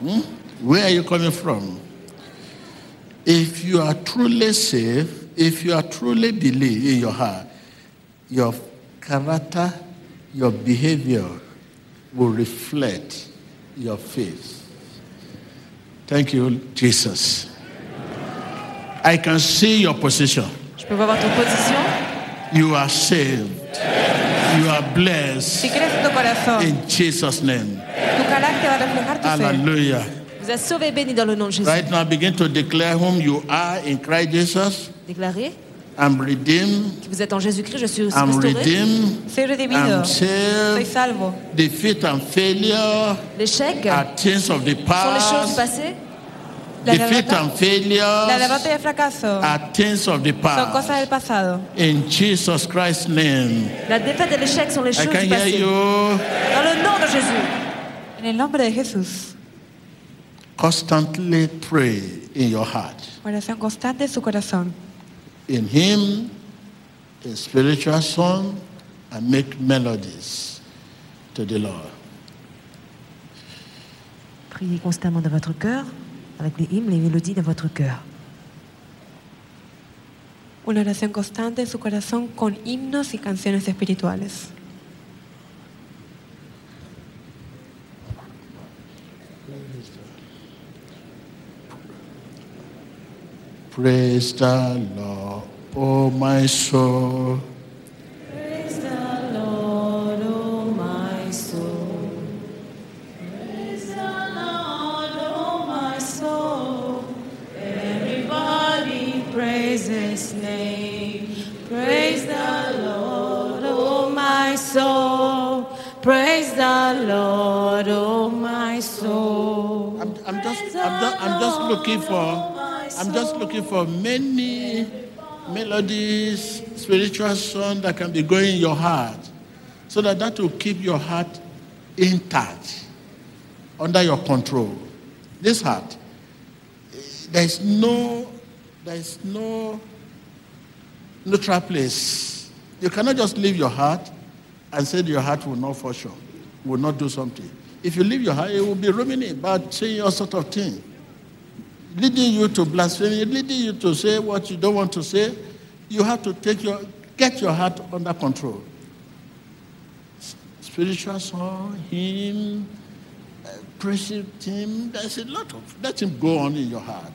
Hmm? Where are you coming from? If you are truly saved, if you are truly believe in your heart, your character, your behavior will reflect your faith. Thank you, Jesus. I can see your position. Je peux voir votre position. You are saved. You are blessed Si crees en tu corazón, in Jesus' name. tu carácter va a reflejar tu fe. Hallelujah. Vous êtes sauvés et bénis dans le nom de Jésus. Right now, begin to declare whom you are in Christ Jesus. Déclarez I'm redeemed. que vous êtes en Jésus-Christ, je suis I'm restauré. redeemed. I'm saved. Soy salvo. Defeat and failure L'échec are things of the sont les choses du past. passé. La Defeat and la failure derrota y el fracaso are things of the son past. cosas del pasado. In Jesus Christ's name. La défaite et l'échec sont les I choses can du hear passé. you Dans le nom de Jésus. En el nombre de Jesús. constantly pray in your heart. Oración constante en su corazón. In Him, a spiritual song, and make melodies to the Lord. Priez constamment dans votre cœur, avec les hymnes, les mélodies dans votre cœur. Una oración constante en su corazón con himnos y canciones espirituales. Praise the Lord, oh my soul. Lord, oh my soul. I'm, I'm just, I'm I'm just looking for, I'm just looking for many melodies, spiritual song that can be going in your heart, so that that will keep your heart intact, under your control. This heart, there is no, there is no neutral place. You cannot just leave your heart and say your heart will not function, will not do something. If you leave your heart, it will be roaming about saying all sort of things, leading you to blasphemy, leading you to say what you don't want to say. You have to take your, get your heart under control. Spiritual song, hymn, uh, hymn. There's a lot of let him go on in your heart.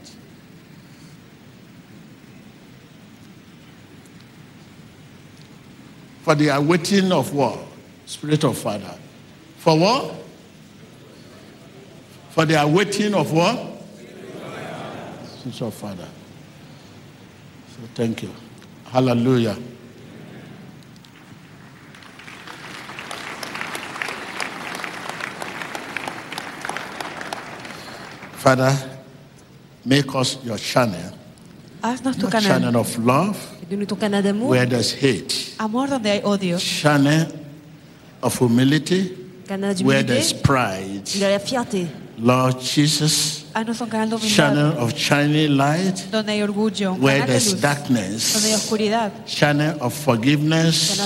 For the awaiting of what? Spirit of Father. For what? For the awaiting of what? Since of Father. So thank you. Hallelujah. Father, make us your channel, Haznos tu your canal. channel of love ton canal d'amour, where there's hate, Amor donde hay odio. channel of humility canal where there's pride. de la fierté. Lord Jesus, Haznos un canal de humildad. channel of shining light Donde hay orgullo. Where there's luz. Donde hay darkness, oscuridad. channel of Canal forgiveness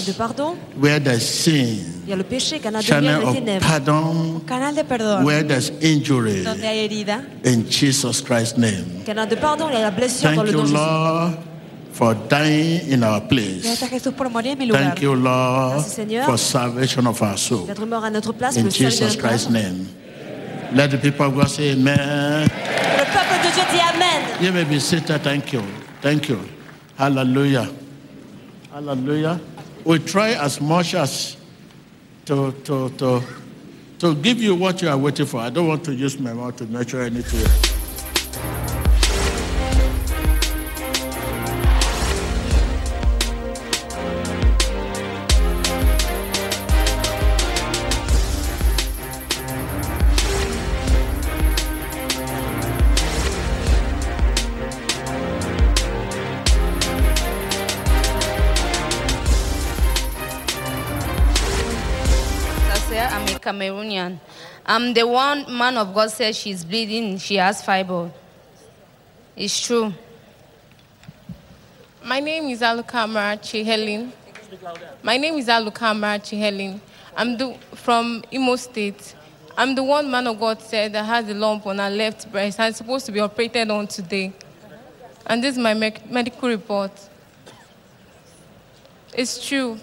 where there's sin, y a le péché, canal de channel of pardon Canal de perdón. where there's injury Donde hay herida. in Jesus Christ's name. Canal de pardon, il y a la blessure dans Thank le you, nom Jésus. Lord, for dying in our place. Gracias Jesús por morir en mi lugar. Thank you, Lord, for salvation of our soul. D'être mort à notre place pour In le salut de Jesus Christ's name. Let the people of God say amen. Que le peuple de Dieu dit Amen. You may be seated. Thank you. Thank you. Hallelujah. Hallelujah. We try as much as to, to, to, to give you what you are waiting for. I don't want to use my mouth to nurture anything. I'm um, the one man of God says she's bleeding, she has fibroid. It's true. My name is Aluka Marachi Helen. My name is Aluka Marachi Helen. I'm the, from Imo State. I'm the one man of God said that has a lump on her left breast is supposed to be operated on today. And this is my mec- medical report. It's true.